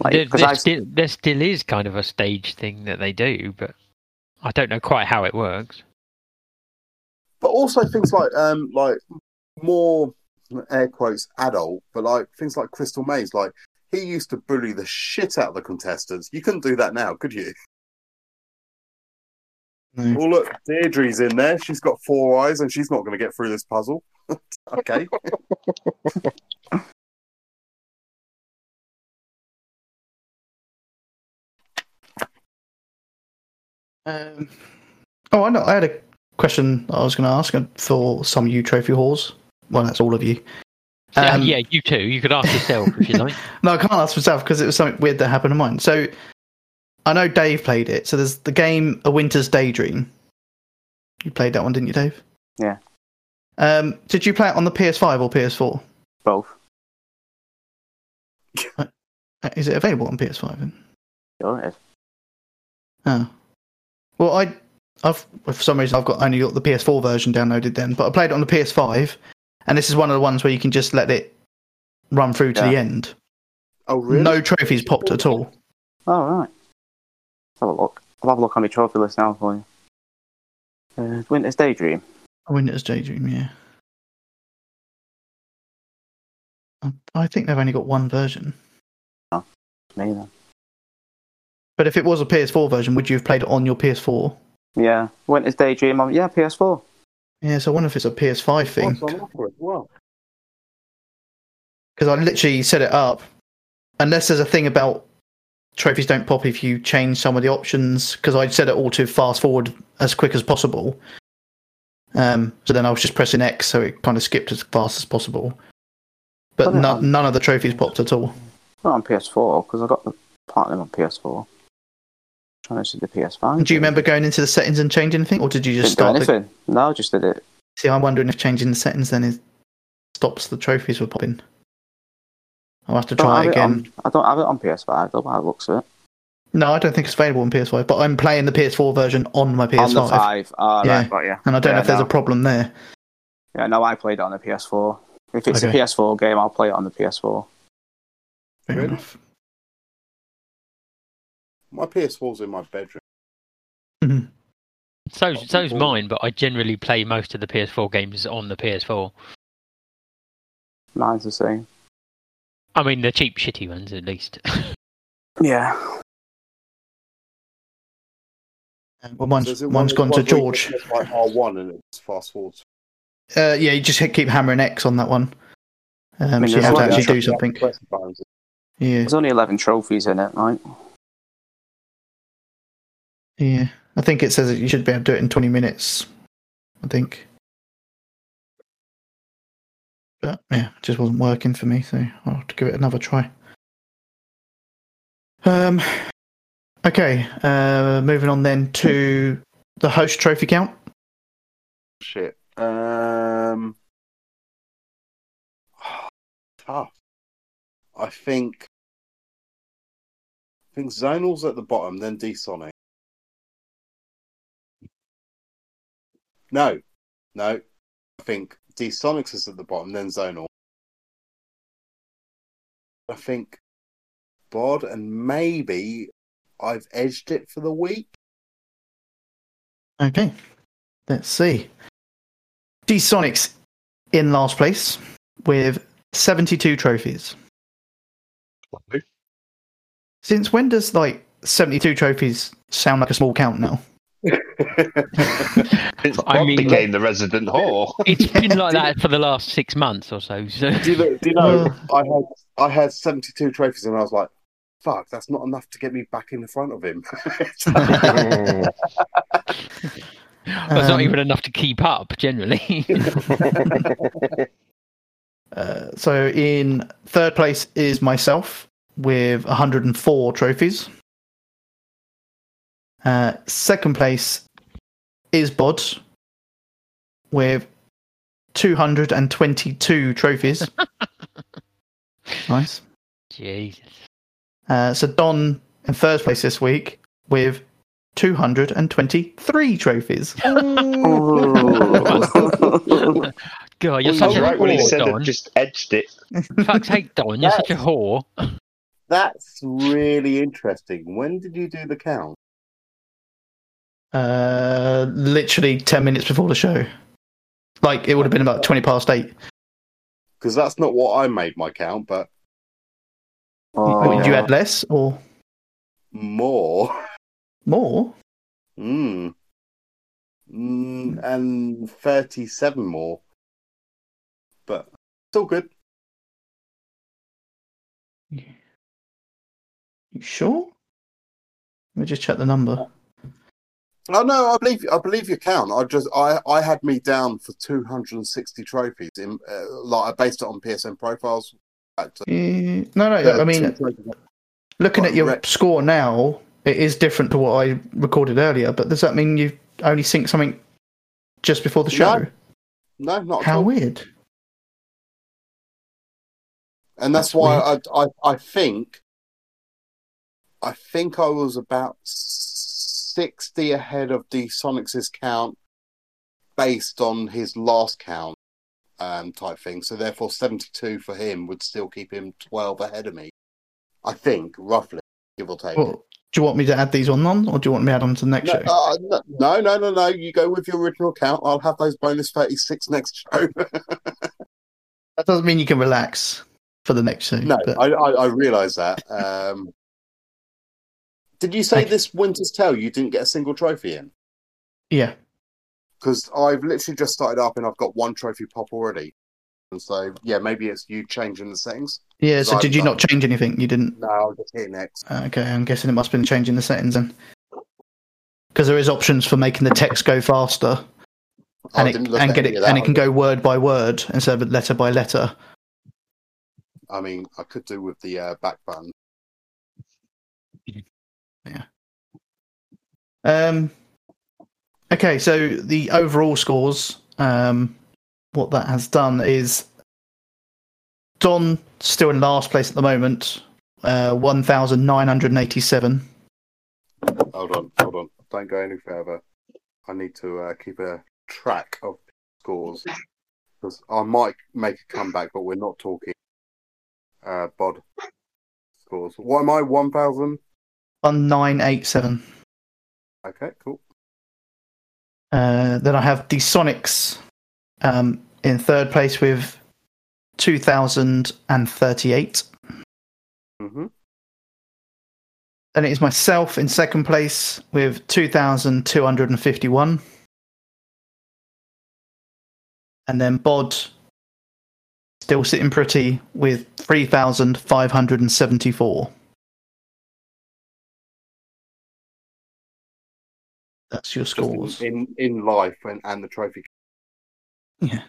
Like, there, 'cause there still, there still is kind of a stage thing that they do, but I don't know quite how it works. but also things like um like more air quotes adult, but like things like Crystal Maze, like he used to bully the shit out of the contestants. You couldn't do that now, could you? No. Well, look, Deirdre's in there. She's got four eyes, and she's not going to get through this puzzle. okay. Um, oh, I know. I had a question I was going to ask for some of you trophy whores. Well, that's all of you. Yeah, Um, yeah, you too. You could ask yourself if you like. No, I can't ask myself because it was something weird that happened to mine. So I know Dave played it. So there's the game A Winter's Daydream. You played that one, didn't you, Dave? Yeah. Um, did you play it on the PS5 or PS4? Both. Is it available on PS5? then? Sure it is. Oh. Well, I, I've for some reason I've got only got the PS4 version downloaded then, but I played it on the PS5, and this is one of the ones where you can just let it run through to the end. Oh, really? No trophies popped at all. Oh, right. Let's have a look. I'll have a look on my trophy list now for you. Uh, Winter's Daydream. Winter's Daydream, yeah. I- I think they've only got one version. Me then. But if it was a PS4 version, would you have played it on your PS4? Yeah. Winter's Daydream. On, yeah, PS4. Yeah, so I wonder if it's a PS5 thing. What's on offer as well? Because I literally set it up. Unless there's a thing about trophies don't pop if you change some of the options, because I'd set it all to fast forward as quick as possible. Um, so then I was just pressing X, so it kind of skipped as fast as possible. But no, on. none of the trophies popped at all. Not on PS4 because I got the Platinum on PS4. trying to see the PS5. Do you remember going into the settings and change anything, or did you just do start? The... anything. No, just did it. See, I'm wondering if changing the settings then is stops the trophies from popping. I'll have to try it again. on, I don't have it on PS5 though. By the looks of it. No, I don't think it's available on PS5, but I'm playing the PS4 version on my PS5, On the five. Ah, Yeah. right, got you. and I don't Yeah, know if there's no. a problem there. Yeah, no, I played it on the PS4. If it's Okay. a PS4 game, I'll play it on the PS4. Fair Really? enough. My PS4's in my bedroom. Mhm. So, Oh, so's mine, but I generally play most of the PS4 games on the PS4. Mine's the same. I mean, the cheap, shitty ones at least. Yeah. Well, one's, So is it one's one- gone to one where George. press, like R1 and it's fast forward. Uh, yeah, you just hit- keep hammering X on that one. Um, mean, so you have to actually do something. Yeah, There's only 11 trophies in it, right? yeah. I think it says that you should be able to do it in 20 minutes. I think. But yeah, it just wasn't working for me, so I'll have to give it another try. Um. Okay, uh, moving on then to the host trophy count. Shit. Um, tough. I think. I think Zonal's at the bottom, then D-Sonic. No, no. I think D-Sonics is at the bottom, then Zonal. I think Bod and maybe I've edged it for the week. Okay, let's see. D Sonics in last place with 72 trophies. Since when does like 72 trophies sound like a small count now? It's I Bob mean- became the resident whore. it's been like that for the last six months or so. So Do you know? Do you know I had I had seventy two trophies, and I was like, "Fuck, that's not enough to get me back in the front of him." that's not Um, even enough to keep up generally. Uh, so in third place is myself with 104 trophies. Uh, second place is Bod with 222 trophies. nice. Jesus. Uh, so Don in first place this week with 223 trophies. God, you're Well, such That's a right when he whore, said it, Don. just edged it. Fuck's sake, Don, you're such a whore. that's really interesting. When did you do the count? Uh, literally 10 minutes before the show. Like it would have been about 20 past 8. Because that's not what I made my count, but Oh, Did you add less or more. more? Mm. Mm, and thirty-seven more, but still good. You sure? Let me just check the number. Oh no, I believe I believe you count. I just I I had me down for 260 trophies in uh, like I based it on PSN profiles. To- Eh, no, no. uh, I mean, looking at your Correct. score now, it is different to what I recorded earlier. But does that mean you only synced something just before the show? No, no, not at How all. weird. And that's, That's why I, I I think I think I was about sixty ahead of D Sonic's count based on his last count um type thing. So therefore seventy two for him would still keep him twelve ahead of me. I think, roughly, give or take. Well, do you want me to add these on, on or do you want me to add on to the next no, show? uh, no, no, no, no. You go with your original count. I'll have those bonus thirty six next show. That doesn't mean you can relax for the next show. no, but- I, I, I realise that. Um, did you say this Winter's Tale you didn't get a single trophy in? yeah. because I've literally just started up and I've got one trophy pop already. And so, yeah, maybe it's you changing the settings. Yeah, so Right, did you not change anything? You didn't? No, I'll just hit next. Uh, Okay, I'm guessing it must have been changing the settings then. Because there is options for making the text go faster and it, and get it and it can go word by word instead of letter by letter. I mean, I could do with the uh, back button. Um, okay, so the overall scores, um, what that has done is Don still in last place at the moment, uh, 1,987. Hold on, hold on. Don't go any further. I need to uh, keep a track of scores because I might make a comeback, but we're not talking uh, bod scores. What am I? One thousand. 1987. Okay, cool. Uh, then I have D-Sonics um, in third place with 2,038. hmm Then it is myself in second place with 2,251. And then Bod still sitting pretty with 3,574. That's your scores. in, in in life and, and the trophy. Yeah.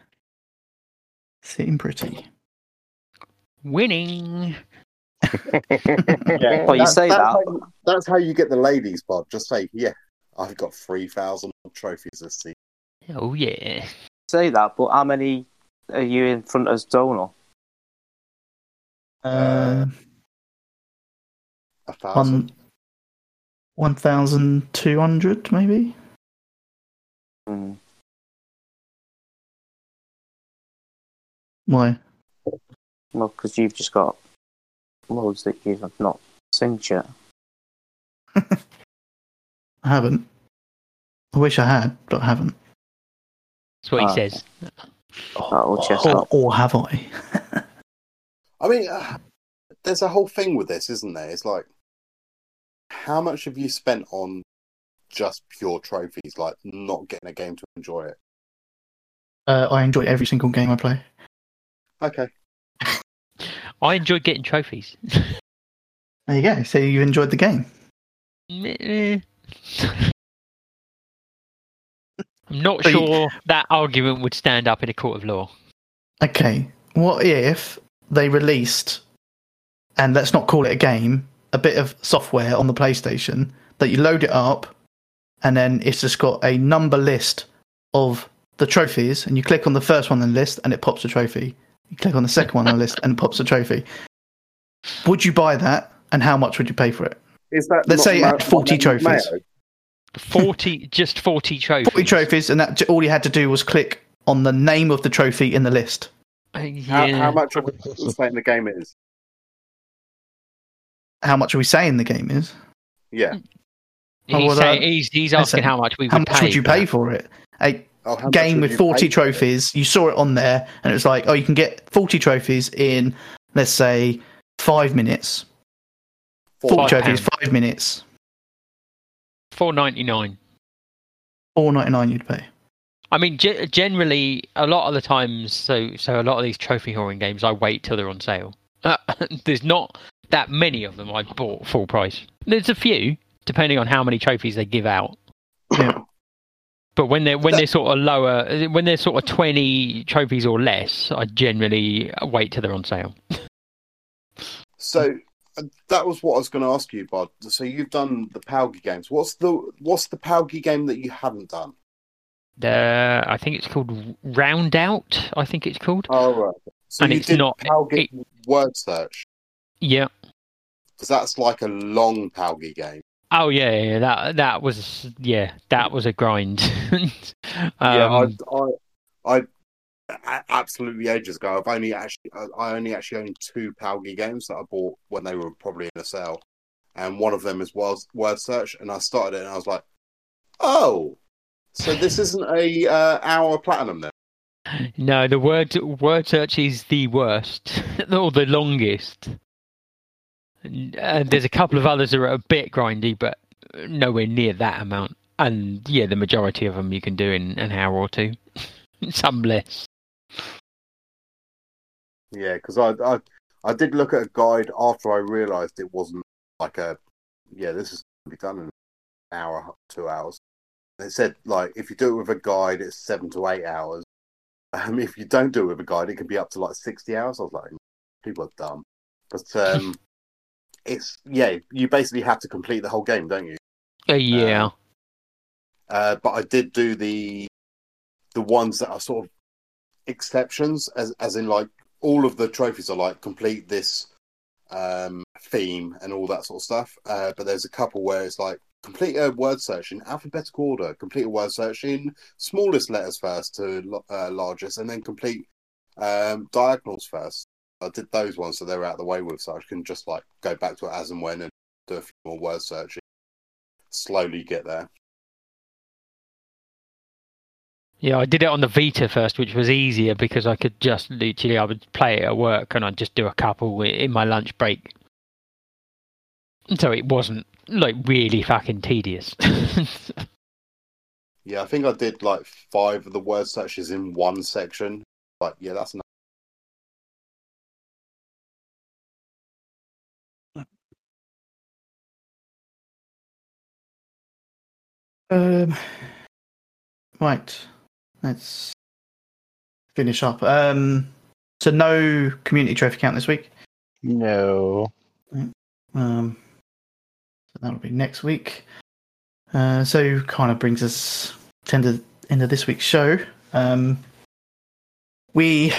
Sitting pretty. Winning. Yeah, Well, you say that's that. How that's how you get the ladies, Bob. Just say, yeah, I've got 3,000 trophies this season. Oh yeah. Say that, but how many are you in front of Donal? Uh, A thousand. one, 1,200 maybe? Hmm. Why? Well, because you've just got loads that you've not synced yet. I haven't. I wish I had, but I haven't. That's what he Ah. says. That old Or, or have I? I mean, uh, there's a whole thing with this, isn't there? It's like, how much have you spent on just pure trophies, like not getting a game to enjoy it? Uh, I enjoy every single game I play. Okay. I enjoy getting trophies. There you go. So you enjoyed the game. I'm not So you- sure that argument would stand up in a court of law. Okay. What if they released, and let's not call it a game, a bit of software on the PlayStation that you load it up, and then it's just got a number list of the trophies, and you click on the first one on the list, and it pops a trophy. You click on the second one on the list, and it pops a trophy. Would you buy that, and how much would you pay for it? Is that Let's say it had 40 trophies. Mayo? Forty, just forty trophies. 40 trophies, and that all you had to do was click on the name of the trophy in the list. Uh, How, yeah. how much of the game is? How much are we saying the game is? Yeah. Oh, He's, well, saying, that- he's, he's asking it. how much we How would much would you pay for it? A Oh, game with 40 pay for trophies. You saw it on there, and it was like, oh, you can get 40 trophies in, let's say, five minutes. 40 Five trophies, pounds. five minutes. Four ninety nine. Four ninety nine you'd pay. I mean, ge- generally, a lot of the times, so so a lot of these trophy whoring games, I wait till they're on sale. Uh, there's not that many of them I bought full price. There's a few, depending on how many trophies they give out. Yeah. But when they're when That- they're sort of lower, when they're sort of twenty trophies or less, I generally wait till they're on sale. So that was what I was going to ask you, Bud. So you've done the POWGI games. What's the what's the POWGI game that you haven't done? Uh, I think it's called Round Out. I think it's called. Oh right. So And you it's did not- POWGI word search Yeah. because that's like a long POWGI game. Oh yeah, yeah, yeah, that that was yeah, that was a grind. yeah, Um, I, I, I a- absolutely ages ago. I've only actually, I- I only actually own two POWGI games that I bought when they were probably in a sale, and one of them is word, word search. And I started it, and I was like, oh, so this isn't a uh, hour platinum then? No, the word word search is the worst or the longest. And there's a couple of others that are a bit grindy, but nowhere near that amount. And yeah, the majority of them you can do in an hour or two. Some less. Yeah, because I, I, I did look at a guide after I realised it wasn't like a, yeah, this is going to be done in an hour, two hours. It said like if you do it with a guide, it's seven to eight hours. Um, if you don't do it with a guide, it can be up to like sixty hours. I was like, people are dumb. But um, it's yeah, you basically have to complete the whole game, don't you? Uh, yeah. Uh, but I did do the the ones that are sort of exceptions, as as in like all of the trophies are like complete this um, theme and all that sort of stuff. Uh, but there's a couple where it's like complete a word search in alphabetical order, complete a word search in smallest letters first to uh, largest, and then complete um, diagonals first. I did those ones so they're out of the way with, so I can just like go back to it as and when and do a few more word searching. Slowly get there. Yeah, I did it on the Vita first, which was easier because I could just literally I would play it at work and I'd just do a couple in my lunch break. So it wasn't like really fucking tedious. Yeah, I think I did like five of the word searches in one section. Like, yeah, that's enough. Um, right, let's finish up. Um, so no community trophy count this week. No. Um, so that'll be next week. Uh, so kind of brings us to end of, end of this week's show. Um, we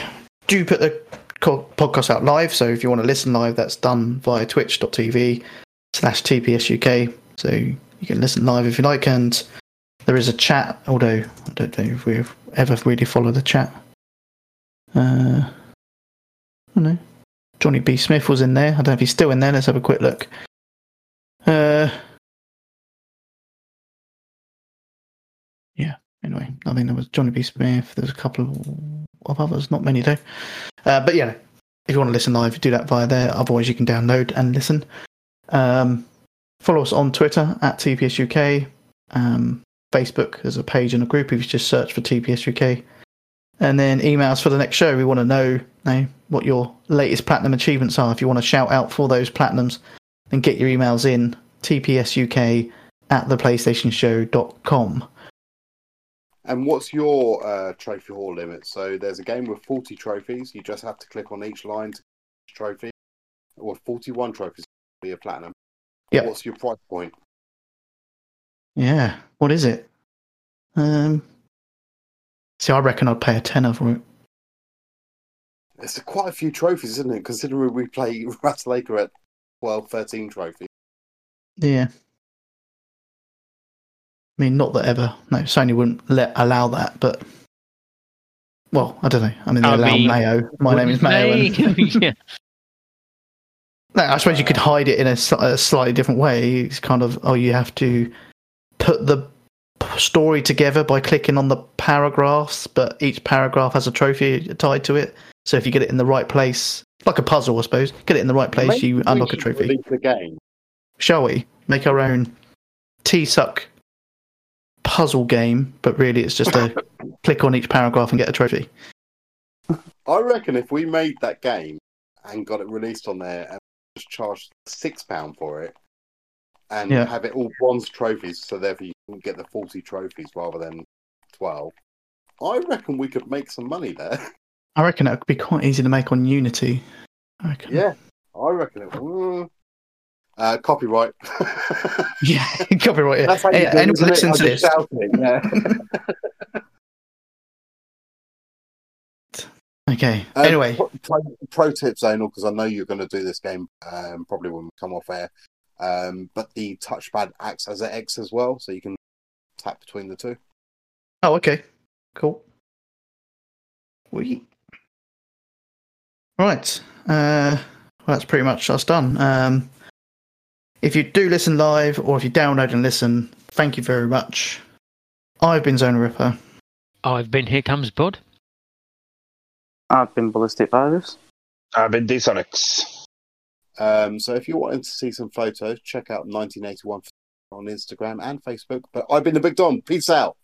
do put the co- podcast out live, so if you want to listen live, that's done via twitch.tv slash tpsuk. So you can listen live if you like, and there is a chat, although I don't know if we've ever really followed the chat. Uh, I know. Johnny B. Smith was in there. I don't know if he's still in there. Let's have a quick look. Uh, yeah. Anyway, I think there was Johnny B. Smith. There's a couple of others, not many though. Uh, but yeah, if you want to listen live, do that via there. Otherwise, you can download and listen. Um, follow us on Twitter at TPSUK. Um, Facebook, there's a page and a group. If you just search for TPSUK, and then emails for the next show. We want to know, know what your latest platinum achievements are. If you want to shout out for those platinums, then get your emails in tpsuk at theplaystationshow.com. And what's your uh, trophy haul limit? So there's a game with 40 trophies. You just have to click on each line to trophy. Or 41 trophies to be a platinum. Yeah. What's your price point? Yeah, what is it? Um, see, I reckon I'd pay a tenner for it. It's quite a few trophies, isn't it? Considering we play Ratalaika at 12, 13 trophies. Yeah. I mean, not that ever. No, Sony wouldn't let allow that, but well, I don't know. I mean, they I allow mean, Mayo. My name is Mayo. And, yeah. No, I suppose you could hide it in a, a slightly different way. It's kind of oh, you have to put the story together by clicking on the paragraphs, but each paragraph has a trophy tied to it. So if you get it in the right place, like a puzzle, I suppose, get it in the right place, Maybe you unlock a trophy. release the game. Shall we make our own T suck puzzle game? But really, it's just a click on each paragraph and get a trophy. I reckon if we made that game and got it released on there and just charge six pound for it and Yeah. have it all bronze trophies, so therefore you can get the forty trophies rather than 12. I reckon we could make some money there. I reckon it would be quite easy to make on Unity. I reckon. Yeah, I reckon it. Mm. Uh, copyright. Yeah, copyright. Yeah. That's how you Hey, do anyone listen to this? yeah. Okay. Um, anyway, pro, pro, pro tip, Zonal, because I know you're going to do this game um, probably when we come off air. Um, but the touchpad acts as an X as well, so you can tap between the two. oh, okay, cool. We right. Uh, well, that's pretty much us done. Um, if you do listen live, or if you download and listen, thank you very much. I've been Zonal Ripper. I've been here comes Bod. I've been ballistic virus. I've been Dsonics. Um, so if you're wanting to see some photos, check out 1981 on Instagram and Facebook. But I've been the Big Don. Peace out.